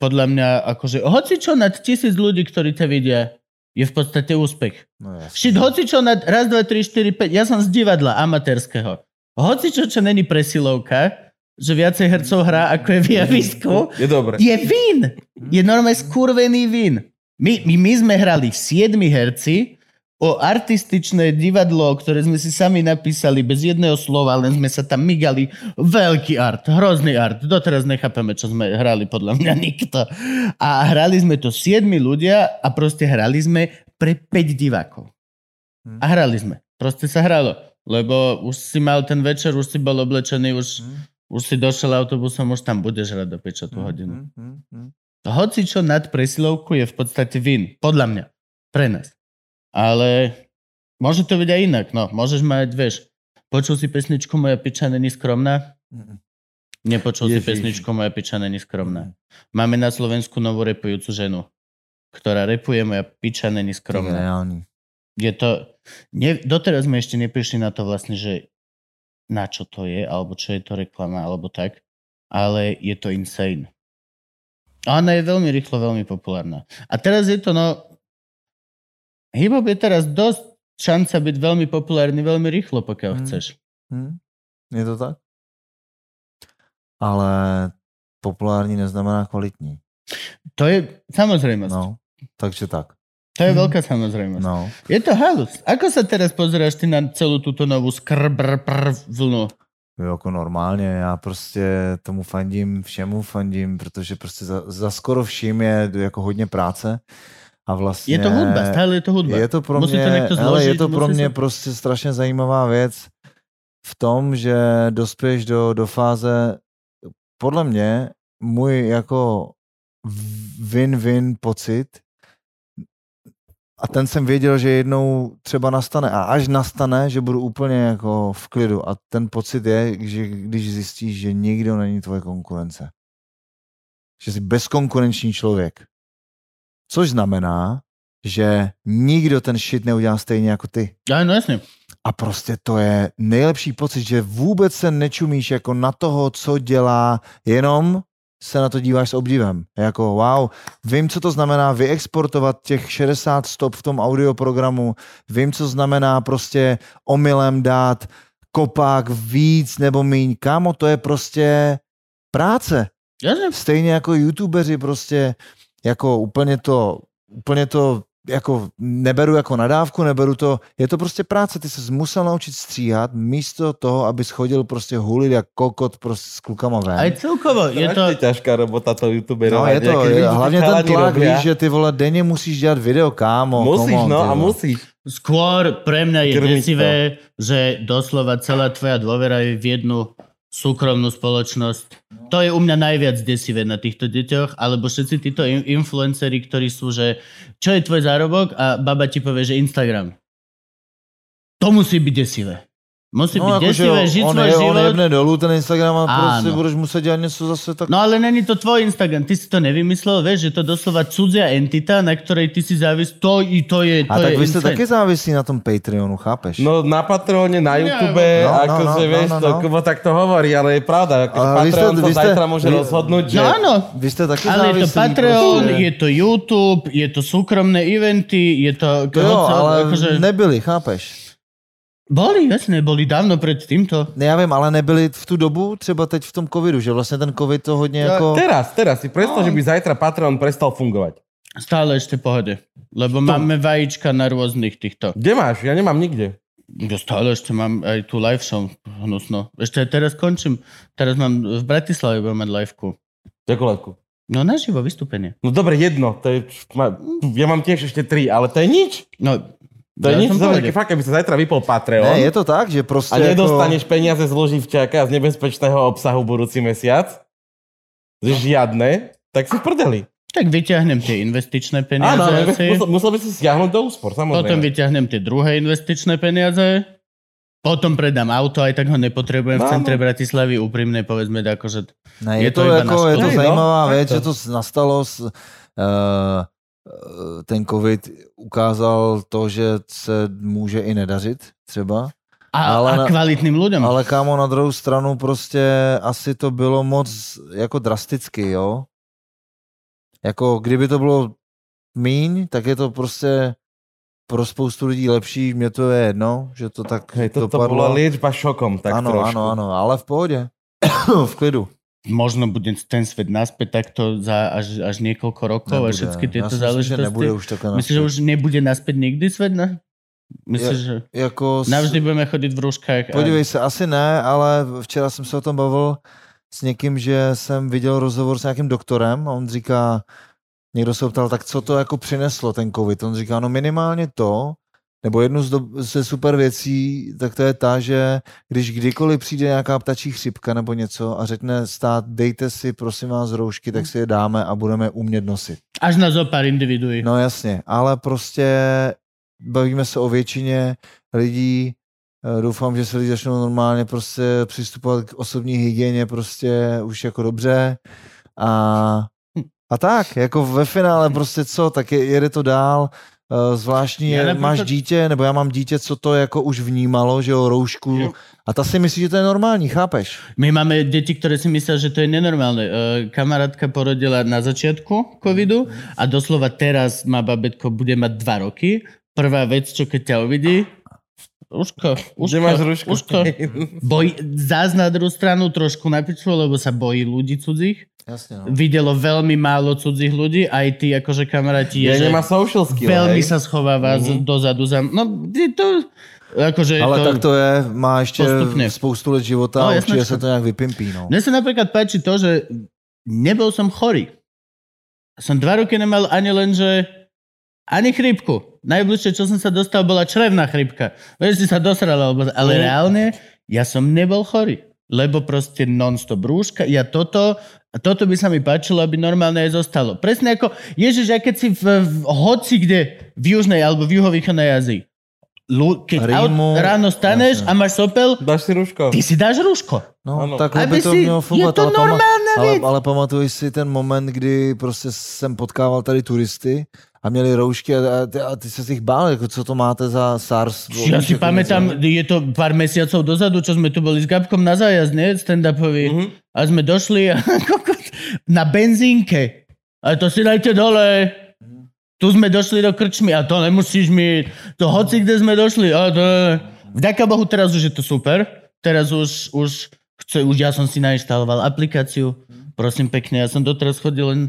podľa mňa akože hoci čo nad tisíc ľudí, ktorí ťa vidia, je v podstate úspech. No. Shit, hoci čo nad raz, dva, tri, štyri, päť, ja som z divadla amatérského. Hoci čo, čo není presilovka, že viacej hercov hrá, ako je v javisku, Je dobré. je vín. Je normálne skurvený vín. My, my, my sme hrali siedmi herci o artističné divadlo, ktoré sme si sami napísali bez jedného slova, len sme sa tam migali. Veľký art, hrozný art. Doteraz nechápeme, čo sme hrali, podľa mňa nikto. A hrali sme to siedmi ľudia a proste hrali sme pre 5 divákov. A hrali sme. Proste sa hralo. Lebo už si mal ten večer, už si bol oblečený, už, Hm, už si došiel autobusom, už tam budeš hrať do piča tú hm, hodinu. hm, hm, hm. Hoci čo nad presilovku je v podstate vin. Podľa mňa. Pre nás. Ale môže to byť aj inak. No, môžeš mať, vieš, počul si pesničku Moja piča není skromná? Mm. Nepočul si pesničku Moja piča není skromná. Máme na Slovensku novú repujúcu ženu, ktorá repuje Moja není To je to... Ne, doteraz sme ešte neprišli na to vlastne, že na čo to je, alebo čo je to reklama, alebo tak. Ale je to insane. A ona je veľmi rýchlo, veľmi populárna. A teraz je to, no... Hip-hop je teraz dosť šanca byť veľmi populárny veľmi rýchlo, pokiaľ Hmm. chceš. Hm? Je to tak? Ale populární neznamená kvalitní. To je samozrejmosť. No, takže tak. To je Hmm. veľká samozrejmosť. No. Je to halus. Ako sa teraz pozeráš ty na celú túto novú skrbr vlnu? Jako normálně, já prostě tomu fandím, všemu fandím, protože prostě za, za skoro vším je jako hodně práce. A vlastně... Je to hudba, stále je to hudba. Je to pro Musí to mě, někdo hele, je zložit, to pro mě se- prostě strašně zajímavá věc v tom, že dospěš do, do fáze, podle mě, můj jako win-win pocit a ten jsem věděl, že jednou třeba nastane a až nastane, že budu úplně jako v klidu a ten pocit je, že když zjistíš, že nikdo není tvoje konkurence. Že jsi bezkonkurenční člověk. Což znamená, že nikdo ten shit neudělá stejně jako ty. Ja, no jasne. A prostě to je nejlepší pocit, že vůbec se nečumíš jako na toho, co dělá, jenom se na to díváš s obdivem. Jako wow, vím, co to znamená vyexportovat těch 60 stop v tom audioprogramu, vím, co znamená prostě omylem dát kopák víc nebo míň. Kámo, to je prostě práce. Jasne. Stejně jako youtubeři prostě jako úplně to, úplně to jako neberu jako nadávku, neberu to, je to prostě práce, ty se musel naučit stříhat místo toho, aby schodil prostě hulit jak kokot prostě s klukama ven. Aj celkovo je to... Ťažká robota to No youtuberovať. je to, je, hlavně ten tlak, robia. víš, že ty vole denně musíš dělat video, kámo. Musíš, on, no a musíš. Skôr pre mňa je Krmiť desivé, že doslova celá tvoja dôvera je v jednu súkromnú spoločnosť. To je u mňa najviac desivé na týchto deťoch, alebo všetci títo in- influenceri, ktorí sú, že čo je tvoj zárobok a baba ti povie, že Instagram. To musí byť desivé. Musí No, jakože desivé, žiť on, svoj je, on život. jebne dolů ten Instagram a prostě budeš muset dělat něco zase tak... No ale není to tvoj Instagram, ty si to nevymyslel, vieš, že to doslova cudzia entita, na ktorej ty si závis, to i to je, to a tak je vy jste insane. taky závislí na tom Patreonu, chápeš? No na Patreone, na YouTube, No, no, akože no, vieš, no, to no. Kubo tak to hovorí, ale je pravda, akože Ale vy ste- Patreon vy ste- zajtra môže vy- rozhodnúť, že... No áno, Vy jste taky ale je to Patreon, prostě. je to YouTube, je to súkromné eventy, je to... To jo, ale akože, nebyli, chápeš? Boli, jasne, boli dávno pred týmto. Ne, já vím, ale nebyli v tu dobu, třeba teď v tom covidu, že vlastně ten covid to hodně jako... Teraz, teraz si predstav, že by zajtra Patreon prestal fungovať. Stále ešte v pohode. Lebo máme vajíčka na rôznych týchto. Kde máš? Ja nemám nikde. Ja stále ešte mám aj tú live show hnusno. Ešte aj teraz končím. Teraz mám v Bratislave budem mať liveku. Ďakujem. No naživo vystúpenie. No dobre, jedno. To je, ja mám tiež ešte tri, ale to je nič. No, To je v pohode. fakt, keby sa zajtra vypol Patreon Ne, je to tak, že prostě a nedostaneš peniaze z loživčáka z nebezpečného obsahu budúci mesiac, že žiadne, tak si v prdeli. Tak vyťahnem tie investičné peniaze Áno, asi. musel, musel by si stiahnuť do úspor, Potom samozrejme. vyťahnem tie druhé investičné peniaze. Potom predám auto, aj tak ho nepotrebujem v No, centre no. Bratislavy, úprimne povedzme, akože Ne, Je je, to to, iba jako, na je to škodu. zajímavá No, věc, tak že to. to nastalo s, uh, ten covid ukázal to, že se může i nedařit třeba, a, Ale a kvalitným ľuďom. ale kámo na druhou stranu prostě asi to bylo moc jako drasticky, jo. Jako kdyby to bylo míň, tak je to prostě pro spoustu lidí lepší, mně to je jedno, že to tak Hej, toto dopadlo. bola liečba šokom, tak ano, trošku. ano, ano, ale v pohodě. v klidu. Možno bude ten svet naspäť takto za až, až niekoľko rokov a všetky Já tieto si myslím, že nebude záležitosti. už takhle Myslíš, že už nebude naspäť nikdy svet? Ne? Myslíš, že Jako s- navždy budeme chodiť v rúškach? A... Podívej se, asi ne, ale včera jsem se o tom bavil s někým, že jsem viděl rozhovor s nějakým doktorem a on říká, někdo se ho ptal, tak co to jako přineslo ten covid? On říká, no minimálně to, nebo jednu z do, ze super věcí, tak to je ta, že když kdykoliv přijde nějaká ptačí chřipka nebo něco a řekne stát, dejte si prosím vás roušky, tak si je dáme a budeme umět nosit. Až na zo pár individuí. No jasně, ale prostě bavíme se o většině lidí, eh, doufám, že se lidi začnou normálně prostě přistupovat k osobní hygieně prostě už jako dobře a, a tak, jako ve finále prostě co, tak je, jede to dál, zvláštní Já je, máš dítě, nebo já mám dítě, co to jako už vnímalo, že jo, roušku, Jo. a ta si myslí, že to je normální, chápeš? My máme deti, ktoré si myslia, že to je nenormálne. E, kamarátka porodila na začiatku covidu a doslova teraz má babetko, bude mať dva roky. Prvá vec, čo keď ťa uvidí, Uško, uško, Kde máš rušku? uško. Boj, zás na druhú stranu trošku na piču, lebo sa bojí ľudí cudzích. Jasně, no. Videlo veľmi málo cudzích ľudí, aj ty akože kamaráti je, nemá social skill, veľmi hej. sa schováva mm-hmm. Mhm. dozadu. Za, no, to... Akože Ale to, tak to je, má ještě postupně. spoustu let života No, a určitě že- se to nějak vypimpí, no. Mne sa napríklad páči to, že nebol som chorý. Som dva roky nemal ani len, že ani chrypku. Najbližšie, čo som sa dostal, bola črevná chrypka. Vieš, si sa dosral, ale reálne ja som nebol chorý. Lebo proste non-stop rúška. Ja toto, toto by sa mi páčilo, aby normálne aj zostalo. Presne ako, ježiš, aj keď si v, v hoci kde, v južnej alebo v juhovýchodnej Ázii, keď Rímu, aut, ráno staneš jasne. a máš sopel, Dáš si rúško? ty si dáš rúško. No, Ano. Aby by to si- mělo je fungovat. to ale, normální ale, ale pamatuj si ten moment, kdy prostě jsem potkával tady turisty a měli roušky a, a, ty, a ty se z nich bál, jako co to máte za SARS. Ja si pamätám, něco. je to pár mesiacov dozadu, čo sme tu boli s Gabkom na zájazd, nie? Stand-upový. Mhm. A sme došli a, na benzínke. A to si dajte dole. Tu sme došli do krčmy a to nemusíš mi. To hoci kde sme došli. A to... Vďaka Bohu, teraz už je to super. Teraz už, už, chce, už ja som si nainštaloval aplikáciu. Prosím pekne, ja som doteraz chodil len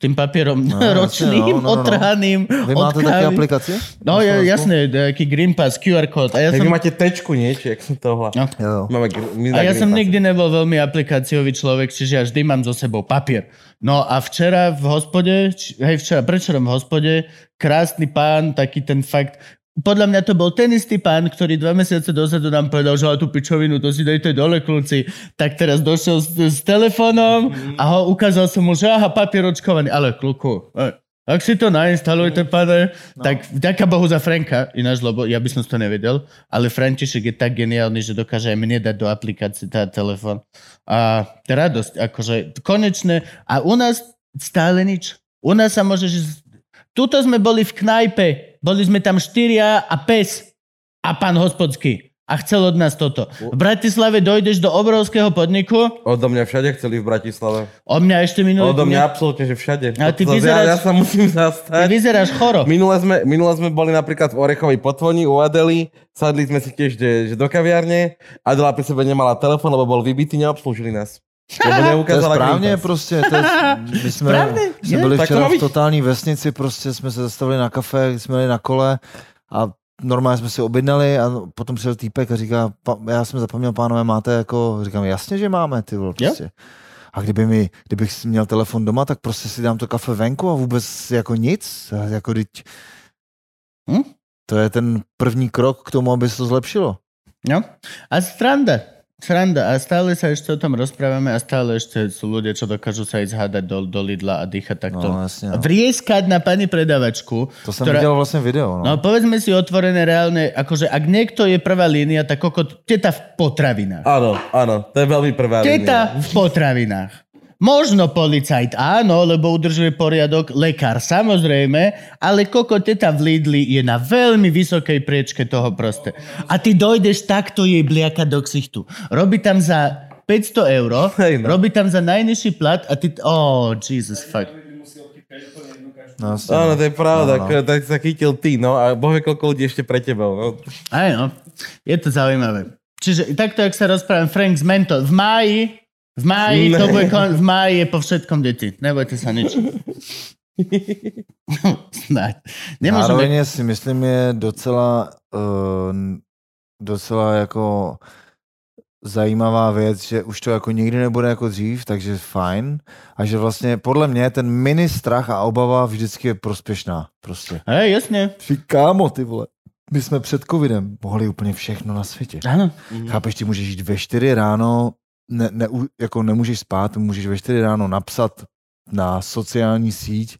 s tým papierom No, ročným, no, no, no, no. otrhaným. Vy máte také kávy. aplikaci? No, Na ja, Slovensku? jasné, taký Green Pass, QR kód. A ja Tak som vy máte tečku, nie? Či jak som to volá? No. Jo. Máme, gr- my A na ja som Green Pass. nikdy nebol veľmi aplikáciový človek, čiže ja vždy mám so sebou papier. No a včera v hospode, či, hej včera, prečerom v hospode, krásny pán, taký ten fakt, podľa mňa to bol ten istý pán, ktorý dva mesiace dozadu nám povedal, že "Ale tú pičovinu, to si dejte dole, kľúci. Tak teraz došiel s, s telefónom a ho ukázal som mu, že aha, papier očkovaný. Ale kľúku, e, ak si to nainstalujte, pane, no. tak vďaka Bohu za Franka, ináč, lebo ja by som to nevedel, ale František je tak geniálny, že dokáže aj mne dať do aplikácie tá telefón. A radosť, akože konečne. A u nás stále nič. U nás sa môže, že... Tuto sme boli v knajpe, boli sme tam štyria a pes a pán hospodský. A chcel od nás toto. V Bratislave dojdeš do obrovského podniku, Odo mňa všade chceli v Bratislave. o mňa ešte minulý... Odo mňa absolútne, že všade. Ale ty vyzeráš- Ja, ja sa musím Ty zastať. vyzeráš choro. Minule sme, minule sme boli napríklad v Orechovej potvoni u Adely, sadli sme si tiež že, že do kaviarne, Adela pri sebe nemala telefon, lebo bol vybitý, neobslúžili nás. Lebo To je správně Green prostě. To je, my jsme, Správně, jsme je. byli Tak to včera v totální vesnici, prostě jsme se zastavili na kafe, jsme jeli na kole a normálně jsme si objednali a potom přijel týpek a říká, já jsem zapomněl, pánové, máte jako, říkám, jasně, že máme, ty vole, prostě. A kdyby mi, kdybych si měl telefon doma, tak prostě si dám to kafe venku a vůbec jako nic. Jako teď, Hm? To je ten první krok k tomu, aby se to zlepšilo. No. A sranda. Sranda. A stále sa ešte o tom rozprávame a stále ešte sú ľudia, čo dokážu sa ísť hádať do, do Lidla a dýchať takto. No, jasně. No. Vrieskať na pani predavačku. To jsem ktorá- viděl vlastně video. No. No povedzme si otvorené reálne, akože ak niekto je prvá línia, tak kokot, teta v potravinách. Áno, áno, to je veľmi prvá Teta línia. v potravinách. Možno policajt, áno, lebo udržuje poriadok, lekár samozrejme, ale koko teta v Lidli je na veľmi vysokej priečke toho proste. A ty dojdeš takto jej bliaka do ksichtu. Robí tam za 500 eur, Hej, no. robí tam za najnižší plat a ty... Oh, Jesus, fuck. No, Áno, no. to je pravda, No, no. no, tak sa chytil ty, no a bohe koľko ľudí ešte pre tebou, no. Aj no, je to zaujímavé. Čiže takto, jak sa rozprávam, Frank z Mento, v máji, v máji, to Ne. bude kon, v máji je po všetkom deti. Nebojte sa nič. Zároveň si myslím, je docela, uh, docela jako zajímavá věc, že už to jako nikdy nebude jako dřív, takže fajn. A že vlastně podle mě ten mini strach a obava vždycky je prospěšná. Prostě. Hej, jasne. Ty kámo, ty vole. My jsme před covidem mohli úplně všechno na světě. Áno. Chápeš, ty můžeš jít ve 4 ráno, ne, ne, jako nemůžeš spát, můžeš ve 4 ráno napsat na sociální síť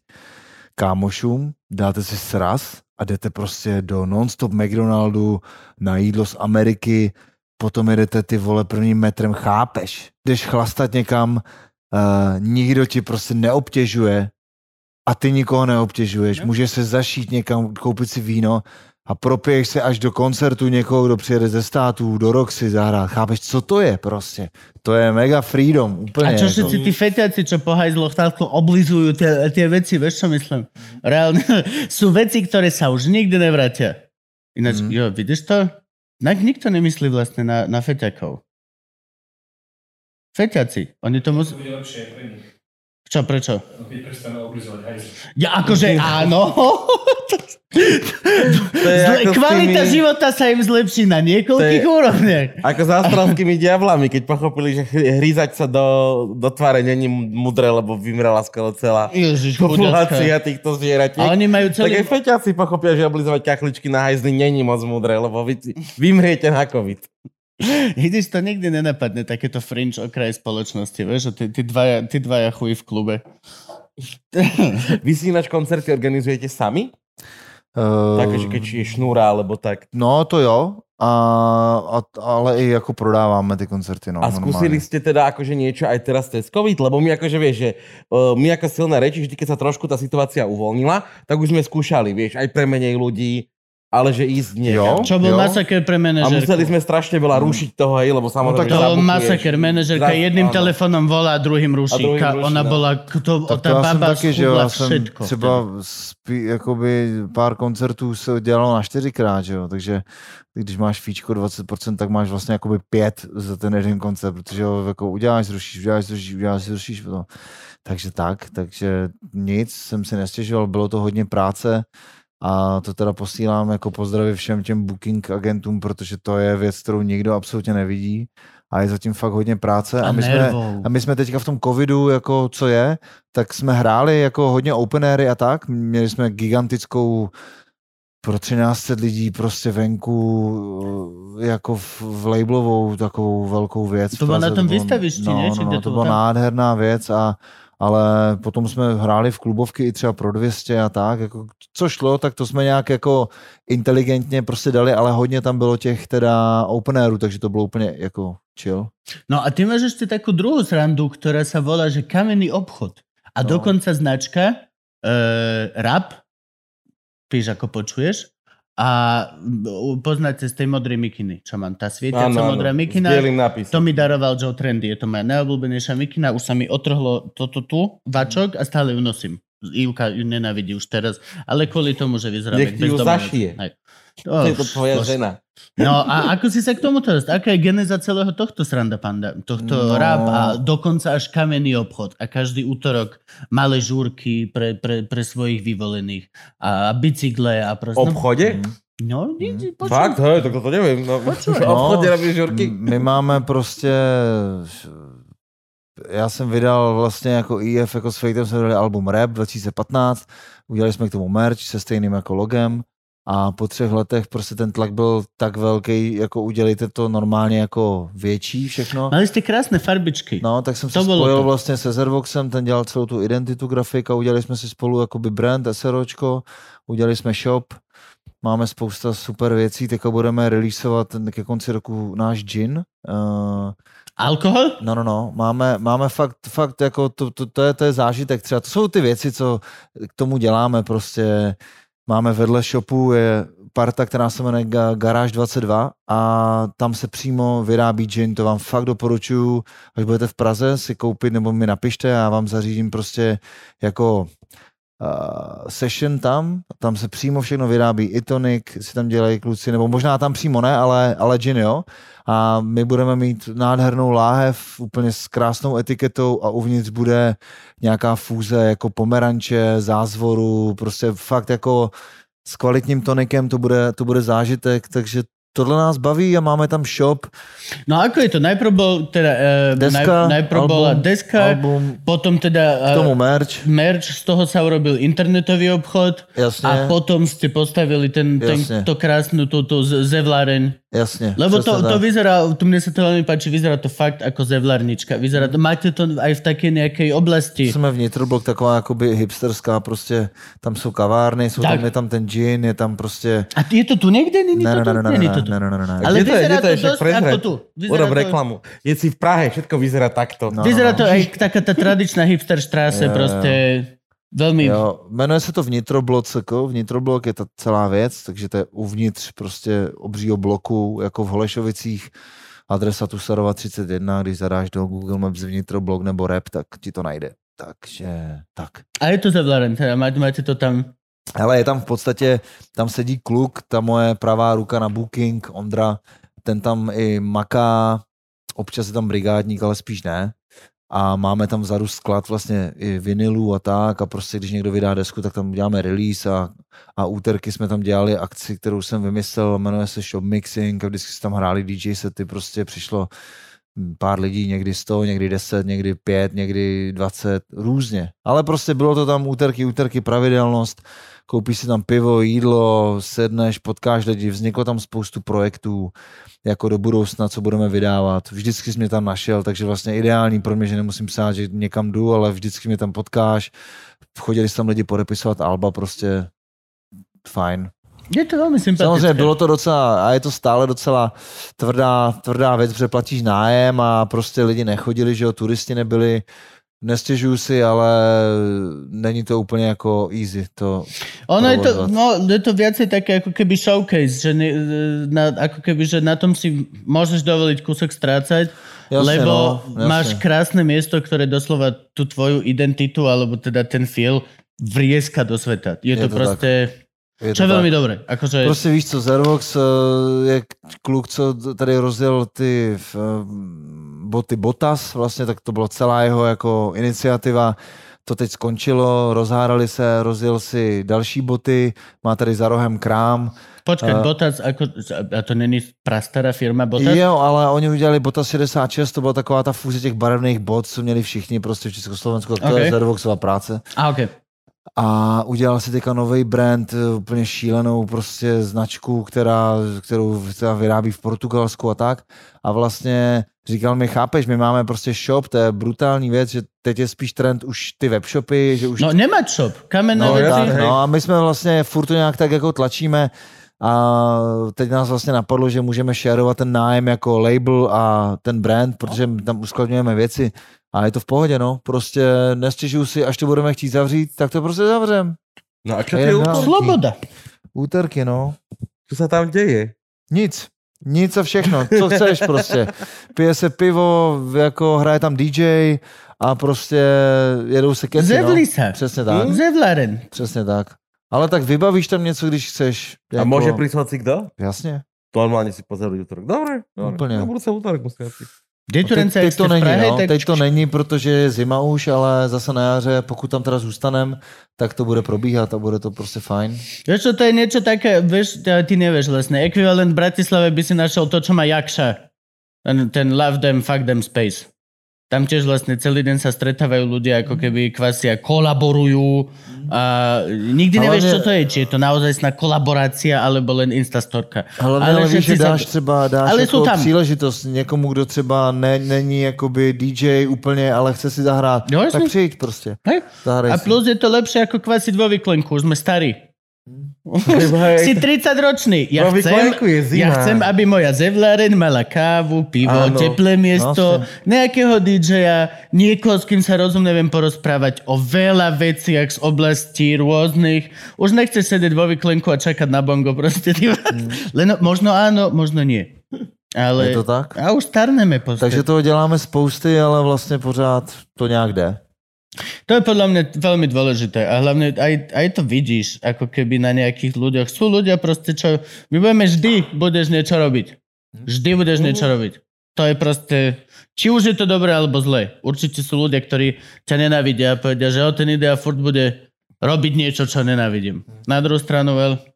kámošům, dáte si sraz a jdete prostě do non-stop McDonaldu na jídlo z Ameriky, potom jedete ty vole prvním metrem, chápeš? Jdeš chlastat někam, uh, nikdo ti prostě neobtěžuje a ty nikoho neobtěžuješ. Můžeš se zašít někam, koupit si víno a propiješ se až do koncertu někoho, kdo přijede ze států, do Roxy zahrát. Chápeš, co to je prostě? To je mega freedom, úplně. A čo jako. všetci tí fetiaci, čo po hajzloch takto oblizujú tie, tie veci, vieš čo myslím? Reálne, sú veci, ktoré sa už nikdy nevrátia. Ináč, Mhm. jo, vidíš to? Tak nikto nemyslí vlastne na, na feťakov. Feťaci, oni to musí... Čo, prečo? Keď prestanú oblizovať hajzl. Ja akože áno. To je Zle, ako s kvalita tými- života sa im zlepší na niekoľkých je- úrovniach. Ako s australskými diablami, keď pochopili, že hryzať sa do, do tváre není mudré, lebo vymrela skoro celá Ježiš, populácia týchto zvieratiek. A oni majú Tak celý... aj feťáci pochopia, že oblizovať kachličky na hajzli není moc múdre, lebo vy vymriete na COVID. Vidíš, to nikdy nenapadne, takéto fringe okraj spoločnosti, vieš, že ty, ty, dvaja, ty dvaja chuj v klube. Vy si ináč koncerty organizujete sami? Uh, Takže keď je šnúra, alebo tak. No, to jo, a, a, ale i jako prodáváme ty koncerty. No, A skúsili normálne. ste teda akože niečo aj teraz cez COVID? Lebo my akože vieš, že uh, my ako silné reči, vždy keď sa trošku tá situácia uvoľnila, tak už sme skúšali, vieš, aj pre menej ľudí, ale že ísť niekam. Jo. Čo bol Jo. masaker pre A manažerku. museli sme strašne veľa rušiť toho, hej, lebo samozrejme... tak To bol masaker, manažerka Zas- jedným áno. telefónom volá a druhým ruší. A druhým ruší, Ona no. bola, to, Tak to tá já jsem baba taky, že já jsem všetko. třeba spí, jakoby pár koncertů se dělalo na čtyřikrát, že jo, takže když máš fíčko 20%, tak máš vlastně jakoby pět za ten jeden koncert, protože ho jako uděláš, zrušíš, uděláš, zrušíš, uděláš, zrušíš, no. takže tak, takže nic, jsem si nestěžoval, bylo to hodně práce a to teda posílám jako pozdravy všem těm booking agentům, protože to je věc, kterou nikdo absolutně nevidí a je zatím fakt hodně práce A a my jsme, a my jsme teďka v tom covidu, jako co je, tak jsme hráli jako hodně open airy a tak. Měli jsme gigantickou pro 1300 lidí prostě venku eh, jako v, v labelovou takovou velkou věc. To bylo na tom výstavišti, no, ne? No, no, to to byla tam? nádherná věc a ale potom jsme hráli v klubovky i třeba pro 200 a tak, jako, co šlo, tak to jsme nějak jako inteligentně prostě dali, ale hodně tam bylo těch teda open airů, takže to bylo úplně jako chill. No a ty máš ešte takú druhú srandu, ktorá sa volá, že kamenný obchod. A No. dokonca značka e, rap, píš ako počuješ, a poznáte z tej modrej mikiny, čo mám, tá svietiaca modrá s mikina, to mi daroval Joe Trendy, je to moja najobľúbenejšia mikina, už sa mi otrhlo toto tu, vačok a stále ju nosím. Ivka ju nenávidí už teraz, ale kvôli tomu, že vyzerá Nech ti ju zašije. Hej. To je to tvoja bože. žena. No a ako si sa k tomu teraz? Aká je geneza celého tohto sranda panda? Tohto no. No. rap a dokonca až kamenný obchod a každý útorok malé žúrky pre, pre, pre svojich vyvolených a bicykle a proste... Obchode? No, no mm. Fakt? Hej, tak to neviem. No, Počuj. v obchode robíš žurky? m- My máme prostě já jsem vydal vlastně jako IF, jako s Fejtem jsme vydali album Rap 2015, udělali jsme k tomu merch se stejným jako logem a po třech letech prostě ten tlak byl tak velký, jako udělejte to normálně jako větší všechno. Mali ste krásne farbičky. No, tak jsem se To bylo spojil to. vlastně se Zervoxem, ten dělal celou tu identitu grafik a udělali jsme si spolu jakoby brand, SROčko, udělali jsme shop, máme spousta super věcí, teďka budeme releaseovat ke konci roku náš gin. Uh, Alkohol? no, no, no, máme, máme fakt, fakt jako to, to, to, je, to je zážitek třeba, to jsou ty věci, co k tomu děláme prostě, máme vedle shopu je parta, která se jmenuje Ga- Garage 22 a tam se přímo vyrábí gin, to vám fakt doporučuju, až budete v Praze si koupit nebo mi napište, já vám zařídím prostě jako session tam, tam se přímo všechno vyrábí, i tonic si tam dělají kluci, nebo možná tam přímo ne, ale, ale gin jo, a my budeme mít nádhernou láhev úplně s krásnou etiketou a uvnitř bude nějaká fúze jako pomeranče, zázvoru, prostě fakt jako s kvalitním tonikem to bude, to bude zážitek, takže tohle nás baví a máme tam shop, No ako je to? Najprv bol teda... Uh, deska, naj, najprv bola album, deska, album, potom teda k tomu uh, merch, merch, z toho sa urobil internetový obchod jasně, a potom ste postavili ten, ten, Jasne. to krásnu túto z- zevláreň. Jasně. Lebo to, to vyzerá, to mne sa to veľmi páči, vyzerá to fakt ako zevlárnička. Vyzerá to, máte to aj v také nejakej oblasti. Jsme v Nitroblok taková jakoby hipsterská, prostě tam jsou kavárny, jsou Tak. tam, je tam ten gin, je tam prostě... A je to tu niekde? Není Ne, to ne, tu? ne, ne, ne, to ne, ne, ne, ne, ne. Ale Kde to je? vyzerá to to je? Dosť prezrať. ako tu. Vyzerá to, reklamu. Je si v Prahe, všetko vyzerá takto. No, vyzerá no, to no. aj taká tá tradičná hipster štráse, Jo, veľmi... Jo, jmenuje se to Vnitroblocko, Vnitroblok je ta celá věc, takže to je uvnitř prostě obřího bloku, jako v Holešovicích, adresa Tusarova 31, když zadáš do Google Maps Vnitroblok nebo rap, tak ti to najde. Takže tak. A je to zevláreň, teda máte, máte to tam... Ale je tam v podstatě, tam sedí kluk, ta moje pravá ruka na booking, Ondra, ten tam i maká, občas je tam brigádník, ale spíš ne. A máme tam vzadu sklad vlastně i vinilů a tak. A prostě když někdo vydá desku, tak tam děláme release a, a úterky jsme tam dělali akci, kterou jsem vymyslel, jmenuje se Shop Mixing a vždycky se tam hráli DJ sety, prostě přišlo pár lidí, někdy 100, někdy 10, někdy 5, někdy 20, různě. Ale prostě bylo to tam úterky, úterky, pravidelnost, koupíš si tam pivo, jídlo, sedneš, potkáš lidi, vzniklo tam spoustu projektů, jako do budoucna, co budeme vydávat. Vždycky jsi mě tam našel, takže vlastně ideální pro mě, že nemusím psát, že někam jdu, ale vždycky mě tam potkáš. Chodili si tam lidi podepisovat alba, prostě fajn. Je to veľmi sympatické. Samozřejmě bylo to docela, a je to stále docela tvrdá, tvrdá věc, protože platíš nájem a prostě lidi nechodili, že jo, turisti nebyli, nestěžuju si, ale není to úplně jako easy. To Ono je to, no, je to viacej také ako keby showcase, že ne, na, ako keby, že na tom si môžeš dovoliť kúsok strácať, Jasne, lebo no, jasne. máš krásne miesto, ktoré doslova tú tvoju identitu, alebo teda ten feel vrieska do sveta. Je, Je to, to proste, je čo je tak. dobré. Akože, Prostě víš co, Zervox eh, je kluk, co tady rozjel ty eh, boty Botas, vlastně tak to byla celá jeho jako iniciativa. To teď skončilo, rozhárali se, rozjel si další boty, má tady za rohem krám. počkať, a- Botas, ako, a to není prastará firma Botas? Jo, ale oni udělali Botas 66, to byla taková ta fúze těch barevných bot, co měli všichni prostě v Československu, tak to Ok. je Zervoxova práce. A, okay. A udělal si teďka nový brand, eh, úplně šílenou prostě značku, která, kterou která vyrábí v Portugalsku a tak. A vlastně říkal mi, chápeš, my máme prostě shop, to je brutální věc, že teď je spíš trend už ty webshopy, že už... No nemať shop, kamenné No, tak, no a my jsme vlastně furt to nějak tak jako tlačíme a teď nás vlastně napadlo, že můžeme shareovat ten nájem jako label a ten brand, protože my tam uskladňujeme věci a je to v pohodě, no. Prostě nestěžuju si, až to budeme chtít zavřít, tak to prostě zavřem. No a Je no. Sloboda. Úterky, no. Čo sa tam deje? Nic. Nic a všechno. Co chceš prostě. Pije se pivo, jako hraje tam DJ a prostě jedou se keci, no. Zevli sa. Přesně tak. Zevlaren. Přesně tak. Ale tak vybavíš tam něco, když chceš. A môže prísť hoci kto? Jasně. Normálne si pozrieť útorok. Dobre, dobre. Úplne. Na budúce útorok musím. Kde tu No, teď, teď to není, no. tak... teď to není, protože je zima už, ale zase na jaře, pokud tam teda zůstanem, tak to bude probíhat a bude to prostě fajn. Čo, to je niečo také, vieš, ty, nevieš vlastne. Ekvivalent Bratislave by si našiel to, čo má Jakša. Ten, ten Love Them, Fuck Them Space. Tam tiež vlastne celý deň sa stretávajú ľudia, ako keby kvasia, kolaborujú a nikdy Ale nevieš, ne- čo to je. Či je to naozaj Ale kolaborácia, alebo len instastorka. ale, ale všetci že dáš sa- třeba dáš Ale jako jsou tam. příležitost někomu, kdo třeba ne, není jakoby DJ úplně, ale chce si zahrát, Jo, jasně. tak přijď prostě. Hej? Zahraj A si. plus je to lepšie ako kvasiť vo vyklenku, už sme starí. Si 30 ročný. Ja Vo chcem, ja chcem, aby moja zevláreň mala kávu, pivo, Áno. teplé miesto, nejakého DJ-a, niekoho, s kým sa rozum neviem porozprávať o veľa veciach z oblastí rôznych. Už nechceš sedieť vo vyklenku a čakať na bongo proste. Ty. Len možno áno, možno nie. Ale... Je to tak? A už starneme proste. Takže toho děláme spousty, ale vlastně pořád to nějak jde. To je podľa mňa veľmi dôležité a hlavne aj, aj to vidíš, ako keby na nejakých ľuďoch. Sú ľudia proste, čo... My budeme vždy budeš niečo robiť. Vždy budeš niečo robiť. To je proste... Či už je to dobré alebo zlé. Určite sú ľudia, ktorí ťa nenávidia a povedia, že o ten idea furt bude robiť niečo, čo nenávidím. Na druhú stranu, veľ...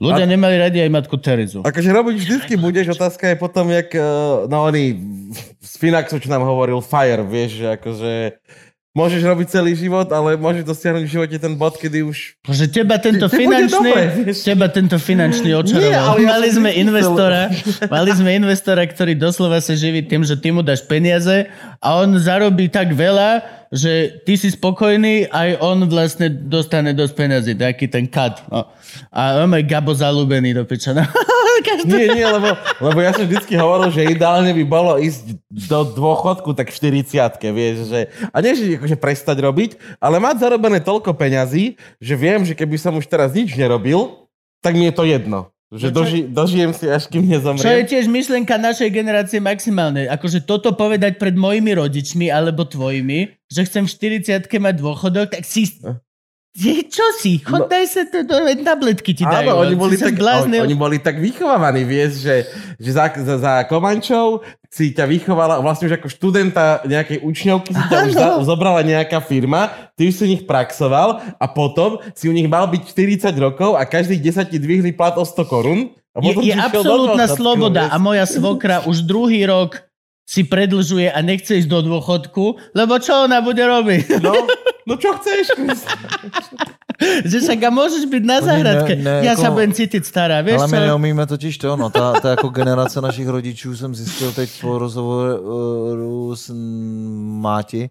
Ľudia nemali radi aj matku Terezu. Akože robiť vždycky budeš, otázka je potom, jak, eh, no oni, z Finaxu, čo nám hovoril, Fire, vieš, že akože môžeš robiť celý život, ale môžeš dosiahnuť v živote ten bod, kedy už... Že teba tento bude finančný, dobre, teba tento finančný očaroval. Nie, ale ja mali sme investora, mali sme investora, ktorý doslova sa živí tým, že ty mu dáš peniaze a on zarobí tak veľa, že ty si spokojný, aj on vlastne dostane dosť peniazy, taký ten cut. No. A on je Gabo zalúbený do piča. No. Nie, nie, lebo, lebo ja som vždycky hovoril, že ideálne by bolo ísť do dôchodku tak v 40 vieš, že... A nie, že akože prestať robiť, ale mať zarobené toľko peňazí, že viem, že keby som už teraz nič nerobil, tak mi je to jedno. Že No doži, dožijem si, až kým Čo je nezomriem. tiež myšlenka našej generácie maximálne. Akože toto povedať pred mojimi rodičmi alebo tvojimi, že chcem v 40 mať dôchodok, tak si... Je, čo si? Chod, No. daj sa to, do tabletky ti dajú. Áno, oni boli, tak, oni, oni boli tak vychovávaní, vieš, že, že za, za, za Komančov si ťa vychovala, vlastne už ako študenta nejakej učňovky si ťa už za, zobrala nejaká firma, ty už si u nich praxoval a potom si u nich mal byť 40 rokov a každých 10 ti dvihli plat o 100 korún. A Je, je absolútna sloboda a moja svokra už druhý rok si predlžuje a nechce ísť do dôchodku, lebo čo ona bude robiť? No, no čo chceš? že však a môžeš byť na Oni záhradke. ne- ne, ja jako- sa budem cítiť stará, vieš Ale čo? my neumíme totiž to, no, ta, ta jako generace našich rodičů jsem zjistil teď po rozhovoru s Máti,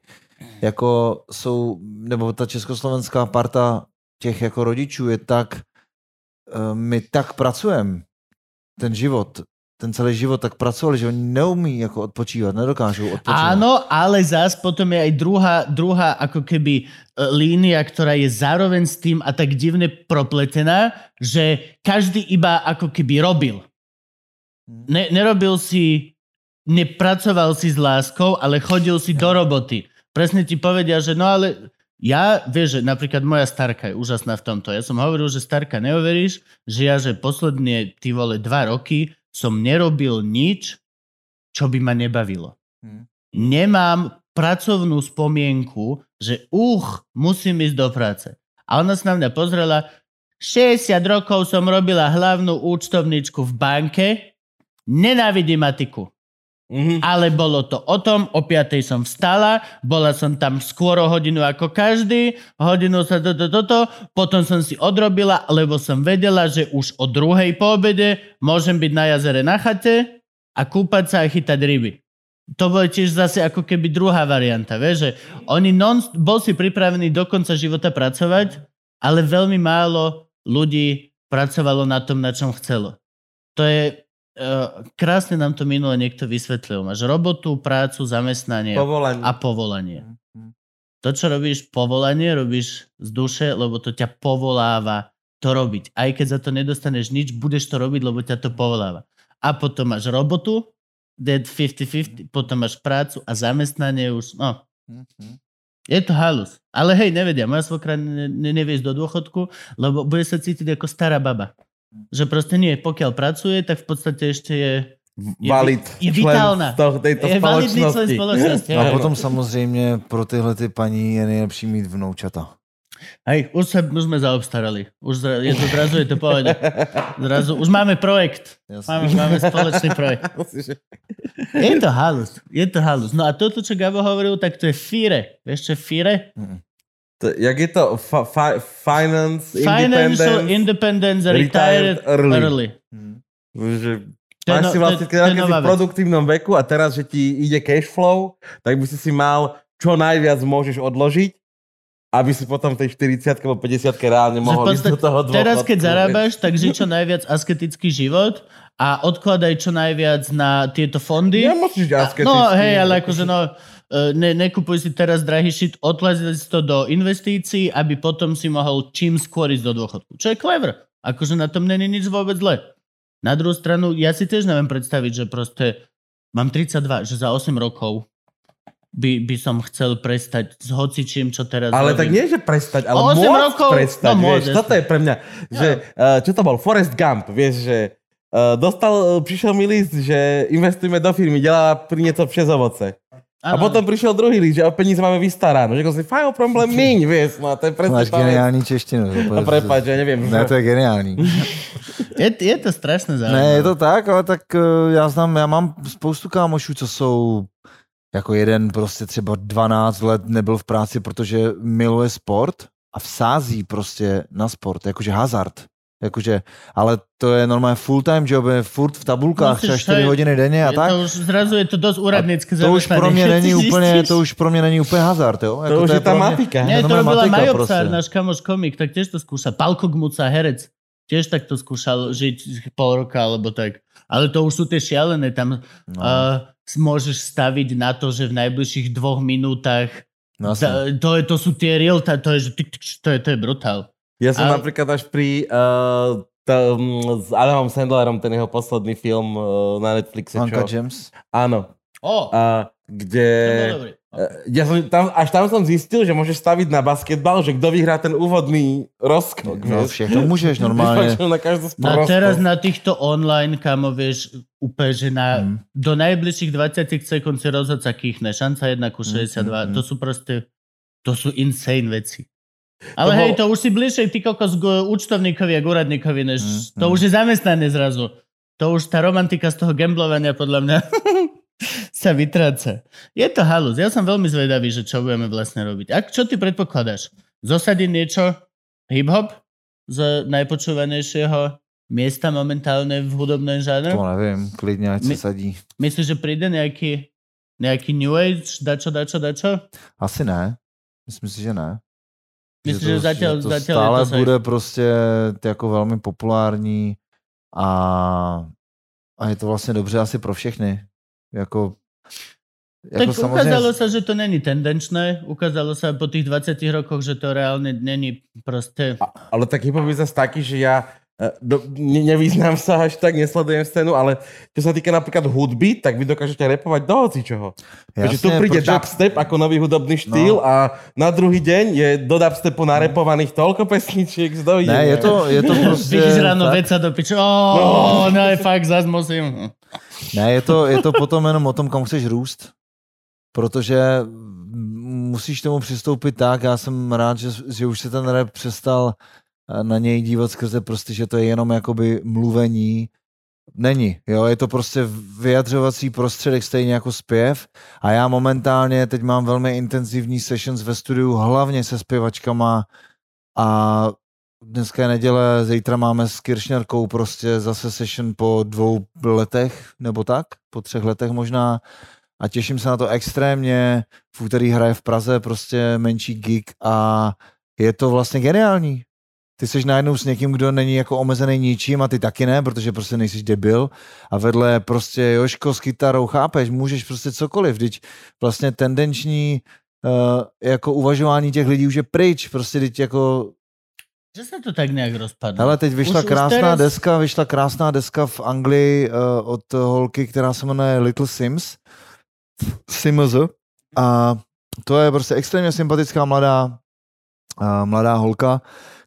jako jsou, nebo ta československá parta těch jako rodičů je tak, eh, my tak pracujeme, ten život, ten celý život tak pracovali, že oni neumí jako odpočívat, nedokážou odpočívat. Áno, ale zás potom je aj druhá, druhá ako keby e, línia, ktorá je zároveň s tým a tak divne propletená, že každý iba ako keby robil. Ne, nerobil si, nepracoval si s láskou, ale chodil si do roboty. Presne ti povedia, že no ale ja, vieš, že napríklad moja starka je úžasná v tomto. Ja som hovoril, že starka, neuveríš, že ja, že posledné, ty vole, dva roky som nerobil nič, čo by ma nebavilo. Hm. Nemám pracovnú spomienku, že uch, musím ísť do práce. A ona sa na mňa pozrela, 60 rokov som robila hlavnú účtovničku v banke, nenávidím matiku. Mhm. Ale bolo to o tom, o 5 som vstala, bola som tam skôr o hodinu ako každý, hodinu sa toto, toto, potom som si odrobila, lebo som vedela, že už o druhej po obede môžem byť na jazere na chate a kúpať sa a chytať ryby. To bolo tiež zase ako keby druhá varianta, vieš, že oni non, bol si pripravený do konca života pracovať, ale veľmi málo ľudí pracovalo na tom, na čom chcelo. To je krásne nám to minule niekto vysvetlil. Máš robotu, prácu, zamestnanie Povolanie. a povolanie. Hm. To, čo robíš povolanie, robíš z duše, lebo to ťa povoláva to robiť. Aj keď za to nedostaneš nič, budeš to robiť, lebo ťa to povoláva. A potom máš robotu, dead 50-50, potom máš prácu a zamestnanie už, no, je to halus. Ale hej, nevedia, moja svokra ne, ne, nevie ísť do dôchodku, lebo bude sa cítiť ako stará baba. Že proste nie, pokiaľ pracuje, tak v podstate ešte je, je Valid. je člen vitálna. z toho, tejto je validný člen spoločnosti. spoločnosti. No a potom samozřejmě pro tyhle ty paní je nejlepší mít vnoučata. Hej, už, sa, už sme zaobstarali. Už zra, je to, zrazu je to pohode. Zrazu, už máme projekt. Máme, máme spoločný projekt. Je to halus. Je to halus. No a toto, čo Gabo hovoril, tak to je FIRE. Vieš, čo je FIRE? To- Jak je to? Fa- fi- finance, Financial independence? Independence Retired Retired early. Early. Hm. Že je máš no- si to keď je si v produktívnom veku a teraz, že ti ide cash flow, tak by si si mal čo najviac môžeš odložiť, aby si potom v tej 40 alebo 50 reálne mohol ísť do toho dôchodku. Teraz, keď zarábaš, tak ži čo najviac asketický život a odkladaj čo najviac na tieto fondy. Nemusíš A- asketicky. No hej, ale akože no, ne, nekupuj si teraz drahý shit, odkladaj si to do investícií, aby potom si mohol čím skôr ísť do dôchodku. Čo je clever. Akože na tom není nič vôbec zle. Na druhú stranu, ja si tiež neviem predstaviť, že proste mám 32, že za 8 rokov by, by som chcel prestať s hocičím, čo teraz Ale robím. tak nie, že prestať, ale O 8 môcť rokov? prestať, No, vieš. Toto je pre mňa, že, uh, čo to bol, Forrest Gump, vieš, že uh, dostal, prišiel mi list, že investujeme do firmy, delá pri niečo přes ovoce. A Áno. potom prišiel druhý list, že o peníze máme vystaráno. Že si fajn, problém míň, vieš. No a to je presne Máš geniální češtinu. No prepáč, ja neviem. Ne, to je geniální. Je, je to strašné zaujímavé. Ne, je to tak, ale tak eh, já znám, já mám spoustu kámošů, co jsou jako jeden prostě třeba 12 let nebyl v práci, protože miluje sport a vsází prostě na sport, jakože hazard. Jakože, ale to je normálně full time job, je furt v tabulkách, Musíš, třeba to 4 je- hodiny denně a Je tak. To už zrazu je to dosť úradnícky To už pro mě není úplně, to už pro mě není úplně hazard, jo? To už je tá pro mě- matika. Nie, to to robila Majopsár, proste. náš kamoš komik, tak tiež to skúšal. Palko Gmuca, herec, tiež takto skúšal žiť pol roka, alebo tak. Ale to už sú tie šialené, tam No, uh, môžeš staviť na to, že v najbližších dvoch minútach no, da, to, je, to sú tie real to je, že tik, tik, to je, to je brutál. Ja som Ale- napríklad až pri uh, tom, s Adamom Sandlerom, ten jeho posledný film uh, na Netflixe, Anka čo? James. Áno. O, A to kde... dobrý. Eh, Ja som, tam, až tam som zistil, že môžeš staviť na basketbal, že kto vyhrá ten úvodný rozskok. No všechno můžeš normálně. Vypačujú na každú a teraz na týchto online, kamo, vieš, úplne, že na, Mm. do najbližších 20 sekúnd si rozhod sa kýchne. Šanca 1 ku 62. mm, mm. To sú proste, to sú insane veci. Ale To hej, bol- to už si bližšie ty kokos k účtovníkovi a k úradníkovi, než Mm, to mm. už je zamestnané zrazu. To už tá romantika z toho gamblovania podľa mňa. sa vytráca. Je to halus. Ja som veľmi zvedavý, že čo budeme vlastne robiť. A čo ty predpokladáš? Zosadiť niečo hip-hop z najpočúvanejšieho miesta momentálne v hudobnom žánru? To nevím, klidně, ať se My- sadí. Myslíš, že príde nejaký, nejaký New Age, dačo, dačo, dačo? Asi ne. Myslím si, že ne. Myslíš, že zatiaľ, že to zatiaľ stále je to bude prostě jako velmi populární a, a je to vlastně dobře asi pro všechny. Jako, Tak jako ukázalo sa, že to není tendenčné. Ukázalo sa po tých 20 rokoch, že to reálne není proste... Ale tak hip je zase taký, že ja eh, do, ne, nevyznám sa až tak, nesledujem scénu, ale čo sa týka napríklad hudby, tak vy dokážete repovať do hocičoho. Takže tu príde protože- dubstep ako nový hudobný štýl No. a na druhý deň je do dubstepu narepovaných toľko pesničiek, že dojde. Ne, je to, je to prostě... Vidíš ráno tak- veca do piče. Oh, no, no fakt, zas musím. Ne, je to, je to potom jenom o tom, kam chceš růst. Protože musíš tomu přistoupit tak, já jsem rád, že, že už se ten rap přestal eh, na něj dívat skrze prostě, že to je jenom jakoby mluvení. Není, jo, je to prostě vyjadřovací prostředek stejně jako zpěv a já momentálně teď mám velmi intenzivní sessions ve studiu, hlavně se zpěvačkama a dneska je neděle, zítra máme s Kiršňarkou prostě zase session po dvou letech, nebo tak, po třech letech možná a těším se na to extrémně. V úterý hraje v Praze prostě menší gig a je to vlastně geniální. Ty jsi najednou s někým, kdo není jako omezený ničím a ty taky ne, protože prostě nejsi debil a vedle prostě Joško s kytarou, chápeš, můžeš prostě cokoliv, teď vlastně tendenční uh, jako uvažování těch lidí už je pryč, prostě teď jako Že sa to tak nejak rozpadlo. Hele, teď vyšla Už- už krásná teraz- deska, vyšla krásná deska v Anglii uh, od holky, která se jmenuje Little Sims. Sims. A to je prostě extrémně sympatická mladá, uh, mladá holka,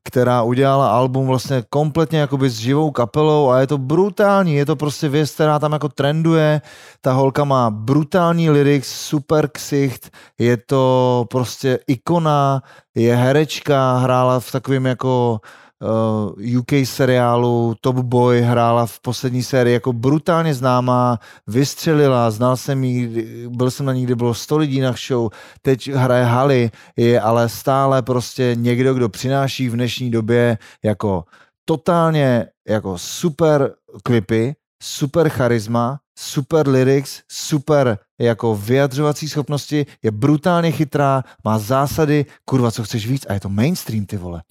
která udělala album vlastně kompletně jakoby s živou kapelou a je to brutální, je to prostě věc, která tam jako trenduje, ta holka má brutální lyrics, super ksicht, je to prostě ikona, je herečka, hrála v takovém jako uh, UK seriálu Top Boy, hrála v poslední sérii jako brutálně známá, vystřelila, znal jsem jí, byl jsem na ní, kdy bylo 100 lidí na show, teď hraje haly, je ale stále prostě někdo, kdo přináší v dnešní době jako totálně jako super klipy, super charisma, super lyrics, super jako vyjadřovací schopnosti, je brutálně chytrá, má zásady, kurva, co chceš víc a je to mainstream, ty vole.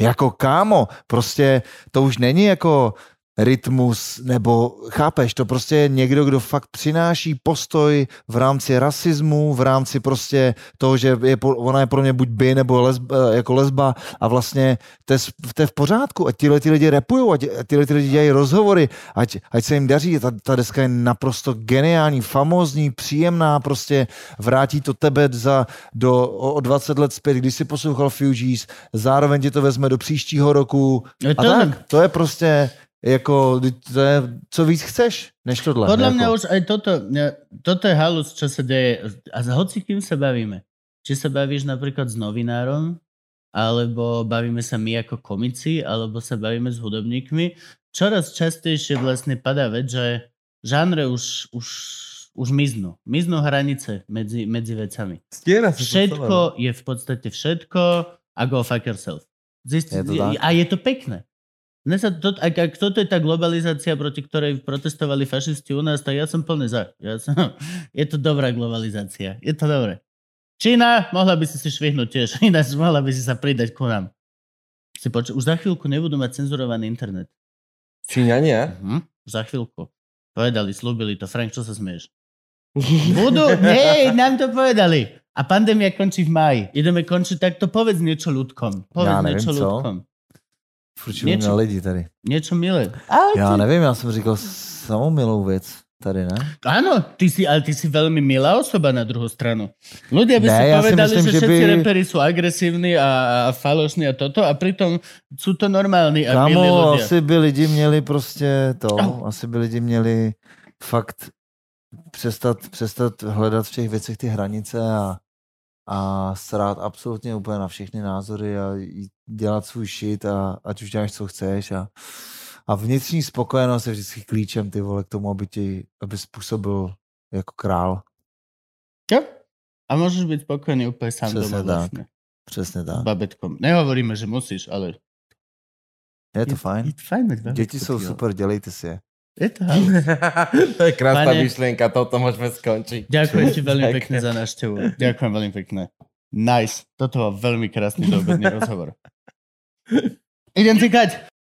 Jako kámo, prostě to už není jako rytmus, nebo chápeš, to prostě je někdo, kdo fakt přináší postoj v rámci rasismu, v rámci prostě toho, že je, ona je pro mě buď by nebo lesba, jako lesba a vlastně to je, to je v pořádku, ať tyhle ty lidi repujou, ať, ať tyhle ty lidi dělají rozhovory, ať, ať se jim daří, ta, ta deska je naprosto geniální, famózní, příjemná, prostě vrátí to tebe za, do, o, o 20 let zpět, když si poslouchal Fugees, zároveň tě to vezme do příštího roku Je a tak, to je prostě jako, to je, co víc chceš, než tohle. Podľa jako. mňa už aj toto, ne, toto je halus, čo sa deje. A s hoci kým sa bavíme. Či sa bavíš napríklad s novinárom, alebo bavíme sa my ako komici, alebo sa bavíme s hudobníkmi. Čoraz častejšie vlastne padá vec, že žánre už, už, už miznú. Miznú hranice medzi, medzi vecami. Stiera sa celé, no. Všetko je v podstate všetko a go fuck yourself. Zist, Je to tak? a je to pekné. Mne sa to, ak, ak toto je tá globalizácia, proti ktorej protestovali fašisti u nás, tak ja som plný za. Ja som, je to dobrá globalizácia. Je to dobré. Čína, mohla by si si švihnúť tiež. Ináč mohla by si sa pridať ku nám. Si poč- už za chvíľku nebudú mať cenzurovaný internet. Číňania? Mhm. Už za chvíľku. Povedali, slúbili to. Frank, čo sa smieš? Budú? Nie, nám to povedali. A pandémia končí v máji. Ideme končiť, tak to povedz niečo ľudkom. Povedz nevím, niečo co. ľudkom. Furt Něco. na lidi tady. Niečo milé. Ale Já ty, nevím, já jsem říkal samou milou věc tady, ne? Áno, ty si, ale ty si veľmi milá osoba na druhú stranu. Ľudia by Ne, si povedali, myslím, že že všetci by- reperi sú agresívni a, a falošní a toto a pritom sú to normálni a milí Kámo, ľudia. asi by lidi měli prostě to, Au. asi by lidi měli fakt přestat, přestat hledat v těch věcech ty hranice a, a srát absolutně úplně na všechny názory a dělat svůj shit a ať už děláš, co chceš a, a vnitřní spokojenost je vždycky klíčem, ty vole, k tomu, aby ti, aby způsobil jako král. Jo? A môžeš byť spokojný úplne sám Přesně doma tak. vlastne. Přesně S tak. babetkom. Nehovoríme, že musíš, ale Je to fajn. je to fajn. Děti jsou jo. super, dělejte si je. Je to to je krásna Pane- myšlienka, toto môžeme skončiť. Ďakujem ti veľmi Ďakujem. pekne za návštevu. Ďakujem veľmi pekne. Nice. Toto bol veľmi krásny doobedný rozhovor. Idem cikať.